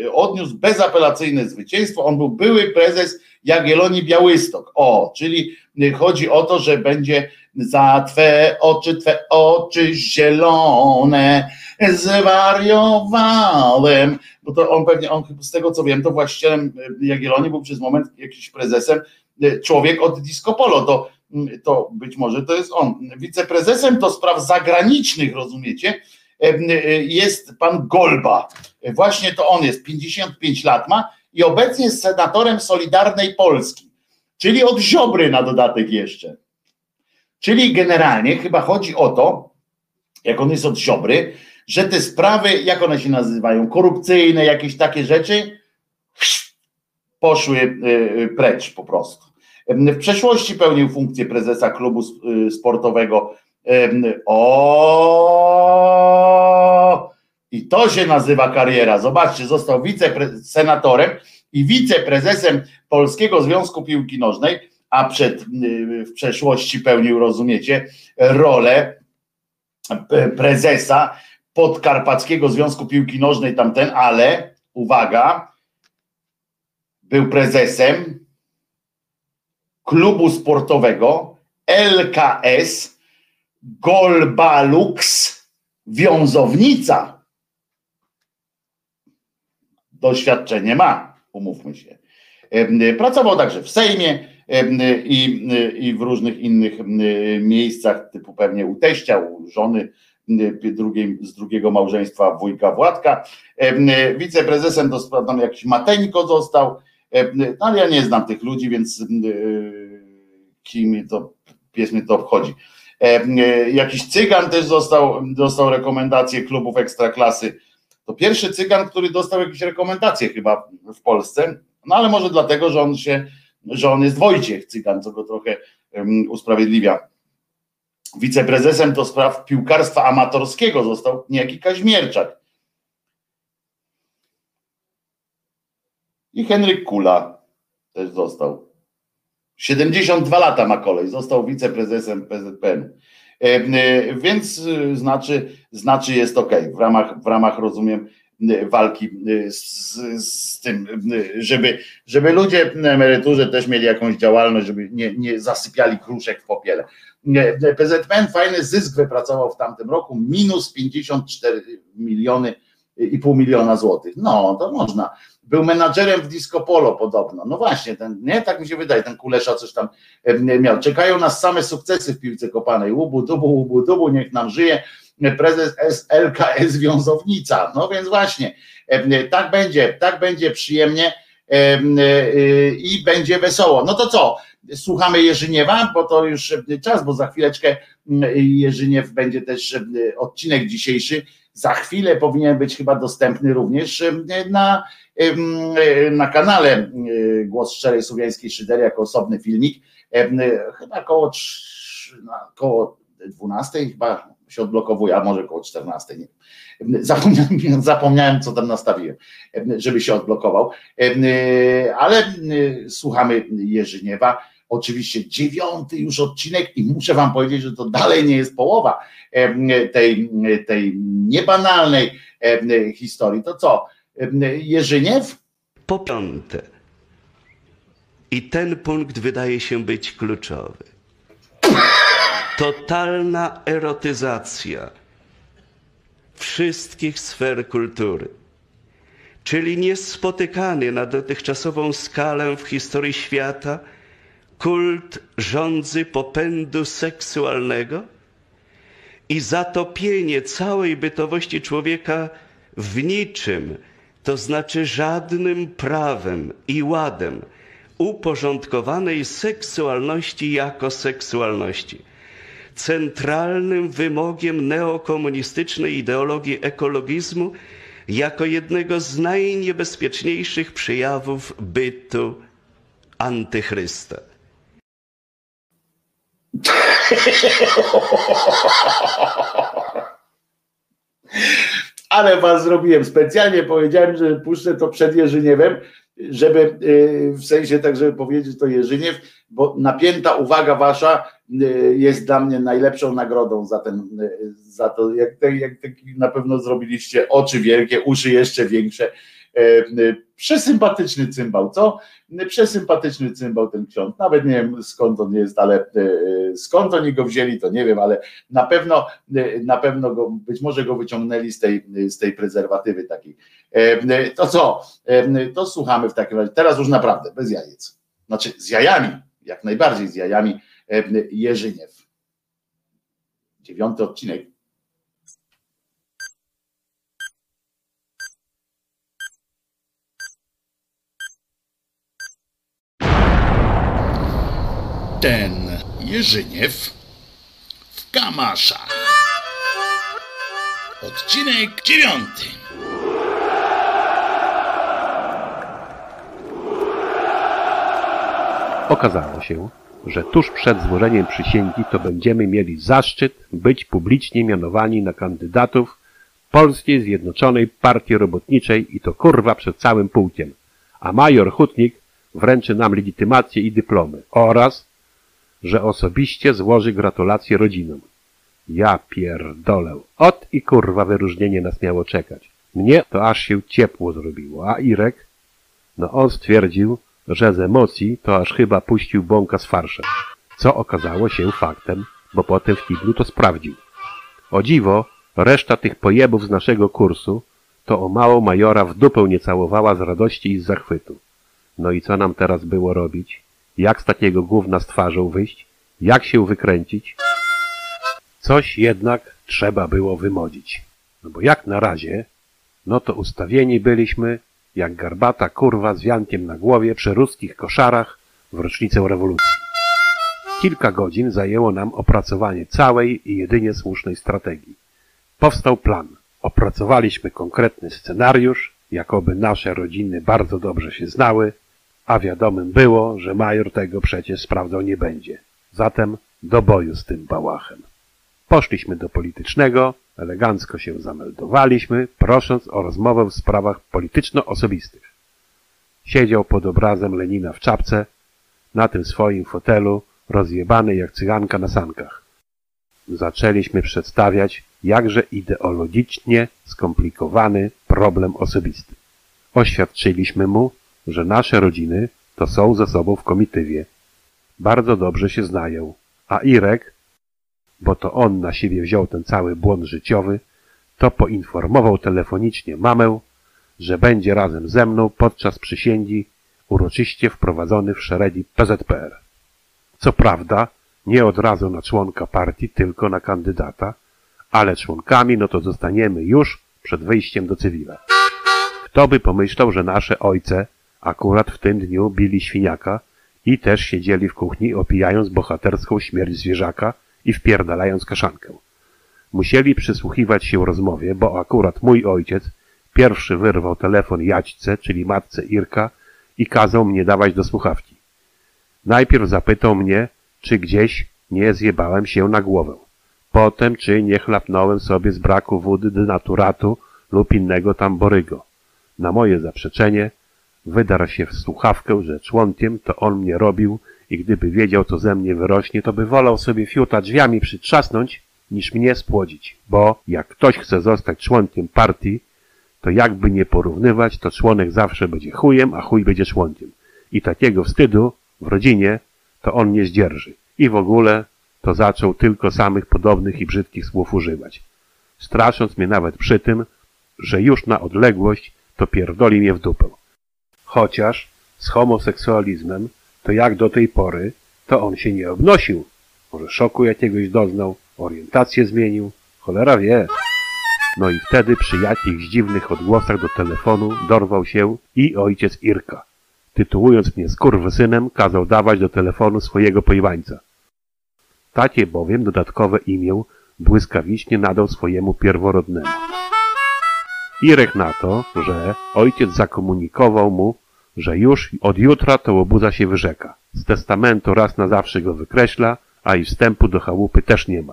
yy, odniósł bezapelacyjne zwycięstwo. On był były prezes Jagiellonii Białystok. O, czyli chodzi o to, że będzie za twe oczy, twe oczy zielone, zwariowałem, bo to on pewnie, on z tego co wiem, to właścicielem e, Jagiellonii był przez moment jakiś prezesem, e, człowiek od Disco Polo, to, mm, to być może to jest on. Wiceprezesem do spraw zagranicznych, rozumiecie, e, jest pan Golba. Właśnie to on jest, 55 lat ma i obecnie jest senatorem Solidarnej Polski, czyli od Ziobry na dodatek jeszcze. Czyli generalnie chyba chodzi o to, jak on jest od Ziobry, że te sprawy, jak one się nazywają, korupcyjne, jakieś takie rzeczy, poszły y, y, precz po prostu. W przeszłości pełnił funkcję prezesa klubu y, sportowego. O, i to się nazywa kariera. Zobaczcie, został wicesenatorem i wiceprezesem Polskiego Związku Piłki Nożnej, a przed, w przeszłości pełnił, rozumiecie, rolę prezesa Podkarpackiego Związku Piłki Nożnej tamten, ale uwaga, był prezesem klubu sportowego LKS Golbalux Wiązownica. Doświadczenie ma, umówmy się. Pracował także w Sejmie i, i w różnych innych miejscach, typu pewnie u teścia, u żony drugiej, z drugiego małżeństwa wujka Władka. Wiceprezesem do spraw tam jakiś Mateńko został No, ale ja nie znam tych ludzi, więc kim to pies mnie to obchodzi. Jakiś cygan też dostał, dostał rekomendację klubów ekstraklasy. To pierwszy cygan, który dostał jakieś rekomendacje chyba w Polsce, no ale może dlatego, że on się, że on jest Wojciech Cygan, co go trochę um, usprawiedliwia. Wiceprezesem do spraw piłkarstwa amatorskiego został niejaki Kaźmierczak. I Henryk Kula też został. 72 lata ma kolej, został wiceprezesem PZPN. E, e, więc e, znaczy, znaczy jest ok. W ramach, w ramach rozumiem, walki z, z, tym, żeby, żeby ludzie na emeryturze też mieli jakąś działalność, żeby nie, nie zasypiali kruszek w popiele. PZPN fajny zysk wypracował w tamtym roku, minus 54 miliony i pół miliona złotych. No, to można. Był menadżerem w Disco Polo podobno. No właśnie, ten, nie, tak mi się wydaje, ten Kulesza coś tam miał. Czekają nas same sukcesy w piłce kopanej. Łubu, dubu, łubu, dubu, niech nam żyje prezes SLKS Wiązownica. No więc właśnie, tak będzie, tak będzie przyjemnie i będzie wesoło. No to co? Słuchamy Jerzyniewa, bo to już czas, bo za chwileczkę Jerzyniew będzie też odcinek dzisiejszy. Za chwilę powinien być chyba dostępny również na, na kanale Głos Szczerej Słowiańskiej Szydery jako osobny filmik. Chyba koło, koło 12 chyba się odblokowuje, a może około 14, nie Zapomniałem, zapomniałem, co tam nastawiłem, żeby się odblokował, ale słuchamy Jerzyniewa. Oczywiście dziewiąty już odcinek i muszę wam powiedzieć, że to dalej nie jest połowa tej, tej niebanalnej historii. To co? Jerzyniew? Po piąte. I ten punkt wydaje się być kluczowy totalna erotyzacja wszystkich sfer kultury, czyli niespotykany na dotychczasową skalę w historii świata kult rządzy popędu seksualnego i zatopienie całej bytowości człowieka w niczym, to znaczy żadnym prawem i ładem uporządkowanej seksualności jako seksualności centralnym wymogiem neokomunistycznej ideologii ekologizmu jako jednego z najniebezpieczniejszych przejawów bytu antychrysta. Ale was zrobiłem. Specjalnie powiedziałem, że puszczę to przed Jerzyniewem, żeby y, w sensie tak, żeby powiedzieć to Jerzyniew, bo napięta uwaga wasza y, jest dla mnie najlepszą nagrodą za ten, y, za to, jak, jak na pewno zrobiliście oczy wielkie, uszy jeszcze większe E, e, przesympatyczny cymbał, co? Przesympatyczny cymbał ten ksiądz. Nawet nie wiem skąd on jest, ale e, skąd oni go wzięli, to nie wiem, ale na pewno, na pewno go, być może go wyciągnęli z tej, z tej prezerwatywy takiej. To co? To słuchamy w takim razie. Teraz już naprawdę, bez jajec. Znaczy z jajami, jak najbardziej z jajami. Jerzyniew. Dziewiąty odcinek ten Jerzyniew w Kamaszach. Odcinek dziewiąty. Okazało się, że tuż przed złożeniem przysięgi to będziemy mieli zaszczyt być publicznie mianowani na kandydatów Polskiej Zjednoczonej Partii Robotniczej i to kurwa przed całym pułkiem, a major Hutnik wręczy nam legitymację i dyplomy oraz że osobiście złoży gratulacje rodzinom. Ja pierdolę. Ot i kurwa wyróżnienie nas miało czekać. Mnie to aż się ciepło zrobiło, a Irek? No on stwierdził, że z emocji to aż chyba puścił bąka z farszem. Co okazało się faktem, bo potem w kiblu to sprawdził. O dziwo, reszta tych pojebów z naszego kursu to o mało majora w dupę nie całowała z radości i z zachwytu. No i co nam teraz było robić? Jak z takiego gówna z twarzą wyjść? Jak się wykręcić? Coś jednak trzeba było wymodzić. No bo jak na razie, no to ustawieni byliśmy jak garbata kurwa z wiankiem na głowie przy ruskich koszarach w rocznicę rewolucji. Kilka godzin zajęło nam opracowanie całej i jedynie słusznej strategii. Powstał plan. Opracowaliśmy konkretny scenariusz, jakoby nasze rodziny bardzo dobrze się znały, a wiadomym było, że major tego przecież sprawdzał nie będzie. Zatem do boju z tym bałachem. Poszliśmy do politycznego, elegancko się zameldowaliśmy, prosząc o rozmowę w sprawach polityczno-osobistych. Siedział pod obrazem Lenina w czapce, na tym swoim fotelu, rozjebany jak cyganka na sankach. Zaczęliśmy przedstawiać jakże ideologicznie skomplikowany problem osobisty. Oświadczyliśmy mu, że nasze rodziny to są ze sobą w komitywie. Bardzo dobrze się znają, a Irek, bo to on na siebie wziął ten cały błąd życiowy, to poinformował telefonicznie mamę, że będzie razem ze mną podczas przysięgi uroczyście wprowadzony w szeregi PZPR. Co prawda, nie od razu na członka partii, tylko na kandydata, ale członkami no to zostaniemy już przed wyjściem do cywila. Kto by pomyślał, że nasze ojce akurat w tym dniu bili świniaka i też siedzieli w kuchni opijając bohaterską śmierć zwierzaka i wpierdalając kaszankę. Musieli przysłuchiwać się rozmowie, bo akurat mój ojciec pierwszy wyrwał telefon Jaćce, czyli matce Irka i kazał mnie dawać do słuchawki. Najpierw zapytał mnie, czy gdzieś nie zjebałem się na głowę. Potem, czy nie chlapnąłem sobie z braku wody denaturatu lub innego tam borygo. Na moje zaprzeczenie wydarł się w słuchawkę, że człontiem to on mnie robił i gdyby wiedział, co ze mnie wyrośnie, to by wolał sobie fiuta drzwiami przytrzasnąć, niż mnie spłodzić. Bo jak ktoś chce zostać członkiem partii, to jakby nie porównywać, to członek zawsze będzie chujem, a chuj będzie członkiem. I takiego wstydu w rodzinie to on nie zdzierży. I w ogóle to zaczął tylko samych podobnych i brzydkich słów używać. Strasząc mnie nawet przy tym, że już na odległość to pierdoli mnie w dupę. Chociaż z homoseksualizmem to jak do tej pory, to on się nie obnosił. Może szoku jakiegoś doznał, orientację zmienił, cholera wie. No i wtedy przy jakichś dziwnych odgłosach do telefonu dorwał się i ojciec Irka. Tytułując mnie skurwysynem, kazał dawać do telefonu swojego pojwańca. Takie bowiem dodatkowe imię błyskawicznie nadał swojemu pierworodnemu. Irek na to, że ojciec zakomunikował mu, że już od jutra to łobuza się wyrzeka. Z testamentu raz na zawsze go wykreśla, a i wstępu do chałupy też nie ma.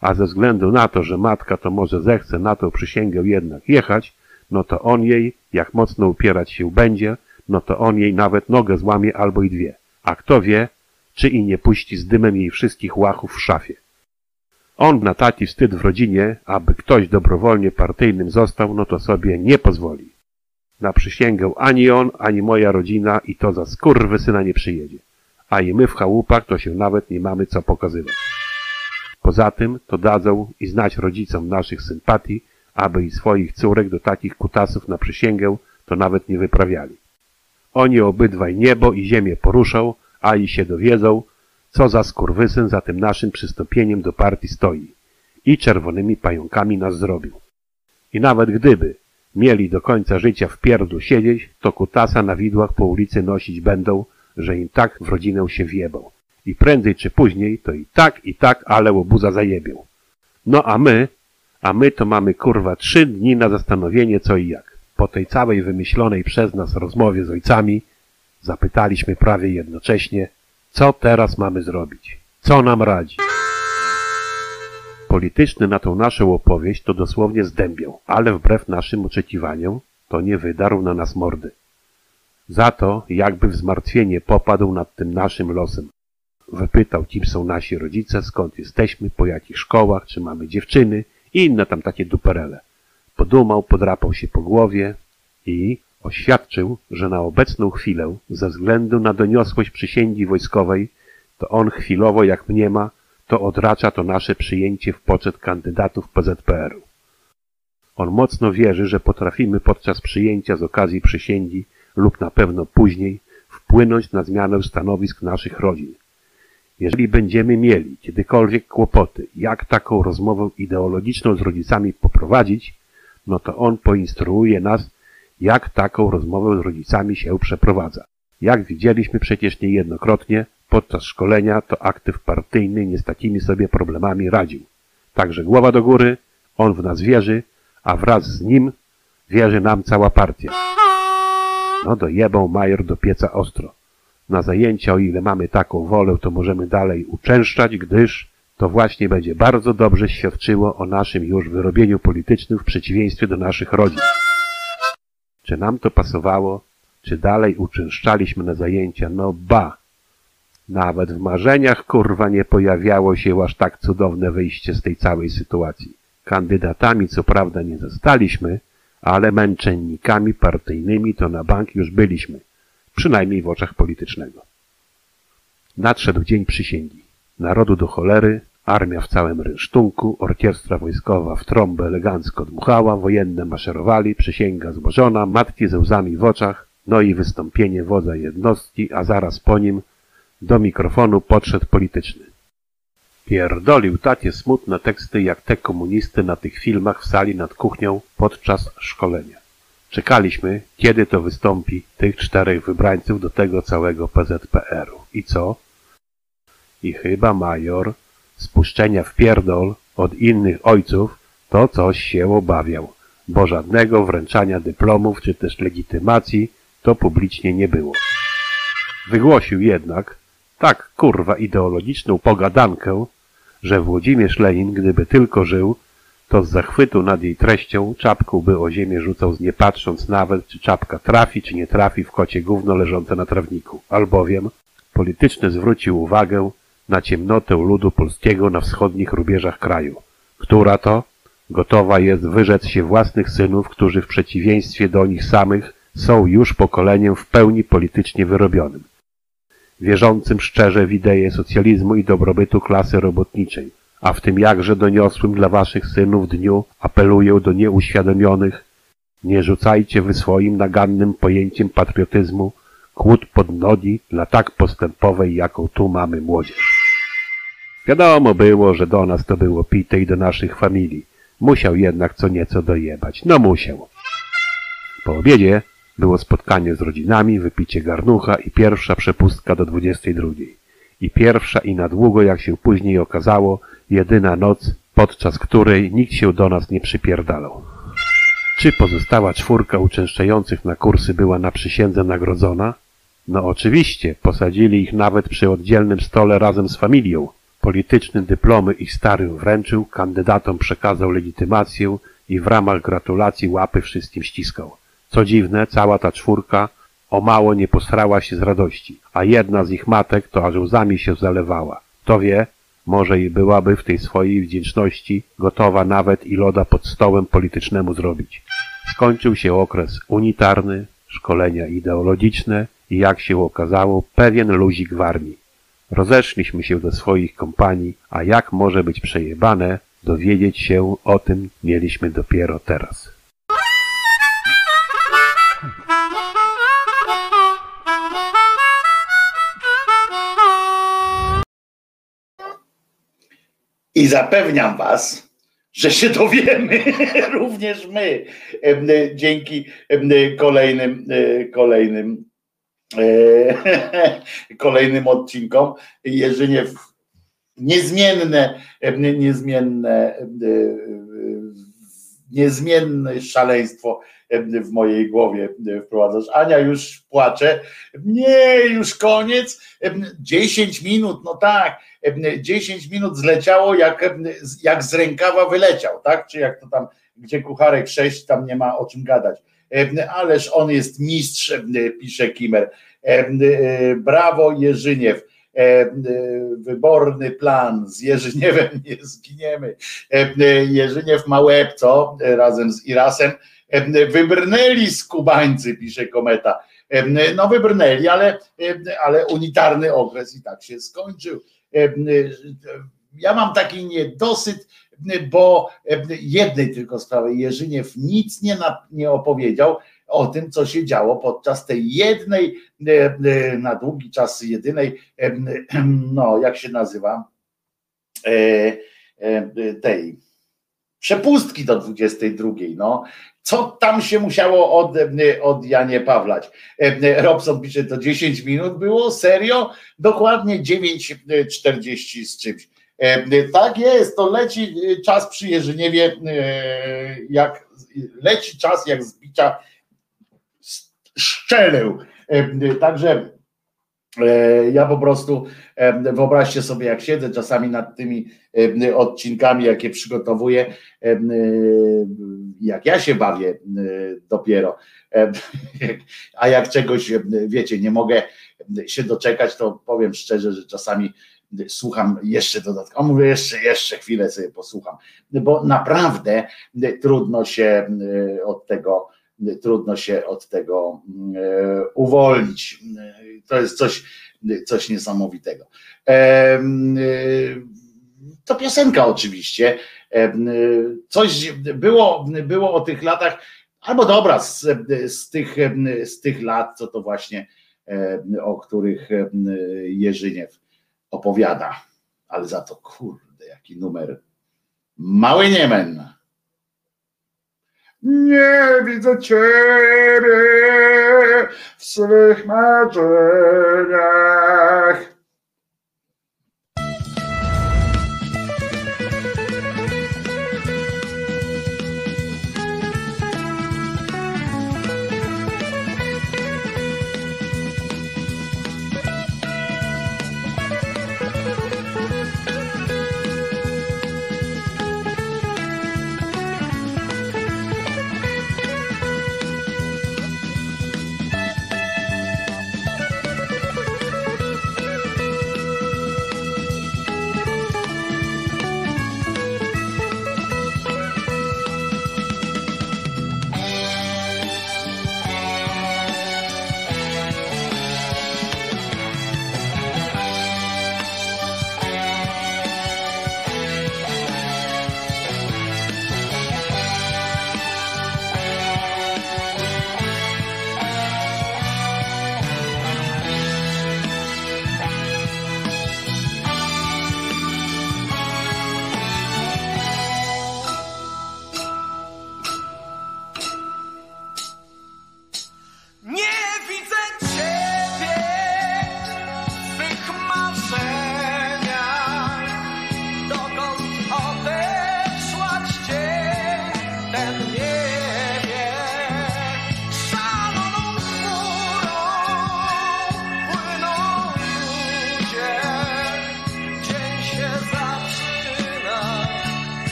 A ze względu na to, że matka to może zechce na tą przysięgę jednak jechać, no to on jej, jak mocno upierać się będzie, no to on jej nawet nogę złamie albo i dwie. A kto wie, czy i nie puści z dymem jej wszystkich łachów w szafie. On na taki wstyd w rodzinie, aby ktoś dobrowolnie partyjnym został, no to sobie nie pozwoli. Na przysięgę ani on, ani moja rodzina i to za syna nie przyjedzie. A i my w chałupach to się nawet nie mamy co pokazywać. Poza tym to dadzą i znać rodzicom naszych sympatii, aby i swoich córek do takich kutasów na przysięgę to nawet nie wyprawiali. Oni obydwaj niebo i ziemię poruszą, a i się dowiedzą, co za skurwysyn za tym naszym przystąpieniem do partii stoi i czerwonymi pająkami nas zrobił. I nawet gdyby mieli do końca życia w pierdlu siedzieć, to kutasa na widłach po ulicy nosić będą, że im tak w rodzinę się wjebał. I prędzej czy później to i tak, i tak, ale łobuza zajebią. No a my, a my to mamy kurwa trzy dni na zastanowienie co i jak. Po tej całej wymyślonej przez nas rozmowie z ojcami zapytaliśmy prawie jednocześnie, co teraz mamy zrobić? Co nam radzi? Polityczny na tą naszą opowieść to dosłownie zdębiał, ale wbrew naszym oczekiwaniom to nie wydarł na nas mordy. Za to jakby w zmartwienie popadł nad tym naszym losem. Wypytał, kim są nasi rodzice, skąd jesteśmy, po jakich szkołach, czy mamy dziewczyny i inne tam takie duperele. Podumał, podrapał się po głowie i oświadczył, że na obecną chwilę, ze względu na doniosłość przysięgi wojskowej, to on chwilowo, jak mniema, to odracza to nasze przyjęcie w poczet kandydatów PZPR-u. On mocno wierzy, że potrafimy podczas przyjęcia z okazji przysięgi lub na pewno później wpłynąć na zmianę stanowisk naszych rodzin. Jeżeli będziemy mieli kiedykolwiek kłopoty, jak taką rozmowę ideologiczną z rodzicami poprowadzić, no to on poinstruuje nas, jak taką rozmowę z rodzicami się przeprowadza. Jak widzieliśmy przecież niejednokrotnie, podczas szkolenia to aktyw partyjny nie z takimi sobie problemami radził. Także głowa do góry, on w nas wierzy, a wraz z nim wierzy nam cała partia. No dojebał major do pieca ostro. Na zajęcia, o ile mamy taką wolę, to możemy dalej uczęszczać, gdyż to właśnie będzie bardzo dobrze świadczyło o naszym już wyrobieniu politycznym w przeciwieństwie do naszych rodzin. Czy nam to pasowało? Czy dalej uczęszczaliśmy na zajęcia? No ba! Nawet w marzeniach kurwa nie pojawiało się aż tak cudowne wyjście z tej całej sytuacji. Kandydatami co prawda nie zostaliśmy, ale męczennikami partyjnymi to na bank już byliśmy, przynajmniej w oczach politycznego. Nadszedł dzień przysięgi. Narodu do cholery, armia w całym rynsztunku, orkiestra wojskowa w trąbę elegancko dmuchała, wojenne maszerowali, przysięga złożona, matki ze łzami w oczach, no i wystąpienie wodza jednostki, a zaraz po nim do mikrofonu podszedł polityczny. Pierdolił takie smutne teksty jak te komunisty na tych filmach w sali nad kuchnią podczas szkolenia. Czekaliśmy, kiedy to wystąpi tych czterech wybrańców do tego całego PZPR-u. I co? I chyba major spuszczenia w pierdol od innych ojców to coś się obawiał, bo żadnego wręczania dyplomów czy też legitymacji to publicznie nie było. Wygłosił jednak tak kurwa ideologiczną pogadankę, że Włodzimierz Lenin, gdyby tylko żył, to z zachwytu nad jej treścią czapką by o ziemię rzucał, nie patrząc nawet, czy czapka trafi, czy nie trafi w kocie gówno leżące na trawniku, albowiem polityczny zwrócił uwagę na ciemnotę ludu polskiego na wschodnich rubieżach kraju, która to gotowa jest wyrzec się własnych synów, którzy w przeciwieństwie do nich samych są już pokoleniem w pełni politycznie wyrobionym wierzącym szczerze w ideę socjalizmu i dobrobytu klasy robotniczej, a w tym jakże doniosłym dla waszych synów dniu apeluję do nieuświadomionych, nie rzucajcie wy swoim nagannym pojęciem patriotyzmu kłód pod nogi dla tak postępowej, jaką tu mamy młodzież. Wiadomo było, że do nas to było pite i do naszych familii. Musiał jednak co nieco dojebać. No musiał. Po obiedzie było spotkanie z rodzinami, wypicie garnucha i pierwsza przepustka do dwudziestej drugiej. I pierwsza i na długo, jak się później okazało, jedyna noc, podczas której nikt się do nas nie przypierdalał. Czy pozostała czwórka uczęszczających na kursy była na przysiędze nagrodzona? No oczywiście, posadzili ich nawet przy oddzielnym stole razem z familią. Polityczne dyplomy ich starym wręczył, kandydatom przekazał legitymację i w ramach gratulacji łapy wszystkim ściskał. Co dziwne, cała ta czwórka o mało nie posrała się z radości, a jedna z ich matek to aż łzami się zalewała. Kto wie, może i byłaby w tej swojej wdzięczności gotowa nawet i loda pod stołem politycznemu zrobić. Skończył się okres unitarny, szkolenia ideologiczne i jak się okazało, pewien luzik w armii. Rozeszliśmy się do swoich kompanii, a jak może być przejebane, dowiedzieć się o tym mieliśmy dopiero teraz. I zapewniam Was, że się dowiemy również my dzięki kolejnym, e, kolejnym, e, kolejnym odcinkom. Jerzyniew niezmienne, niezmienne, e, niezmienne szaleństwo w mojej głowie wprowadzasz. Ania już płacze. Nie, już koniec. 10 minut, no tak. 10 minut zleciało, jak, jak z rękawa wyleciał, tak? Czy jak to tam, gdzie kucharek 6, tam nie ma o czym gadać. Ależ on jest mistrz, pisze Kimer. Brawo Jerzyniew wyborny plan, z Jerzyniewem nie zginiemy. Jerzyniew ma łeb, co? Razem z Irasem Wybrnęli skubańcy, pisze kometa. No wybrnęli, ale, ale unitarny okres i tak się skończył. Ja mam taki niedosyt, bo jednej tylko sprawy, Jerzyniew nic nie, na, nie opowiedział o tym, co się działo podczas tej jednej, na długi czas jedynej, no jak się nazywa, tej przepustki do 22. No. Co tam się musiało od, od Janie Pawlać? Robson pisze, to 10 minut było? Serio? Dokładnie 9.40 z czymś. Tak jest, to leci czas przy Jerzyniewie, jak leci czas jak zbicia szczeleł. Także ja po prostu e, wyobraźcie sobie, jak siedzę czasami nad tymi e, odcinkami, jakie przygotowuję, jak ja się bawię dopiero. A jak czegoś, wiecie, nie mogę się doczekać, to powiem szczerze, że czasami słucham jeszcze dodatkowo, mówię jeszcze, jeszcze chwilę sobie posłucham, bo naprawdę trudno się od tego trudno się od tego uwolnić. To jest coś, coś niesamowitego. To piosenka oczywiście. Coś było, było o tych latach, albo dobra, z, z, tych, z tych lat, co to właśnie, o których Jerzyniew opowiada. Ale za to, kurde, jaki numer. Mały Niemen. Nie widzę Ciebie w swych marzeniach.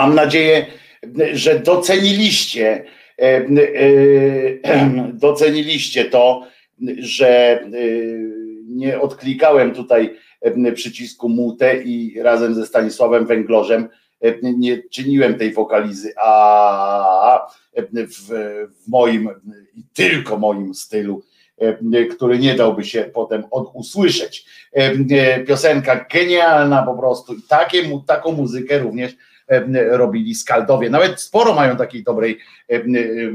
Mam nadzieję, że doceniliście, e, e, doceniliście to, że e, nie odklikałem tutaj przycisku mute i razem ze Stanisławem Węglorzem nie czyniłem tej wokalizy, a w, w moim i tylko moim stylu, który nie dałby się potem od usłyszeć. Piosenka genialna po prostu i takie, taką muzykę również robili skaldowie. Nawet sporo mają takiej dobrej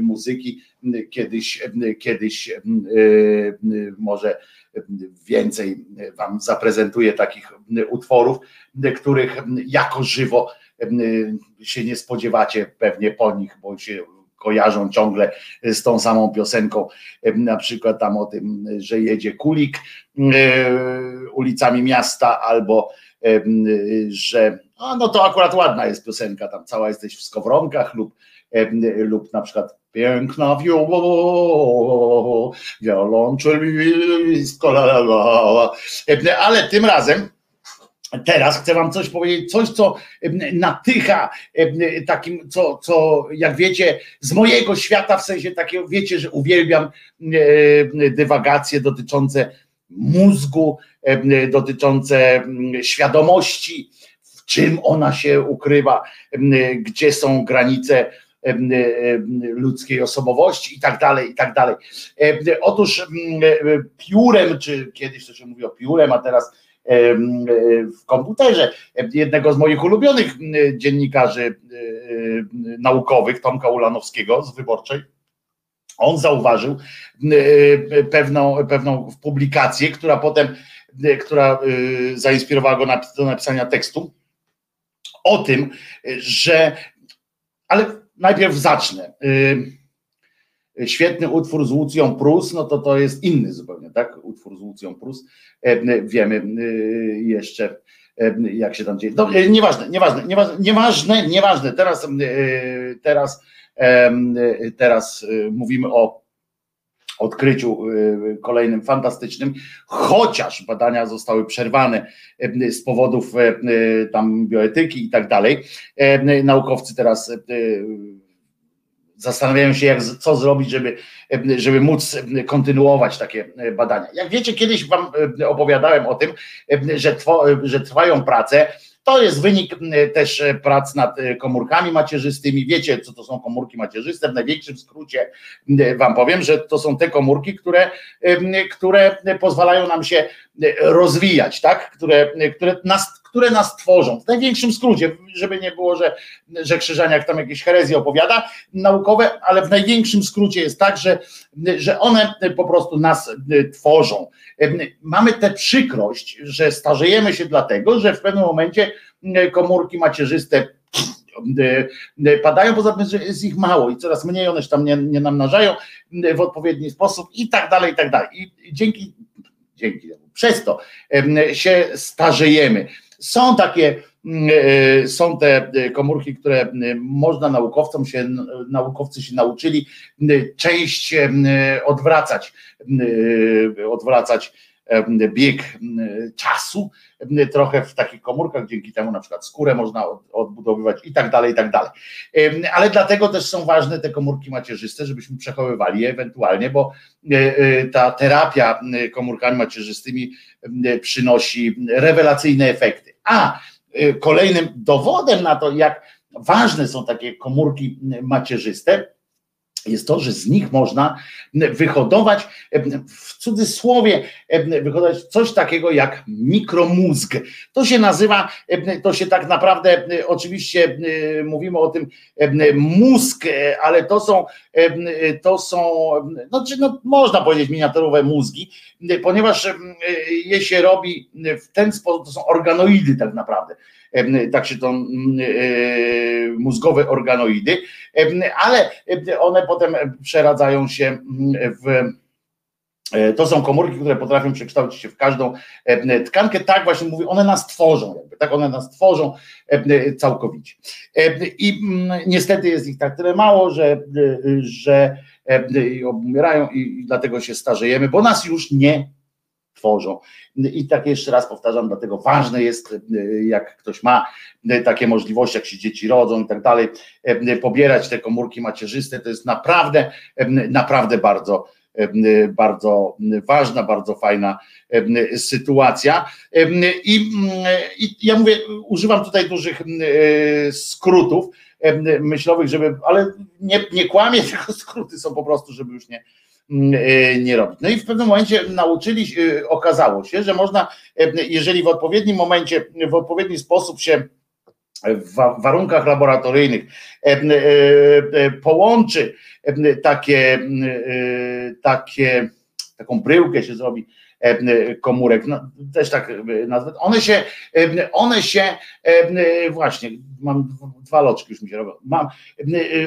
muzyki. Kiedyś, kiedyś może więcej wam zaprezentuję takich utworów, których jako żywo się nie spodziewacie pewnie po nich, bo się kojarzą ciągle z tą samą piosenką, na przykład tam o tym, że jedzie kulik ulicami miasta, albo że a no to akurat ładna jest piosenka, tam cała jesteś w skowronkach lub, lub na przykład piękna wioło, wiolonczelisko, ale tym razem Teraz chcę wam coś powiedzieć, coś, co natycha takim, co, co jak wiecie, z mojego świata, w sensie takiego, wiecie, że uwielbiam dywagacje dotyczące mózgu, dotyczące świadomości, czym ona się ukrywa, gdzie są granice ludzkiej osobowości i tak dalej, i tak dalej. Otóż piórem, czy kiedyś to się mówi o piórem, a teraz w komputerze jednego z moich ulubionych dziennikarzy naukowych, Tomka Ulanowskiego z Wyborczej, on zauważył pewną, pewną publikację, która potem, która zainspirowała go do napisania tekstu o tym, że, ale najpierw zacznę. Świetny utwór z Łucją Prus, no to to jest inny zupełnie, tak? Utwór z Łucją Prus. Wiemy jeszcze, jak się tam dzieje. No, nieważne, nieważne, nieważne, nieważne, nieważne. Teraz, teraz, teraz mówimy o odkryciu kolejnym fantastycznym, chociaż badania zostały przerwane z powodów tam bioetyki i tak dalej. Naukowcy teraz zastanawiają się, jak, co zrobić, żeby, żeby móc kontynuować takie badania. Jak wiecie, kiedyś Wam opowiadałem o tym, że, że trwają prace. To jest wynik też prac nad komórkami macierzystymi. Wiecie, co to są komórki macierzyste? W największym skrócie Wam powiem, że to są te komórki, które, które pozwalają nam się rozwijać, tak? które, które nas które nas tworzą. W największym skrócie, żeby nie było, że, że Krzyżaniak tam jakieś herezje opowiada naukowe, ale w największym skrócie jest tak, że, że one po prostu nas tworzą. Mamy tę przykrość, że starzejemy się dlatego, że w pewnym momencie komórki macierzyste padają, poza tym, że jest ich mało i coraz mniej one się tam nie, nie namnażają w odpowiedni sposób i tak dalej, i tak dalej. I dzięki, dzięki przez to się starzejemy. Są takie są te komórki, które można naukowcom się, naukowcy się nauczyli część odwracać, odwracać bieg czasu, trochę w takich komórkach, dzięki temu na przykład skórę można odbudowywać i tak dalej, i tak dalej. Ale dlatego też są ważne te komórki macierzyste, żebyśmy przechowywali je ewentualnie, bo e, e, ta terapia komórkami macierzystymi przynosi rewelacyjne efekty. A e, kolejnym dowodem na to, jak ważne są takie komórki macierzyste, jest to, że z nich można wyhodować, w cudzysłowie, wyhodować coś takiego jak mikromózg. To się nazywa, to się tak naprawdę, oczywiście mówimy o tym mózg, ale to są, to są, no, no można powiedzieć miniaturowe mózgi, ponieważ je się robi w ten sposób, to są organoidy tak naprawdę tak się to mózgowe organoidy, ale one potem przeradzają się w e, to są komórki, które potrafią przekształcić się w każdą tkankę. Tak właśnie mówię, one nas tworzą, jakby, tak one nas tworzą całkowicie. I niestety jest ich tak tyle mało, że, że obumierają i dlatego się starzejemy, bo nas już nie tworzą. I tak jeszcze raz powtarzam, dlatego ważne jest, jak ktoś ma takie możliwości, jak się dzieci rodzą i tak dalej, pobierać te komórki macierzyste, to jest naprawdę, naprawdę bardzo, bardzo ważna, bardzo fajna sytuacja. I, I, ja mówię, używam tutaj dużych skrótów myślowych, żeby, ale nie, nie kłamię, tylko skróty są po prostu, żeby już nie, e, nie robić. No i w pewnym momencie nauczyli się, e, okazało się, że można, e, jeżeli w odpowiednim momencie, w odpowiedni sposób się w warunkach laboratoryjnych połączy takie, takie taką bryłkę się zrobi komórek, no, też tak nazwę, one się, one się, właśnie, mam dwa loczki już mi się robią, mam,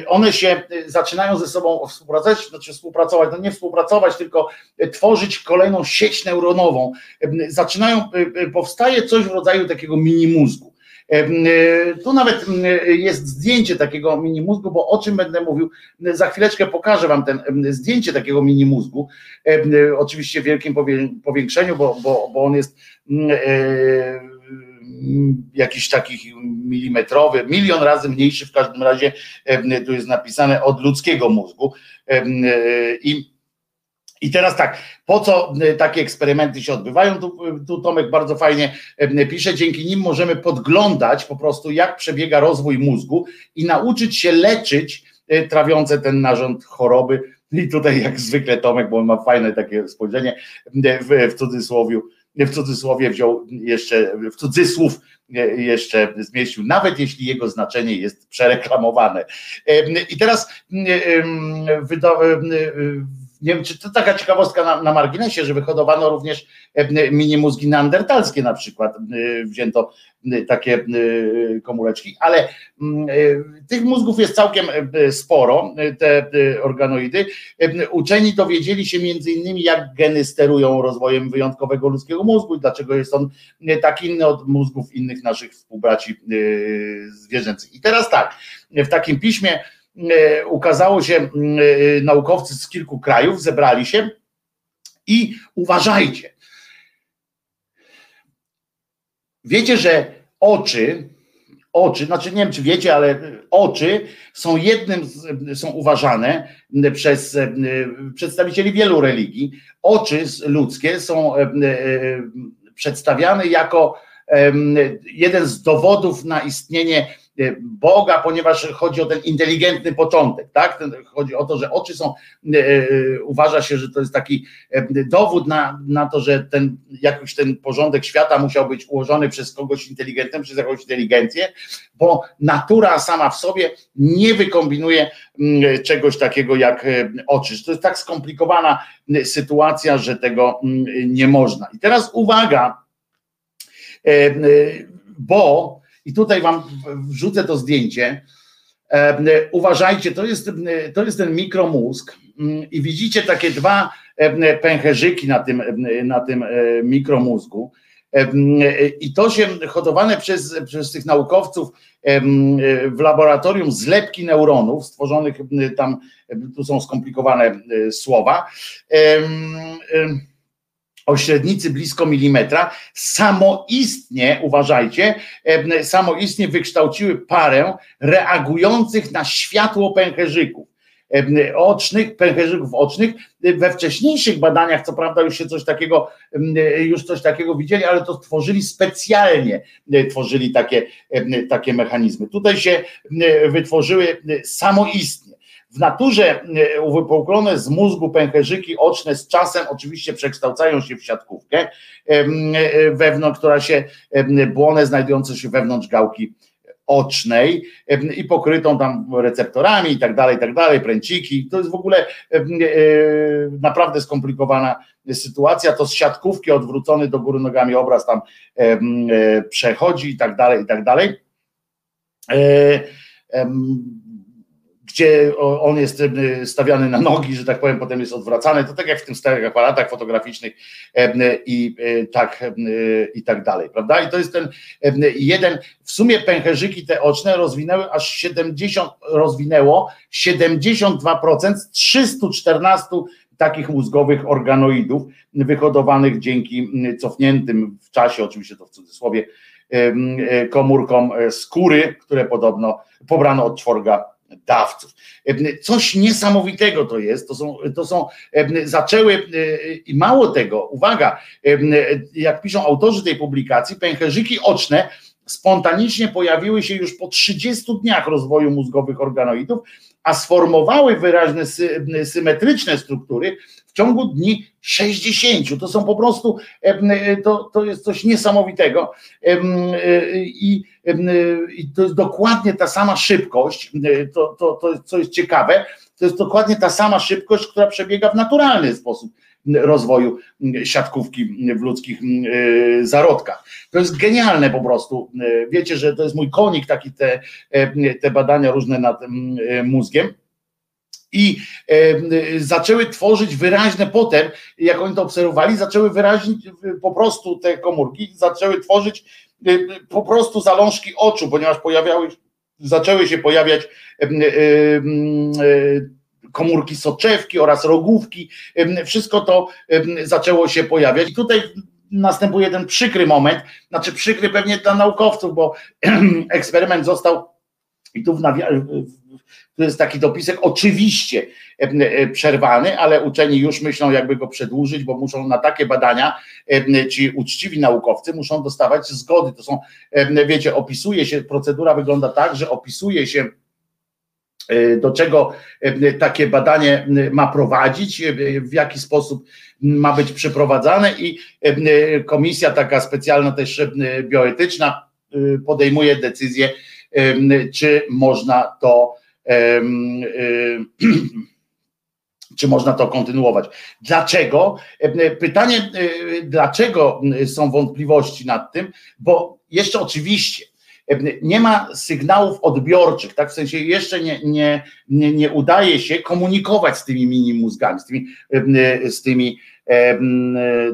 one się zaczynają ze sobą współpracować, znaczy współpracować, no nie współpracować, tylko tworzyć kolejną sieć neuronową, zaczynają, powstaje coś w rodzaju takiego mini mózgu, E, tu nawet jest zdjęcie takiego mini mózgu, bo o czym będę mówił, za chwileczkę pokażę Wam ten zdjęcie takiego mini mózgu, oczywiście w wielkim powiększeniu, bo, bo, bo on jest e, jakiś takich milimetrowy, milion razy mniejszy w każdym razie, tu jest napisane od ludzkiego mózgu. E, i i teraz tak, po co y, takie eksperymenty się odbywają? Tu, tu Tomek bardzo fajnie y, pisze, dzięki nim możemy podglądać po prostu, jak przebiega rozwój mózgu i nauczyć się leczyć y, trawiące ten narząd choroby. I tutaj jak zwykle Tomek, bo on ma fajne takie spojrzenie, w, w cudzysłowie, w cudzysłowie wziął jeszcze, w cudzysłów jeszcze zmieścił, nawet jeśli jego znaczenie jest przereklamowane. I teraz nie wiem, czy to taka ciekawostka na, na marginesie, że wyhodowano również e, mini mózgi neandertalskie na przykład, e, wzięto e, takie komóreczki, ale mm, tych mózgów jest całkiem sporo, te organoidy. Uczeni dowiedzieli się między innymi, jak geny sterują rozwojem wyjątkowego ludzkiego mózgu i dlaczego jest on tak inny od mózgów innych naszych współbraci zwierzęcych. I teraz tak, w takim piśmie E, ukazało się, e, naukowcy z kilku krajów zebrali się i uważajcie. Wiecie, że oczy, oczy, znaczy nie wiem czy wiecie, ale oczy są jednym, są uważane przez e, przedstawicieli wielu religii. Oczy ludzkie są przedstawiane jako jeden z dowodów na istnienie E, Boga, ponieważ chodzi o ten inteligentny początek, tak? Chodzi o to, że oczy są, e, e, uważa się, że to jest taki dowód na, na to, że ten jakiś ten porządek świata musiał być ułożony przez kogoś inteligentnego, przez jakąś inteligencję, bo natura sama w sobie nie wykombinuje mm, czegoś takiego jak oczy. To jest tak skomplikowana sytuacja, że tego mm, nie można. I teraz uwaga, bo i tutaj wam wrzucę to zdjęcie. E, uważajcie, to jest, to jest ten mikromózg mm, i widzicie takie dwa e, pęcherzyki na tym, na tym e, mikromózgu. I to się hodowane przez, przez tych naukowców w laboratorium zlepki neuronów, stworzonych tam, tu są skomplikowane słowa, o średnicy blisko milimetra, samoistnie, uważajcie, samoistnie wykształciły parę reagujących na światło pęcherzyków ocznych, pęcherzyków ocznych. We wcześniejszych badaniach, co prawda, już się coś takiego, już coś takiego widzieli, ale to tworzyli specjalnie, tworzyli takie, takie mechanizmy. Tutaj się wytworzyły samoistnie. W naturze e, uwypuklone z mózgu pęcherzyki oczne z czasem oczywiście przekształcają się w siatkówkę, e, wewnątrz, która się, błonę znajdujące się wewnątrz gałki ocznej i pokrytą tam receptorami i tak dalej, i tak dalej, pręciki. To jest w ogóle e, naprawdę skomplikowana sytuacja. To z siatkówki odwrócony do góry nogami obraz tam przechodzi i tak dalej, i tak dalej gdzie on jest e, stawiany na nogi, że tak powiem, potem jest odwracany, to tak jak w tym starych aparatach fotograficznych e, i e, tak, i tak dalej, prawda? I to jest ten jeden, w sumie pęcherzyki te oczne rozwinęły aż 70, rozwinęło 72% z 314 takich mózgowych organoidów wyhodowanych dzięki cofniętym w czasie, oczywiście to w cudzysłowie, komórkom skóry, które podobno pobrano od czworga dawców. Coś niesamowitego to jest, to są, to są zaczęły i mało tego, uwaga, jak piszą autorzy tej publikacji, pęcherzyki oczne spontanicznie pojawiły się już po 30 dniach rozwoju mózgowych organoidów, a sformowały wyraźne sy symetryczne struktury w ciągu dni 60. To są po prostu, to, to jest coś niesamowitego i, i to jest dokładnie ta sama szybkość, to, to, to co jest ciekawe, to jest dokładnie ta sama szybkość, która przebiega w naturalny sposób rozwoju siatkówki w ludzkich zarodkach. To jest genialne po prostu. Wiecie, że to jest mój konik, taki te, te badania różne nad mózgiem i zaczęły tworzyć wyraźne potem, jak oni to obserwowali, zaczęły wyraźnie po prostu te komórki, zaczęły tworzyć po prostu zalążki oczu, ponieważ pojawiały, zaczęły się pojawiać komórki soczewki oraz rogówki, wszystko to zaczęło się pojawiać. I tutaj następuje ten przykry moment, znaczy przykry pewnie dla naukowców, bo eksperyment został i tu w, to jest taki dopisek, oczywiście przerwany, ale uczeni już myślą, jakby go przedłużyć, bo muszą na takie badania, ci uczciwi naukowcy muszą dostawać zgody. To są, wiecie, opisuje się, procedura wygląda tak, że opisuje się E, do czego e, takie badanie ma prowadzić, e, w jaki sposób ma być przeprowadzane i komisja taka specjalna też bioetyczna podejmuje decyzję, czy można to czy można to kontynuować. Dlaczego? Pytanie, dlaczego są wątpliwości nad tym? Bo jeszcze oczywiście nie ma sygnałów odbiorczych, tak w sensie jeszcze nie, nie, nie, nie udaje się komunikować z tymi mini mózgami, z tymi, z tymi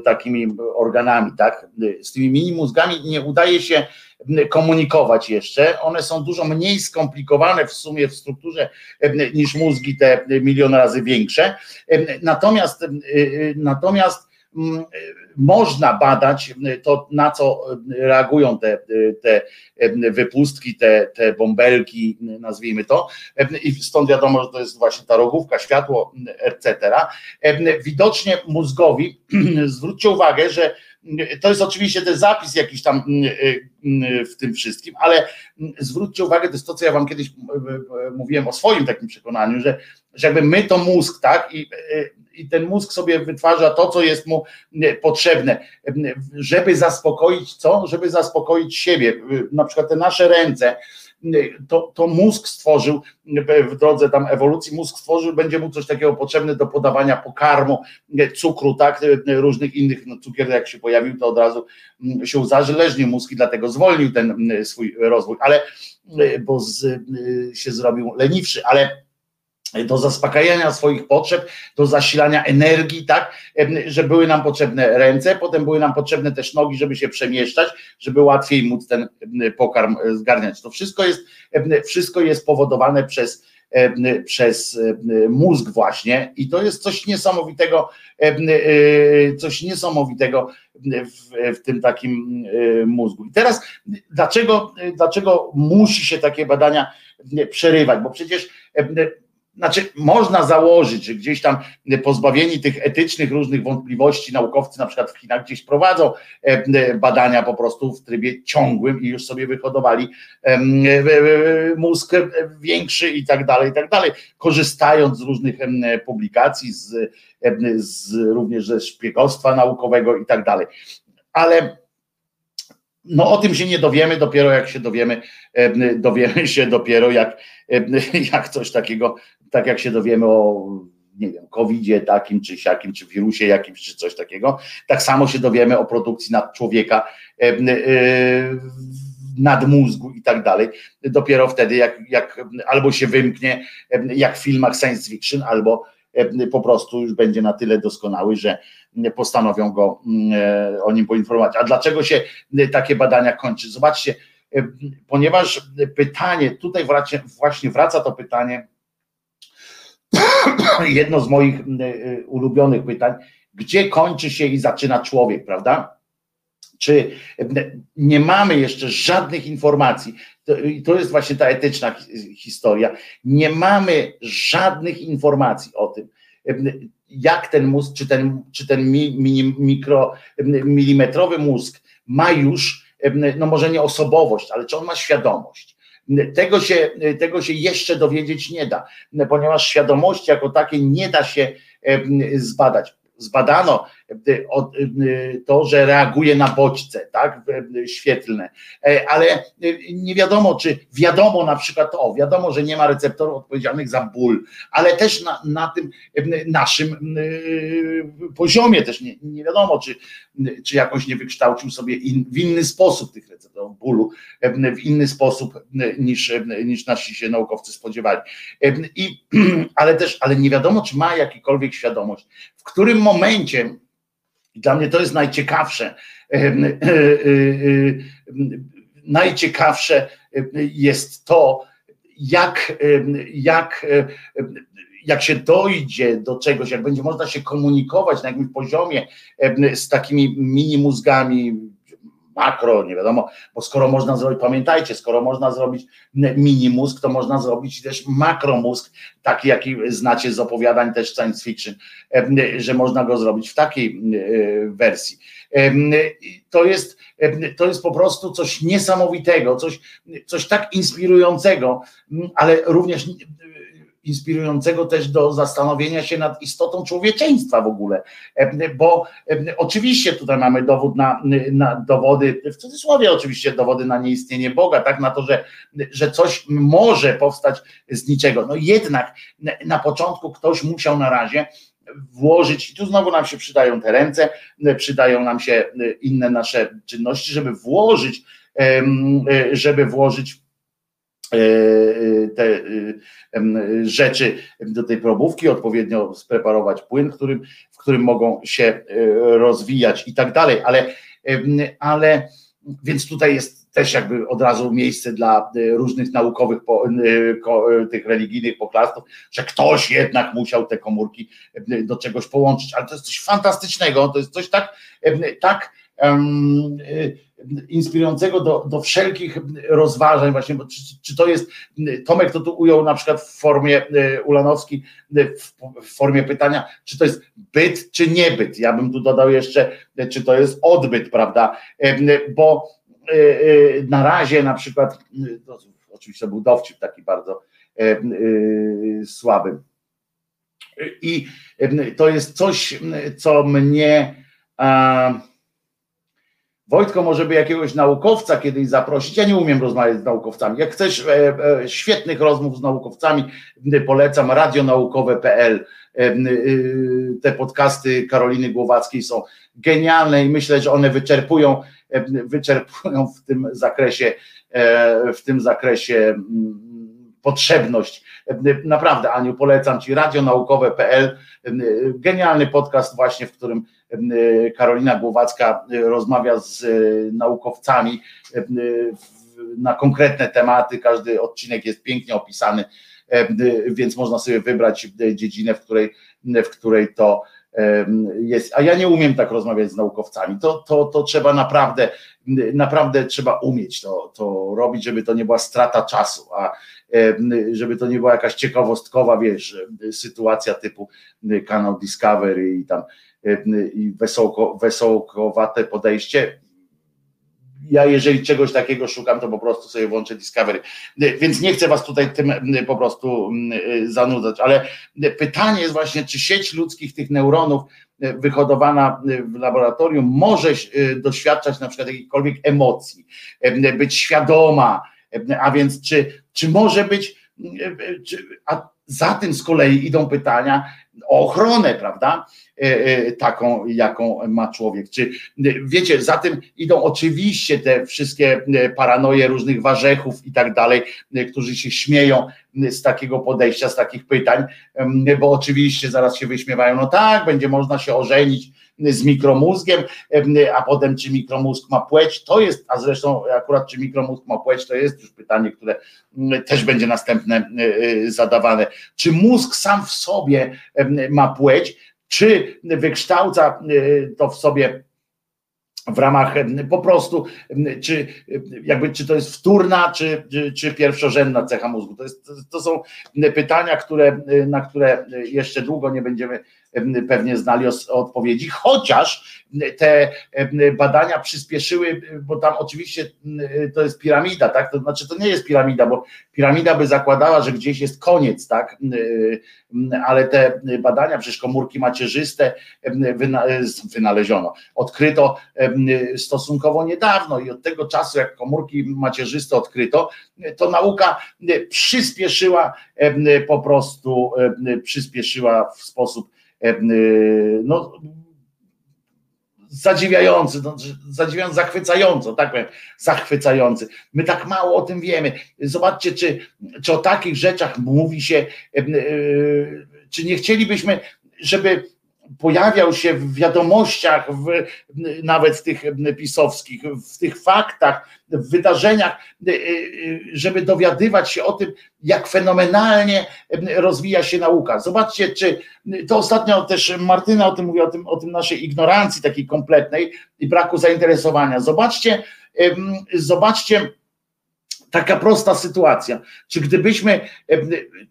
takimi organami, tak? Z tymi mini mózgami nie udaje się komunikować jeszcze. One są dużo mniej skomplikowane w sumie w strukturze niż mózgi te milion razy większe. Natomiast natomiast można badać to, na co reagują te, te wypustki, te, te bąbelki, nazwijmy to, i stąd wiadomo, że to jest właśnie ta rogówka, światło, etc. Widocznie mózgowi, zwróćcie uwagę, że to jest oczywiście ten zapis jakiś tam w tym wszystkim, ale zwróćcie uwagę, to jest to, co ja wam kiedyś mówiłem o swoim takim przekonaniu, że, że jakby my to mózg, tak, i i ten mózg sobie wytwarza to, co jest mu potrzebne, żeby zaspokoić co? Żeby zaspokoić siebie. Na przykład te nasze ręce, to, to mózg stworzył w drodze tam ewolucji, mózg stworzył, będzie mu coś takiego potrzebne do podawania pokarmu, cukru, tak, różnych innych, no cukier jak się pojawił, to od razu się uzależnił mózg i dlatego zwolnił ten swój rozwój, ale bo z, się zrobił leniwszy, ale do zaspokajania swoich potrzeb, do zasilania energii, tak, że były nam potrzebne ręce, potem były nam potrzebne też nogi, żeby się przemieszczać, żeby łatwiej móc ten pokarm zgarniać. To wszystko jest, wszystko jest powodowane przez, przez mózg właśnie i to jest coś niesamowitego, coś niesamowitego w, w tym takim mózgu. I teraz dlaczego, dlaczego musi się takie badania przerywać? Bo przecież znaczy, można założyć, że gdzieś tam pozbawieni tych etycznych różnych wątpliwości naukowcy, na przykład w Chinach, gdzieś prowadzą e, badania po prostu w trybie ciągłym i już sobie wyhodowali e, mózg większy i tak dalej, i tak dalej, korzystając z różnych publikacji, z, z również ze szpiegostwa naukowego i tak dalej. Ale no o tym się nie dowiemy dopiero jak się dowiemy, dowiemy się dopiero jak, jak coś takiego tak jak się dowiemy o nie wiem, covidzie takim, czy siakim, czy wirusie jakimś, czy coś takiego, tak samo się dowiemy o produkcji nad człowieka, e, e, nadmózgu i tak dalej, dopiero wtedy jak, jak albo się wymknie jak w filmach science fiction, albo po prostu już będzie na tyle doskonały, że postanowią go e, o nim poinformować. A dlaczego się takie badania kończy? Zobaczcie, ponieważ pytanie, tutaj właśnie wraca to pytanie, jedno z moich y, ulubionych pytań, gdzie kończy się i zaczyna człowiek, prawda? Czy nie mamy jeszcze żadnych informacji? I to jest właśnie ta etyczna historia. Nie mamy żadnych informacji o tym, jak ten mózg, czy ten, czy ten mini, mikro, milimetrowy mózg ma już, no może nie osobowość, ale czy on ma świadomość tego się, tego się jeszcze dowiedzieć nie da, ponieważ świadomości jako takie nie da się zbadać. Zbadano to, że reaguje na bodźce, tak, świetlne, e, ale nie wiadomo, czy wiadomo na przykład, o, wiadomo, że nie ma receptorów odpowiedzialnych za ból, ale też na, na tym naszym poziomie też nie, nie wiadomo, czy, czy jakoś nie wykształcił sobie in, w inny sposób tych receptorów bólu, w inny sposób niż, niż nasi się naukowcy spodziewali. I, ale też, ale nie wiadomo, czy ma jakikolwiek świadomość, w którym momencie dla mnie to jest najciekawsze. E, e, e, najciekawsze jest to, jak, jak, jak się dojdzie do czegoś, jak będzie można się komunikować na jakimś poziomie z takimi mini mózgami, makro, nie wiadomo, bo skoro można zrobić, pamiętajcie, skoro można zrobić mini mózg, to można zrobić też makromózg, taki jaki znacie z opowiadań też science fiction, że można go zrobić w takiej wersji. To jest, to jest po prostu coś niesamowitego, coś, coś tak inspirującego, ale również inspirującego też do zastanowienia się nad istotą człowieczeństwa w ogóle, e, bo e, oczywiście tutaj mamy dowód na, na dowody, w cudzysłowie oczywiście dowody na nieistnienie Boga, tak, na to, że, że coś może powstać z niczego. No jednak na początku ktoś musiał na razie włożyć, i tu znowu nam się przydają te ręce, przydają nam się inne nasze czynności, żeby włożyć, żeby włożyć E, e, te e, rzeczy do tej probówki, odpowiednio spreparować płyn, którym, w którym mogą się rozwijać i tak dalej, ale, ale więc tutaj jest też jakby od razu miejsce dla różnych naukowych, tych religijnych poklasków, że ktoś jednak musiał te komórki do czegoś połączyć, ale to jest coś fantastycznego, to jest coś tak, tak inspirującego do, do wszelkich rozważań właśnie, bo czy, czy to jest, Tomek to tu ujął na przykład w formie e, Ulanowski, e, w, w formie pytania, czy to jest byt, czy niebyt, ja bym tu dodał jeszcze, e, czy to jest odbyt, prawda, bo na razie na przykład, to oczywiście był dowcip taki bardzo słaby. I to jest coś, co mnie Wojtko może by jakiegoś naukowca kiedyś zaprosić. Ja nie umiem rozmawiać z naukowcami. Jak chcesz e, e, świetnych rozmów z naukowcami, polecam radionaukowe.pl. E, te podcasty Karoliny Głowackiej są genialne i myślę, że one wyczerpują, wyczerpują w tym zakresie, w tym zakresie potrzebność. Naprawdę, Aniu, polecam Ci radionaukowe.pl, genialny podcast właśnie, w którym Karolina Głowacka rozmawia z naukowcami na konkretne tematy, każdy odcinek jest pięknie opisany, więc można sobie wybrać dziedzinę, w której, w której to jest, a ja nie umiem tak rozmawiać z naukowcami. To, to, to trzeba naprawdę, naprawdę trzeba umieć to, to robić, żeby to nie była strata czasu, a żeby to nie była jakaś ciekawostkowa, wiesz, sytuacja typu kanał Discovery i tam i wesołko, wesołkowate podejście ja jeżeli czegoś takiego szukam, to po prostu sobie włączę Discovery. Więc nie chcę was tutaj tym po prostu zanudzać, ale pytanie jest właśnie, czy sieć ludzkich tych neuronów wyhodowana w laboratorium może doświadczać na przykład jakichkolwiek emocji, być świadoma, a więc czy, czy może być, a za tym z kolei idą pytania ochronę, prawda? E, e, taką, jaką ma człowiek. Czy wiecie, za tym idą oczywiście te wszystkie e, paranoje różnych warzechów i tak dalej, którzy się śmieją z takiego podejścia, z takich pytań, bo oczywiście zaraz się wyśmiewają, no tak, będzie można się ożenić z mikromózgiem, a potem czy mikromózg ma płeć, to jest, a zresztą akurat czy mikromózg ma płeć, to jest już pytanie, które też będzie następne zadawane. Czy mózg sam w sobie ma płeć? czy wykształca e, to w sobie w ramach po prostu, czy, jakby, czy to jest wtórna, czy, czy, czy pierwszorzędna cecha mózgu. To, jest, to są pytania, które, na które jeszcze długo nie będziemy pewnie znali odpowiedzi, chociaż te badania przyspieszyły, bo tam oczywiście to jest piramida, tak? To znaczy to nie jest piramida, bo piramida by zakładała, że gdzieś jest koniec, tak? Ale te badania, przecież komórki macierzyste wynaleziono, odkryto stosunkowo niedawno i od tego czasu, jak komórki macierzyste odkryto, to nauka przyspieszyła po prostu, przyspieszyła w sposób no, zadziwiający, no, zadziwiający, zachwycająco, tak powiem, zachwycający. My tak mało o tym wiemy. Zobaczcie, czy, czy o takich rzeczach mówi się, czy nie chcielibyśmy, żeby pojawiał się w wiadomościach, w, nawet tych pisowskich, w tych faktach, w wydarzeniach, y, y, żeby dowiadywać się o tym, jak fenomenalnie rozwija się nauka. Zobaczcie, czy to ostatnio też Martyna o tym mówi, o tym, o tym naszej ignorancji takiej kompletnej i braku zainteresowania. Zobaczcie, zobaczcie, Taka prosta sytuacja. Czy gdybyśmy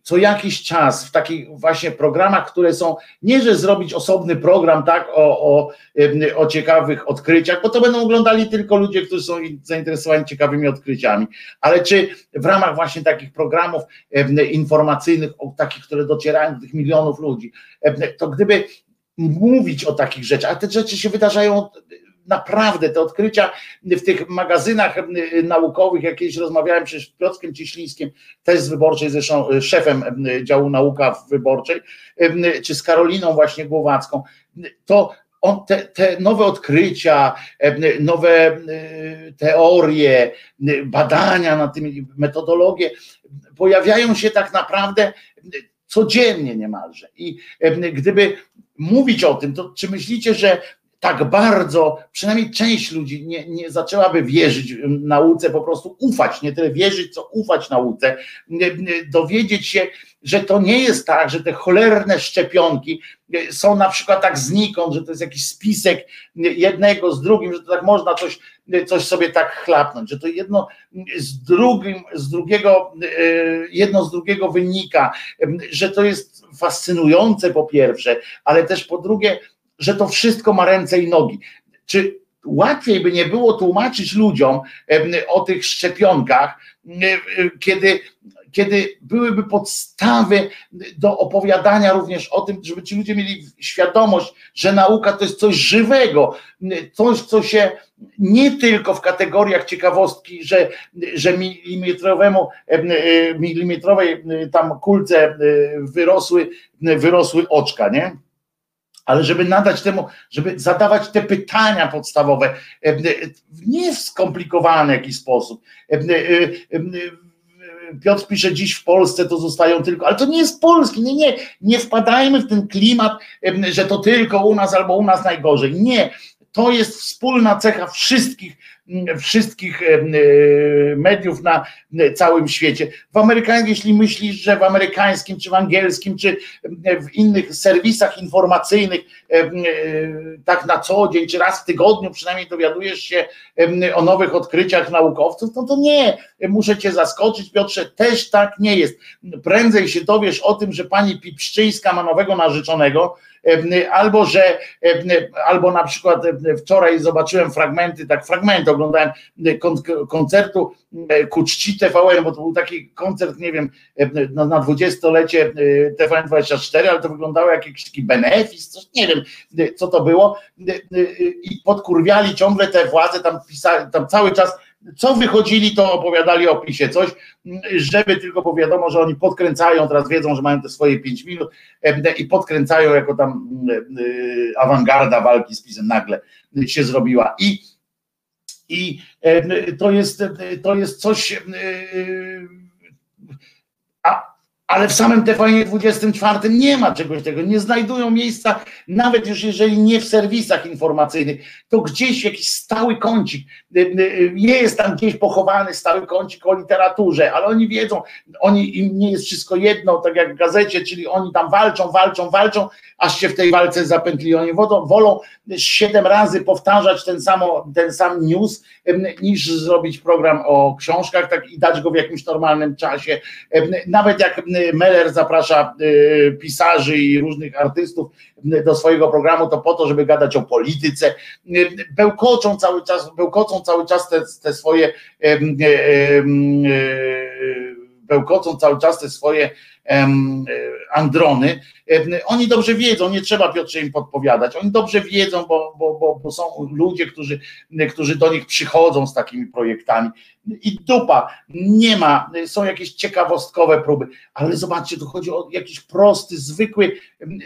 co jakiś czas w takich właśnie programach, które są, nie że zrobić osobny program tak o, o, o ciekawych odkryciach, bo to będą oglądali tylko ludzie, którzy są zainteresowani ciekawymi odkryciami, ale czy w ramach właśnie takich programów informacyjnych, takich, które docierają do tych milionów ludzi, to gdyby mówić o takich rzeczach, a te rzeczy się wydarzają naprawdę te odkrycia w tych magazynach naukowych, jak kiedyś rozmawiałem przecież z Piotrkiem Cieślińskim, też z Wyborczej, zresztą e, szefem działu nauka w Wyborczej, czy z Karoliną właśnie Głowacką, to on, te, te, nowe odkrycia, nowe teorie, badania na tym, metodologie pojawiają się tak naprawdę codziennie niemalże. I gdyby mówić o tym, to czy myślicie, że tak bardzo, przynajmniej część ludzi nie, nie zaczęłaby wierzyć nauce, po prostu ufać, nie tyle wierzyć, co ufać nauce, dowiedzieć się, że to nie jest tak, że te cholerne szczepionki są na przykład tak znikąd, że to jest jakiś spisek jednego z drugim, że to tak można coś, coś sobie tak chlapnąć, że to jedno z drugim, z drugiego, jedno z drugiego wynika, że to jest fascynujące po pierwsze, ale też po drugie, że to wszystko ma ręce i nogi. Czy łatwiej by nie było tłumaczyć ludziom o tych szczepionkach, kiedy, kiedy byłyby podstawy do opowiadania również o tym, żeby ci ludzie mieli świadomość, że nauka to jest coś żywego, coś, co się nie tylko w kategoriach ciekawostki, że, że milimetrowemu, milimetrowej tam kulce wyrosły, wyrosły oczka, nie? Ale żeby nadać temu, żeby zadawać te pytania podstawowe, e, e, w skomplikowany jakiś sposób, e, Piotr pisze dziś w Polsce to zostają tylko, ale to nie jest Polski, nie, nie, nie wpadajmy w ten klimat, że to tylko u nas albo u nas najgorzej. Nie, to jest wspólna cecha wszystkich wszystkich e, mediów na całym świecie. W amerykańskim, jeśli myślisz, że w amerykańskim, czy w angielskim, czy w innych serwisach informacyjnych, e, tak na co dzień, czy raz w tygodniu przynajmniej dowiadujesz się o nowych odkryciach naukowców, to to nie. Muszę cię zaskoczyć, Piotrze, też tak nie jest. Prędzej się dowiesz o tym, że pani Pipszczyńska ma nowego narzeczonego, albo że, albo na przykład wczoraj zobaczyłem fragmenty, tak fragmenty oglądałem koncertu ku czci TVN, bo to był taki koncert, nie wiem, na dwudziestolecie TVN24, ale to wyglądało jak jakiś taki benefis, coś, nie wiem, co to było. I podkurwiali ciągle te władze, tam pisali, tam cały czas co wychodzili, to opowiadali o PiSie coś, żeby tylko bo wiadomo, że oni podkręcają, teraz wiedzą, że mają te swoje pięć minut i podkręcają jako tam awangarda walki z PiSem nagle się zrobiła. I, i to jest, to jest coś a ale w samym TVN 24 nie ma czegoś tego, nie znajdują miejsca, nawet już jeżeli nie w serwisach informacyjnych, to gdzieś jakiś stały kącik, y, y, jest tam gdzieś pochowany stały kącik o literaturze, ale oni wiedzą, oni im nie jest wszystko jedno, tak jak w gazecie, czyli oni tam walczą, walczą, walczą, aż się w tej walce zapętli. Oni wolą, wolą siedem razy powtarzać ten, samo, ten sam news, niż zrobić program o książkach tak, i dać go w jakimś normalnym czasie. Nawet jak Meller zaprasza y, pisarzy i różnych artystów do swojego programu, to po to, żeby gadać o polityce. Bełkoczą cały czas, bełkocą cały czas te, te swoje bełkocą cały czas te swoje androny. Oni dobrze wiedzą, nie trzeba Piotrze im podpowiadać. Oni dobrze wiedzą, bo, bo, bo, są ludzie, którzy, którzy do nich przychodzą z takimi projektami. I dupa, nie ma, są jakieś ciekawostkowe próby, ale zobaczcie, tu chodzi o jakiś prosty, zwykły,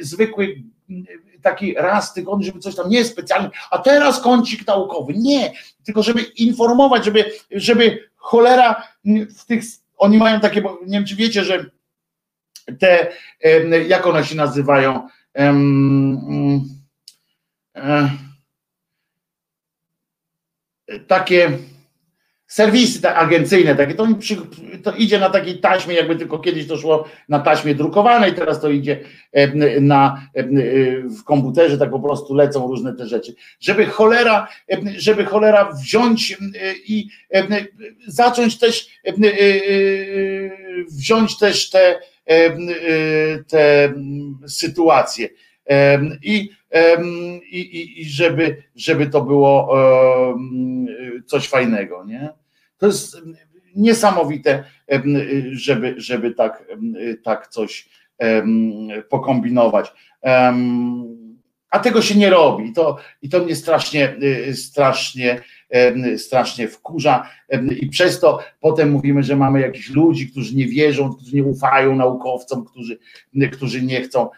zwykły taki raz w tygodniu, żeby coś tam nie specjalnie, a teraz kącik naukowy. Nie, tylko żeby informować, żeby, żeby cholera w tych oni mają takie, bo nie wiem czy wiecie, że te, jak one się nazywają, mm, e, takie serwisy agencyjne, takie, to, to, idzie na takiej taśmie, jakby tylko kiedyś to szło na taśmie drukowanej, teraz to idzie na, w komputerze, tak po prostu lecą różne te rzeczy. Żeby cholera, żeby cholera wziąć i zacząć też wziąć też te, te sytuacje i, i, i żeby, żeby to było coś fajnego, nie? To jest niesamowite, żeby, żeby tak, tak coś pokombinować. A tego się nie robi. To, I to mnie strasznie, strasznie, strasznie wkurza. I przez to potem mówimy, że mamy jakichś ludzi, którzy nie wierzą, którzy nie ufają naukowcom, którzy, którzy nie chcą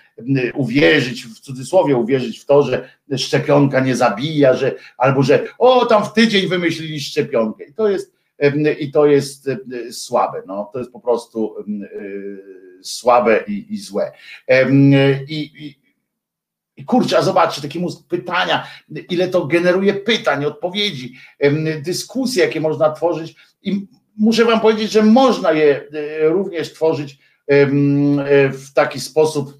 uwierzyć, w cudzysłowie uwierzyć w to, że szczepionka nie zabija, że, albo że o, tam w tydzień wymyślili szczepionkę. I to jest i to jest słabe. No, to jest po prostu słabe i, i złe. I, i, kurczę, a zobaczcie, taki mózg pytania, ile to generuje pytań, odpowiedzi, dyskusje, jakie można tworzyć. I muszę Wam powiedzieć, że można je e, również tworzyć e, w taki sposób,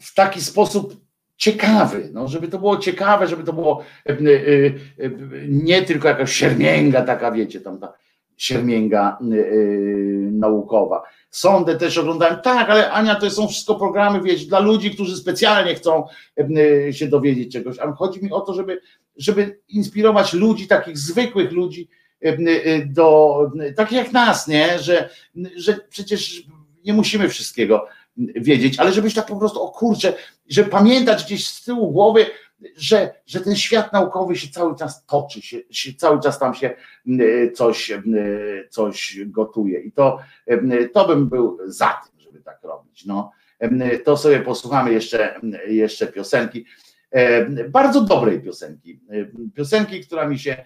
w taki sposób ciekawy, no, żeby to było ciekawe, żeby to było e, e, e, nie tylko jakaś siermięga taka, wiecie, tam ta siermięga naukowa. Sądę też oglądałem, tak, ale Ania, to są wszystko programy, wiecie, dla ludzi, którzy specjalnie chcą się dowiedzieć czegoś, ale chodzi mi o to, żeby, żeby inspirować ludzi, takich zwykłych ludzi, do takich jak nas, nie, że, że przecież nie musimy wszystkiego wiedzieć, ale żebyś tak po prostu, o kurczę, że pamiętać gdzieś z tyłu głowy, że, że ten świat naukowy się cały czas toczy, się, się cały czas tam się coś, coś gotuje. I to, to bym był za tym, żeby tak robić. No. To sobie posłuchamy jeszcze, jeszcze piosenki. Bardzo dobrej piosenki. Piosenki, która mi się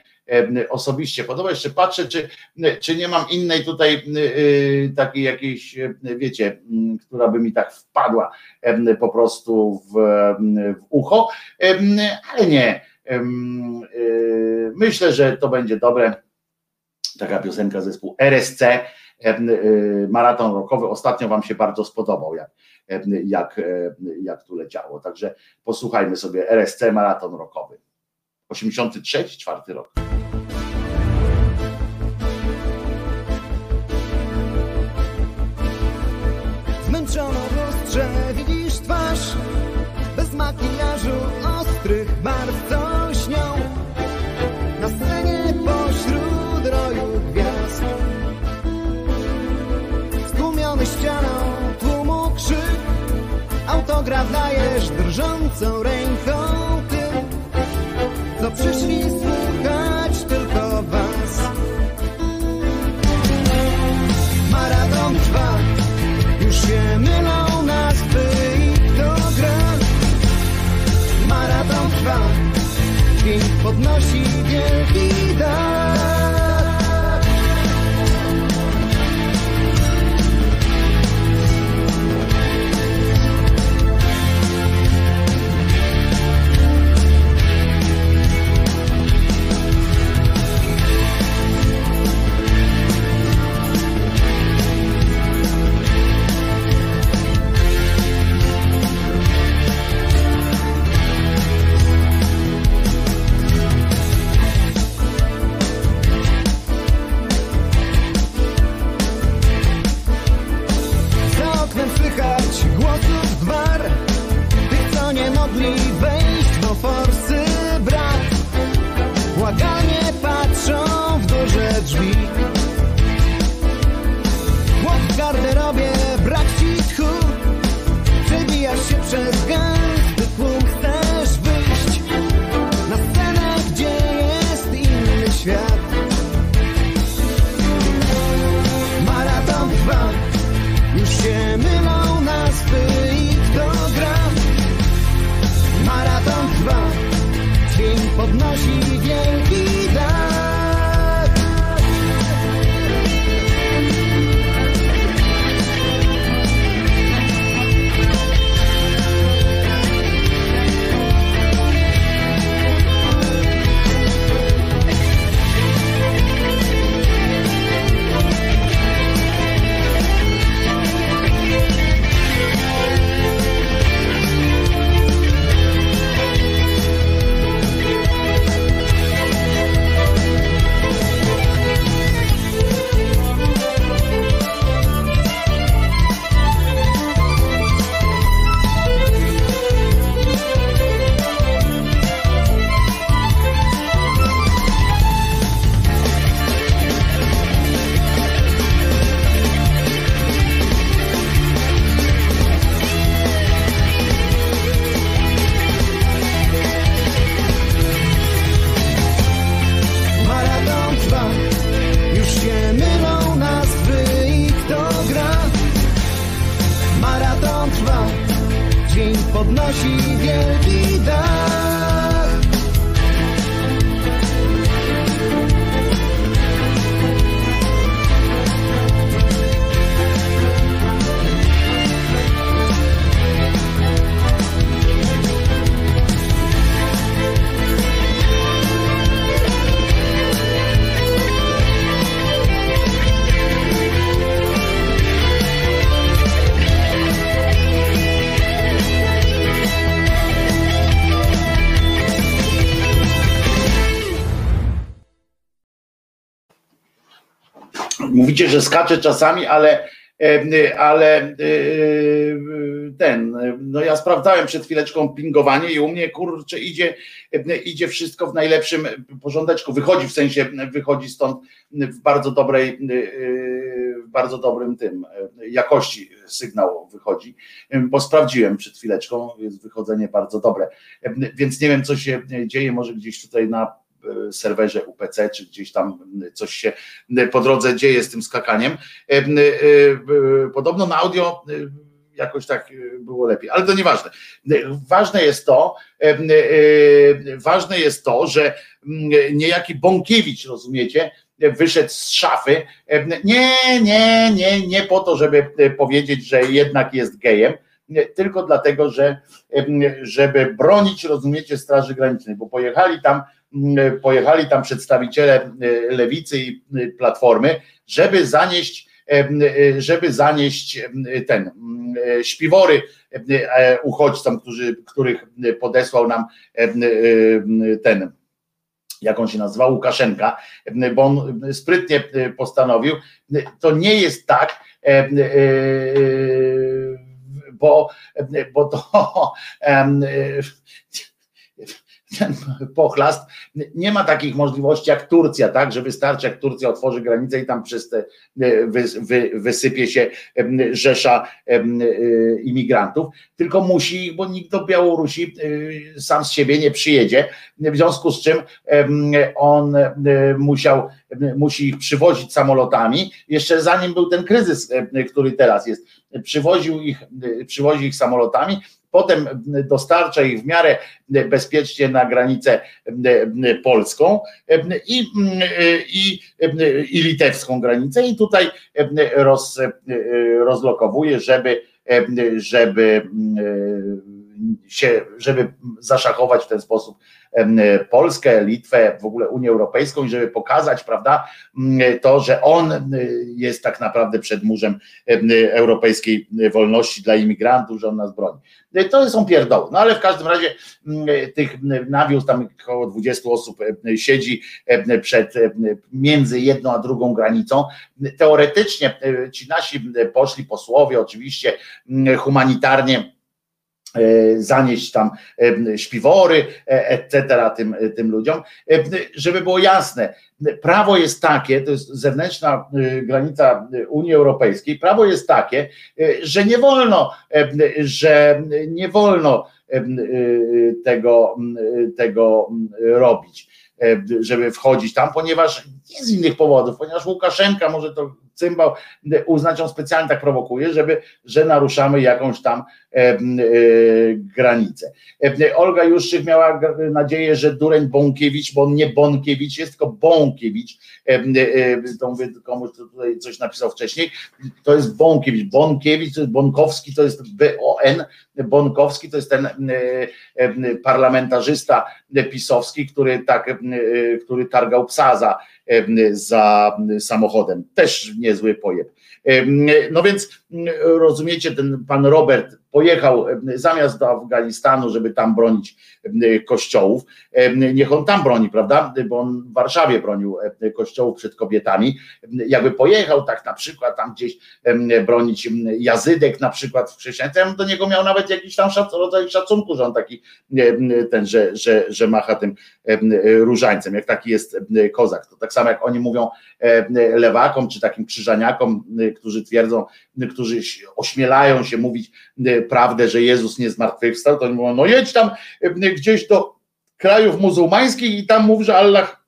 osobiście podoba. Jeszcze patrzę, czy, czy nie mam innej tutaj takiej jakiejś, wiecie, która by mi tak wpadła po prostu w, w ucho, ale nie. Myślę, że to będzie dobre. Taka piosenka zespół RSC, maraton rokowy. Ostatnio Wam się bardzo spodobał, jak, jak, jak tu leciało. Także posłuchajmy sobie RSC maraton rokowy. 83, czwarty rok. Zmęczono w lustrze widzisz twarz Bez makijażu ostrych barw Autograf dajesz drżącą ręką tym Co przyszli słuchać tylko was. Maraton trwa już się mylą nazwy i kto gra. Maraton trwa Dźwięk podnosi wielki dar Mówicie, że skacze czasami, ale, e, ale e, ten, no ja sprawdzałem przed chwileczką pingowanie i u mnie kurczę idzie, e, idzie wszystko w najlepszym porządeczku. Wychodzi w sensie, wychodzi stąd w bardzo dobrej, w bardzo dobrym tym jakości sygnał wychodzi, bo sprawdziłem przed chwileczką, jest wychodzenie bardzo dobre. Więc nie wiem, co się dzieje, może gdzieś tutaj na serwerze UPC, czy gdzieś tam coś się po drodze dzieje z tym skakaniem. Podobno na audio jakoś tak było lepiej, ale to nieważne. Ważne jest to, ważne jest to, że niejaki Bąkiewicz, rozumiecie, wyszedł z szafy. Nie, nie, nie, nie po to, żeby powiedzieć, że jednak jest gejem, tylko dlatego, że żeby bronić, rozumiecie, Straży Granicznej, bo pojechali tam, pojechali tam przedstawiciele lewicy i platformy, żeby zanieść, żeby zanieść ten śpiwory uchodźcom, którzy, których podesłał nam ten jak on się nazywa, Łukaszenka, bo on sprytnie postanowił, to nie jest tak, bo, bo to ten pochlast. Nie ma takich możliwości jak Turcja, tak, że wystarczy jak Turcja otworzy granicę i tam przez te wy, wy, wysypie się rzesza imigrantów, tylko musi, bo nikt do Białorusi sam z siebie nie przyjedzie, w związku z czym on musiał, musi ich przywozić samolotami, jeszcze zanim był ten kryzys, który teraz jest, przywoził ich, przywozi ich samolotami, potem dostarcza ich w miarę bezpiecznie na granicę polską i, i, i litewską granicę. I tutaj roz, rozlokowuje, żeby, żeby się, żeby zaszachować w ten sposób Polskę, Litwę, w ogóle Unię Europejską i żeby pokazać, prawda, to, że on jest tak naprawdę przed murzem europejskiej wolności dla imigrantów, że on nas broni. To są pierdoły, no ale w każdym razie tych nawiózł tam około 20 osób siedzi przed między jedną a drugą granicą. Teoretycznie ci nasi poszli posłowie oczywiście humanitarnie E, zanieść tam e, śpiwory, e, etc. tym, tym ludziom. Żeby było jasne, prawo jest takie, to jest zewnętrzna granica Unii Europejskiej, prawo jest takie, że nie wolno, że nie wolno tego, tego robić, żeby wchodzić tam, ponieważ nie z innych powodów, ponieważ Łukaszenka może to cymbał uznać, on specjalnie tak prowokuje, żeby, że naruszamy jakąś tam e, e, granicę. E, Olga Juszczyk miała nadzieję, że Dureń Bąkiewicz, bo on nie Bąkiewicz jest, tylko Bąkiewicz, e, e, to mówię komuś, kto tutaj coś napisał wcześniej, to jest Bąkiewicz, Bąkiewicz, to jest Bonkowski, to jest B-O-N, Bonkowski to jest ten e, parlamentarzysta pisowski, który tak, który targał psa za za samochodem. Też niezły pojeb. No więc rozumiecie, ten pan Robert pojechał zamiast do Afganistanu, żeby tam bronić kościołów, niech on tam broni, prawda, bo on w Warszawie bronił kościołów przed kobietami, jakby pojechał tak na przykład tam gdzieś bronić jazydek na przykład w chrześcijaństwie, ja bym do niego miał nawet jakiś tam rodzaj szacunku, że on taki ten, że, że, że macha tym różańcem, jak taki jest kozak, to tak samo jak oni mówią lewakom, czy takim krzyżaniakom, którzy twierdzą, którzy ośmielają się mówić prawdę, że Jezus nie zmartwychwstał, to oni mówią, no jedź tam gdzieś do krajów muzułmańskich i tam mów, że Allah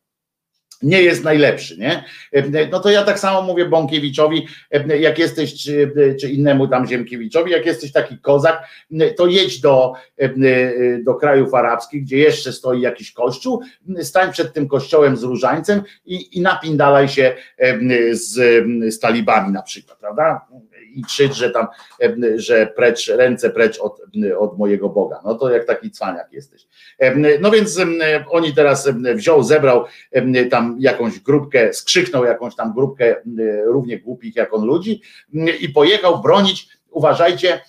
nie jest najlepszy, nie? No to ja tak samo mówię Bąkiewiczowi, jak jesteś, czy, czy, innemu tam Ziemkiewiczowi, jak jesteś taki kozak, to jedź do, do krajów arabskich, gdzie jeszcze stoi jakiś kościół, stań przed tym kościołem z różańcem i, i napindalaj się z, z talibami na przykład, prawda? I krzycz, że tam, że precz, ręce precz od, od mojego Boga. No to jak taki cwaniak jesteś. No więc oni teraz wziął, zebrał tam jakąś grupkę, skrzyknął jakąś tam grupkę równie głupich jak on ludzi i pojechał bronić, uważajcie,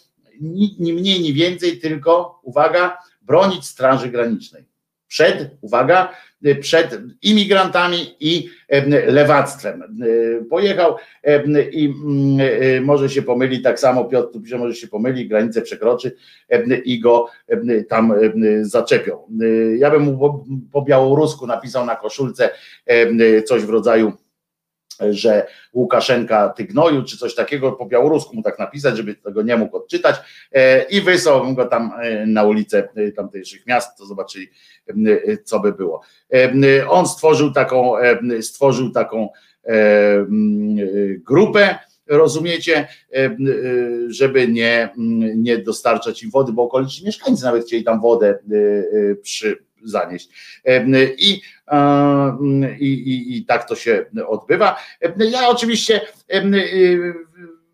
ni, ni mniej, ni więcej, tylko, uwaga, bronić Straży Granicznej. Przed, uwaga, przed imigrantami i lewactwem. Pojechał i mm, e, może się pomyli, tak samo Piotr pisze, może się pomyli, granicę przekroczy i go tam zaczepią. Ja bym mu po białorusku napisał na koszulce coś w rodzaju że Łukaszenka ty gnoju, czy coś takiego, po białorusku mu tak napisać, żeby tego nie mógł odczytać e, i wysłałbym go tam e, na ulicę e, tamtejszych miast, to zobaczyli, co by było. On stworzył taką, stworzył taką grupę, rozumiecie, żeby nie, nie dostarczać im wody, bo okoliczni mieszkańcy nawet chcieli tam wodę przy, zanieść. I, i, i, I tak to się odbywa. Ja oczywiście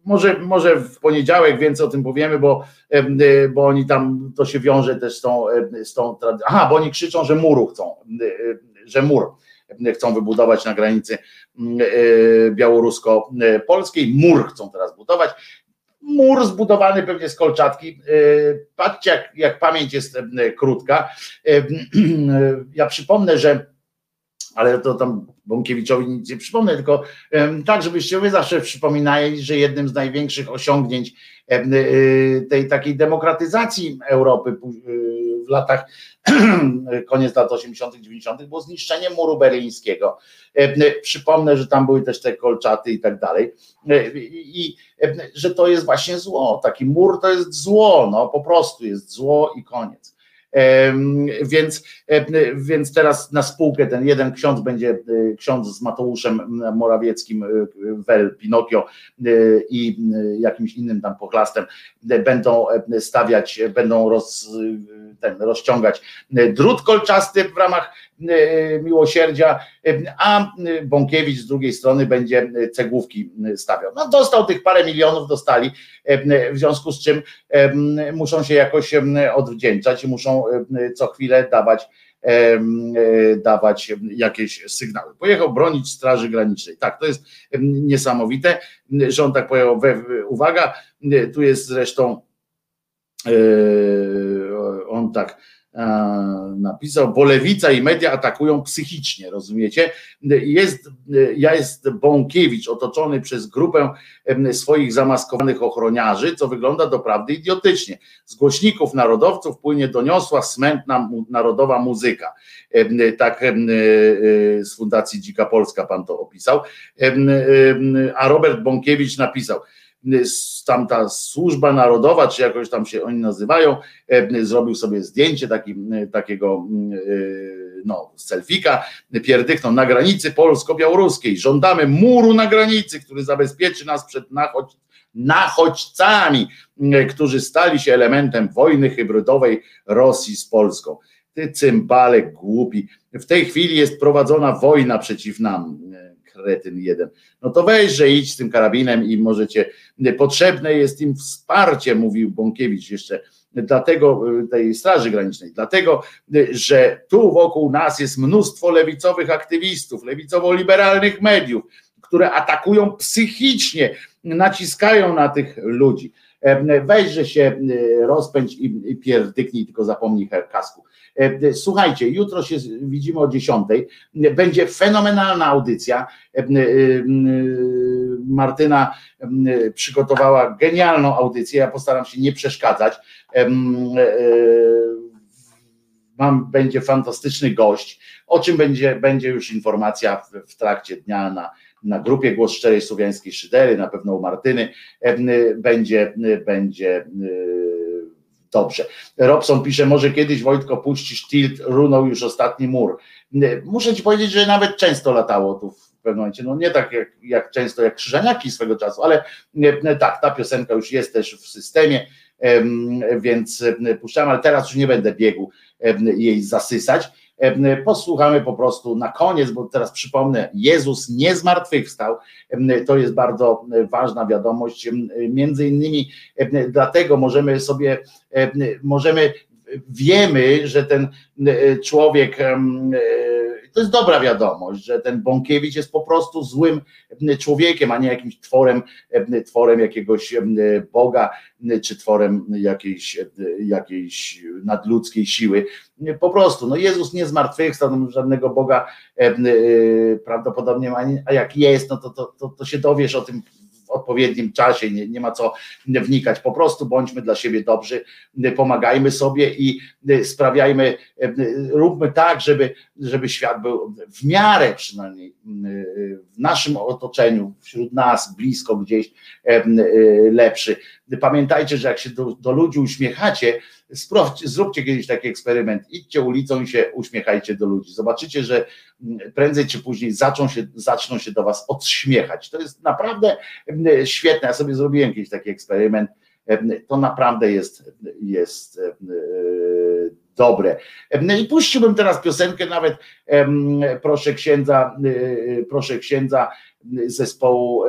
może, może w poniedziałek więcej o tym powiemy, bo, bo oni tam, to się wiąże też z tą, z tą Aha, bo oni krzyczą, że muru chcą, że mur chcą wybudować na granicy białorusko-polskiej. Mur chcą teraz budować. Mur zbudowany pewnie z kolczatki. Patrzcie, jak, jak pamięć jest krótka. Ja przypomnę, że ale to tam Bąkiewiczowi nic nie przypomnę, tylko tak, żebyście wy zawsze przypominali, że jednym z największych osiągnięć y, tej takiej demokratyzacji Europy w latach koniec lat 80., 90. było zniszczenie muru berlińskiego. Przypomnę, że tam były też te kolczaty i tak dalej. I że to jest właśnie zło. Taki mur to jest zło, no po prostu jest zło i koniec. Więc, więc teraz na spółkę ten jeden ksiądz będzie e, ksiądz z Mateuszem Morawieckim, e, Wel, Pinokio e, i jakimś innym tam pochlastem będą stawiać, będą roz, ten, rozciągać. Drut kolczasty w ramach miłosierdzia, e, a Bąkiewicz z drugiej strony będzie cegłówki stawiał. No dostał tych parę milionów, dostali, e, w związku z czym muszą się jakoś odwdzięczać i muszą co chwilę dawać dawać jakieś sygnały. Pojechał bronić Straży Granicznej. Tak, to jest niesamowite, że on tak pojechał. Uwaga, tu jest zresztą on tak napisał, bo lewica i media atakują psychicznie, rozumiecie? Jest, ja jest Bąkiewicz otoczony przez grupę swoich zamaskowanych ochroniarzy, co wygląda doprawdy idiotycznie. Z głośników narodowców płynie doniosła, smętna narodowa muzyka. Tak z Fundacji Dzika Polska pan to opisał. A Robert Bąkiewicz napisał, tamta służba narodowa, czy jakoś tam się oni nazywają, e, zrobił sobie zdjęcie taki, takiego e, no, selfika, pierdykną na granicy polsko-białoruskiej. Żądamy muru na granicy, który zabezpieczy nas przed nachodź, nachodźcami, którzy stali się elementem wojny hybrydowej Rosji z Polską. Ty cymbale głupi. W tej chwili jest prowadzona wojna przeciw nam kretyn jeden. No to weź, że idź z tym karabinem i możecie, potrzebne jest im wsparcie, mówił Bąkiewicz jeszcze, dlatego tej Straży Granicznej, dlatego, że tu wokół nas jest mnóstwo lewicowych aktywistów, lewicowo-liberalnych mediów, które atakują psychicznie, naciskają na tych ludzi. Weź, że się rozpędź i pierdyknij, tylko zapomnij kasku. E, słuchajcie, jutro się widzimy o 10. Będzie fenomenalna audycja. E, e, Martyna przygotowała genialną audycję. Ja postaram się nie przeszkadzać. Mam, będzie fantastyczny gość. O czym będzie, będzie już informacja w, w trakcie dnia na, na grupie Głos Szczerej Słowiańskiej Szydery, na pewno u Martyny będzie, będzie Dobrze. Robson pisze, może kiedyś Wojtko puścisz tilt, runął już ostatni mur. Muszę ci powiedzieć, że nawet często latało tu w pewnym momencie, no nie tak jak, jak często jak Krzyżaniaki swego czasu, ale tak, ta piosenka już jest też w systemie, więc puszczam, ale teraz już nie będę biegł jej zasysać. Posłuchamy po prostu na koniec, bo teraz przypomnę, Jezus nie zmartwychwstał. To jest bardzo ważna wiadomość. Między innymi dlatego możemy sobie, możemy, wiemy, że ten człowiek to jest dobra wiadomość, że ten Bąkiewicz jest po prostu złym człowiekiem, a nie jakimś tworem, tworem jakiegoś Boga, czy tworem jakiejś, jakiejś nadludzkiej siły. Po prostu, no Jezus nie zmartwychwstał, żadnego Boga prawdopodobnie, a jak jest, no to, to, to, to się dowiesz o tym w odpowiednim czasie, nie, nie ma co wnikać, po prostu bądźmy dla siebie dobrzy, pomagajmy sobie i sprawiajmy, róbmy tak, żeby, żeby świat był w miarę przynajmniej w naszym otoczeniu, wśród nas, blisko gdzieś lepszy. Pamiętajcie, że jak się do, do ludzi uśmiechacie, sprawdźcie, zróbcie kiedyś taki eksperyment, idźcie ulicą i się uśmiechajcie do ludzi. Zobaczycie, że mm, prędzej czy później zaczną się, zaczną się do was odśmiechać. To jest naprawdę mm, świetne. Ja sobie zrobiłem kiedyś taki eksperyment. To naprawdę jest, jest dobre. I puściłbym teraz piosenkę nawet, proszę księdza, proszę księdza zespołu,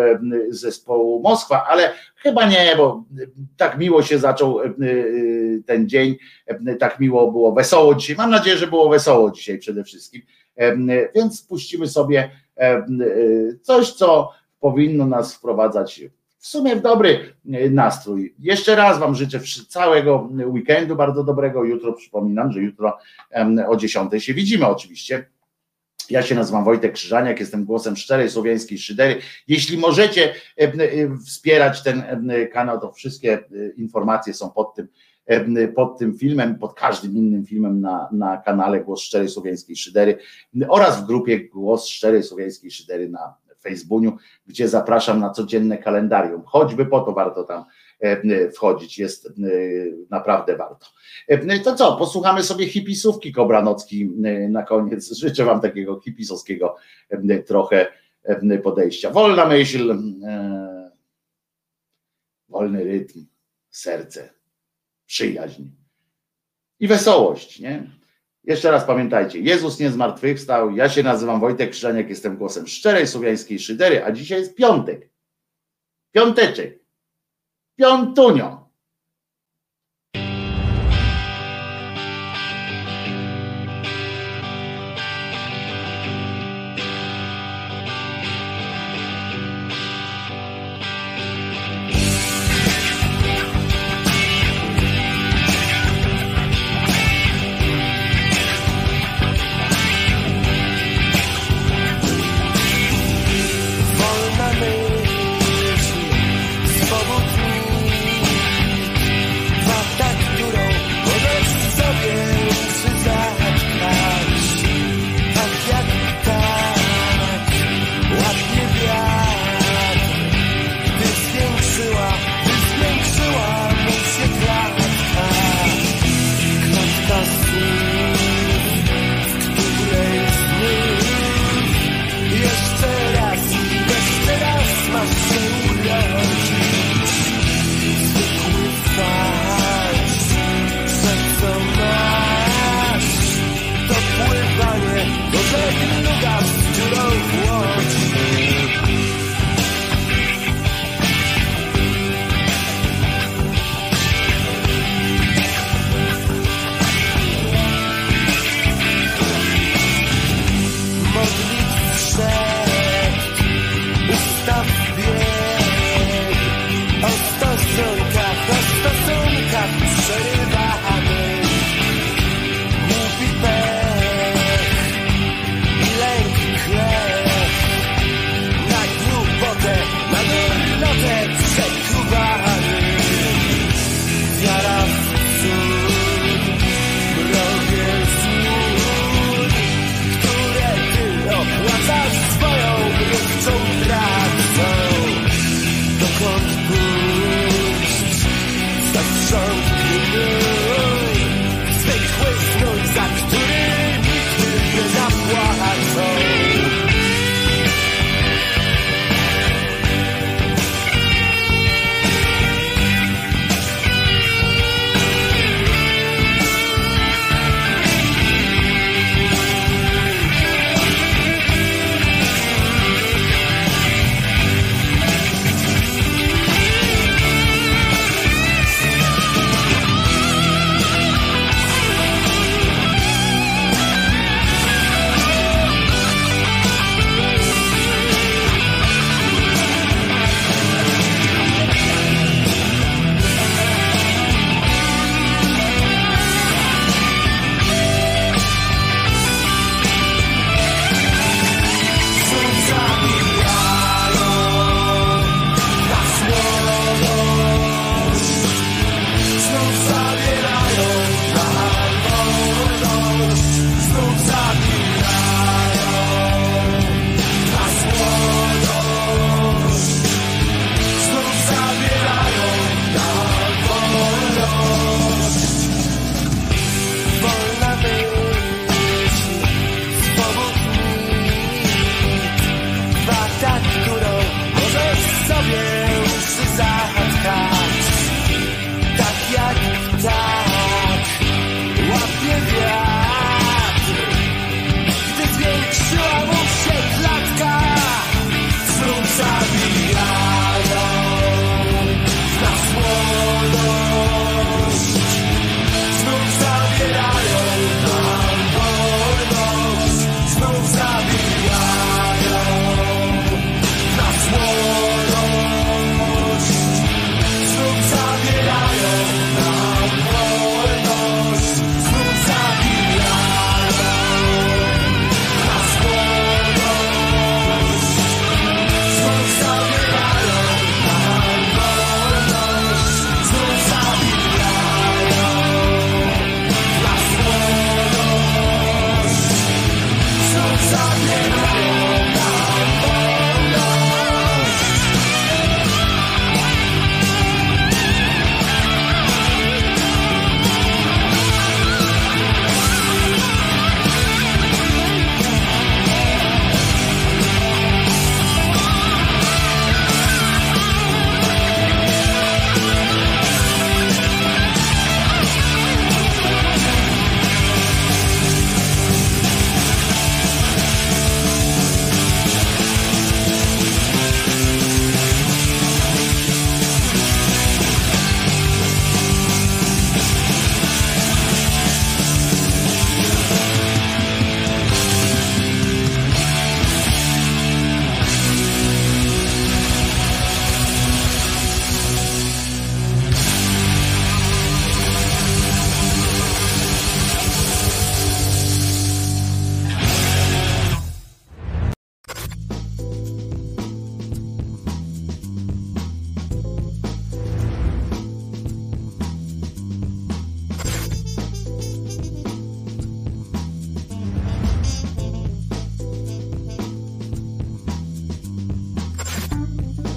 zespołu Moskwa, ale chyba nie, bo tak miło się zaczął ten dzień, tak miło było wesoło dzisiaj. Mam nadzieję, że było wesoło dzisiaj przede wszystkim. Więc puścimy sobie coś, co powinno nas wprowadzać w sumie w dobry nastrój. Jeszcze raz Wam życzę całego weekendu bardzo dobrego. Jutro przypominam, że jutro o 10 się widzimy oczywiście ja się nazywam Wojtek Krzyżaniak, jestem głosem szczerej słowiańskiej szydery. Jeśli możecie e, e, wspierać ten e, kanał, to wszystkie informacje są pod tym, pod tym filmem, pod każdym innym filmem na, na kanale Głos Szczerej Słowiańskiej Szydery oraz w grupie Głos Szczerej Słowiańskiej Szydery na Facebooku, gdzie zapraszam na codzienne kalendarium. Choćby po to warto tam wchodzić, jest e, naprawdę warto. E, to co, posłuchamy sobie hipisówki Kobranocki na koniec. Życzę Wam takiego hipisowskiego trochę podejścia. Wolna myśl, wolny rytm, serce, przyjaźń i wesołość, nie? Jeszcze raz pamiętajcie, Jezus nie zmartwychwstał, ja się nazywam Wojtek Krzyżaniak, jestem głosem szczerej słowiańskiej szydery, a dzisiaj jest piątek. Piąteczek. ピアントーニョ。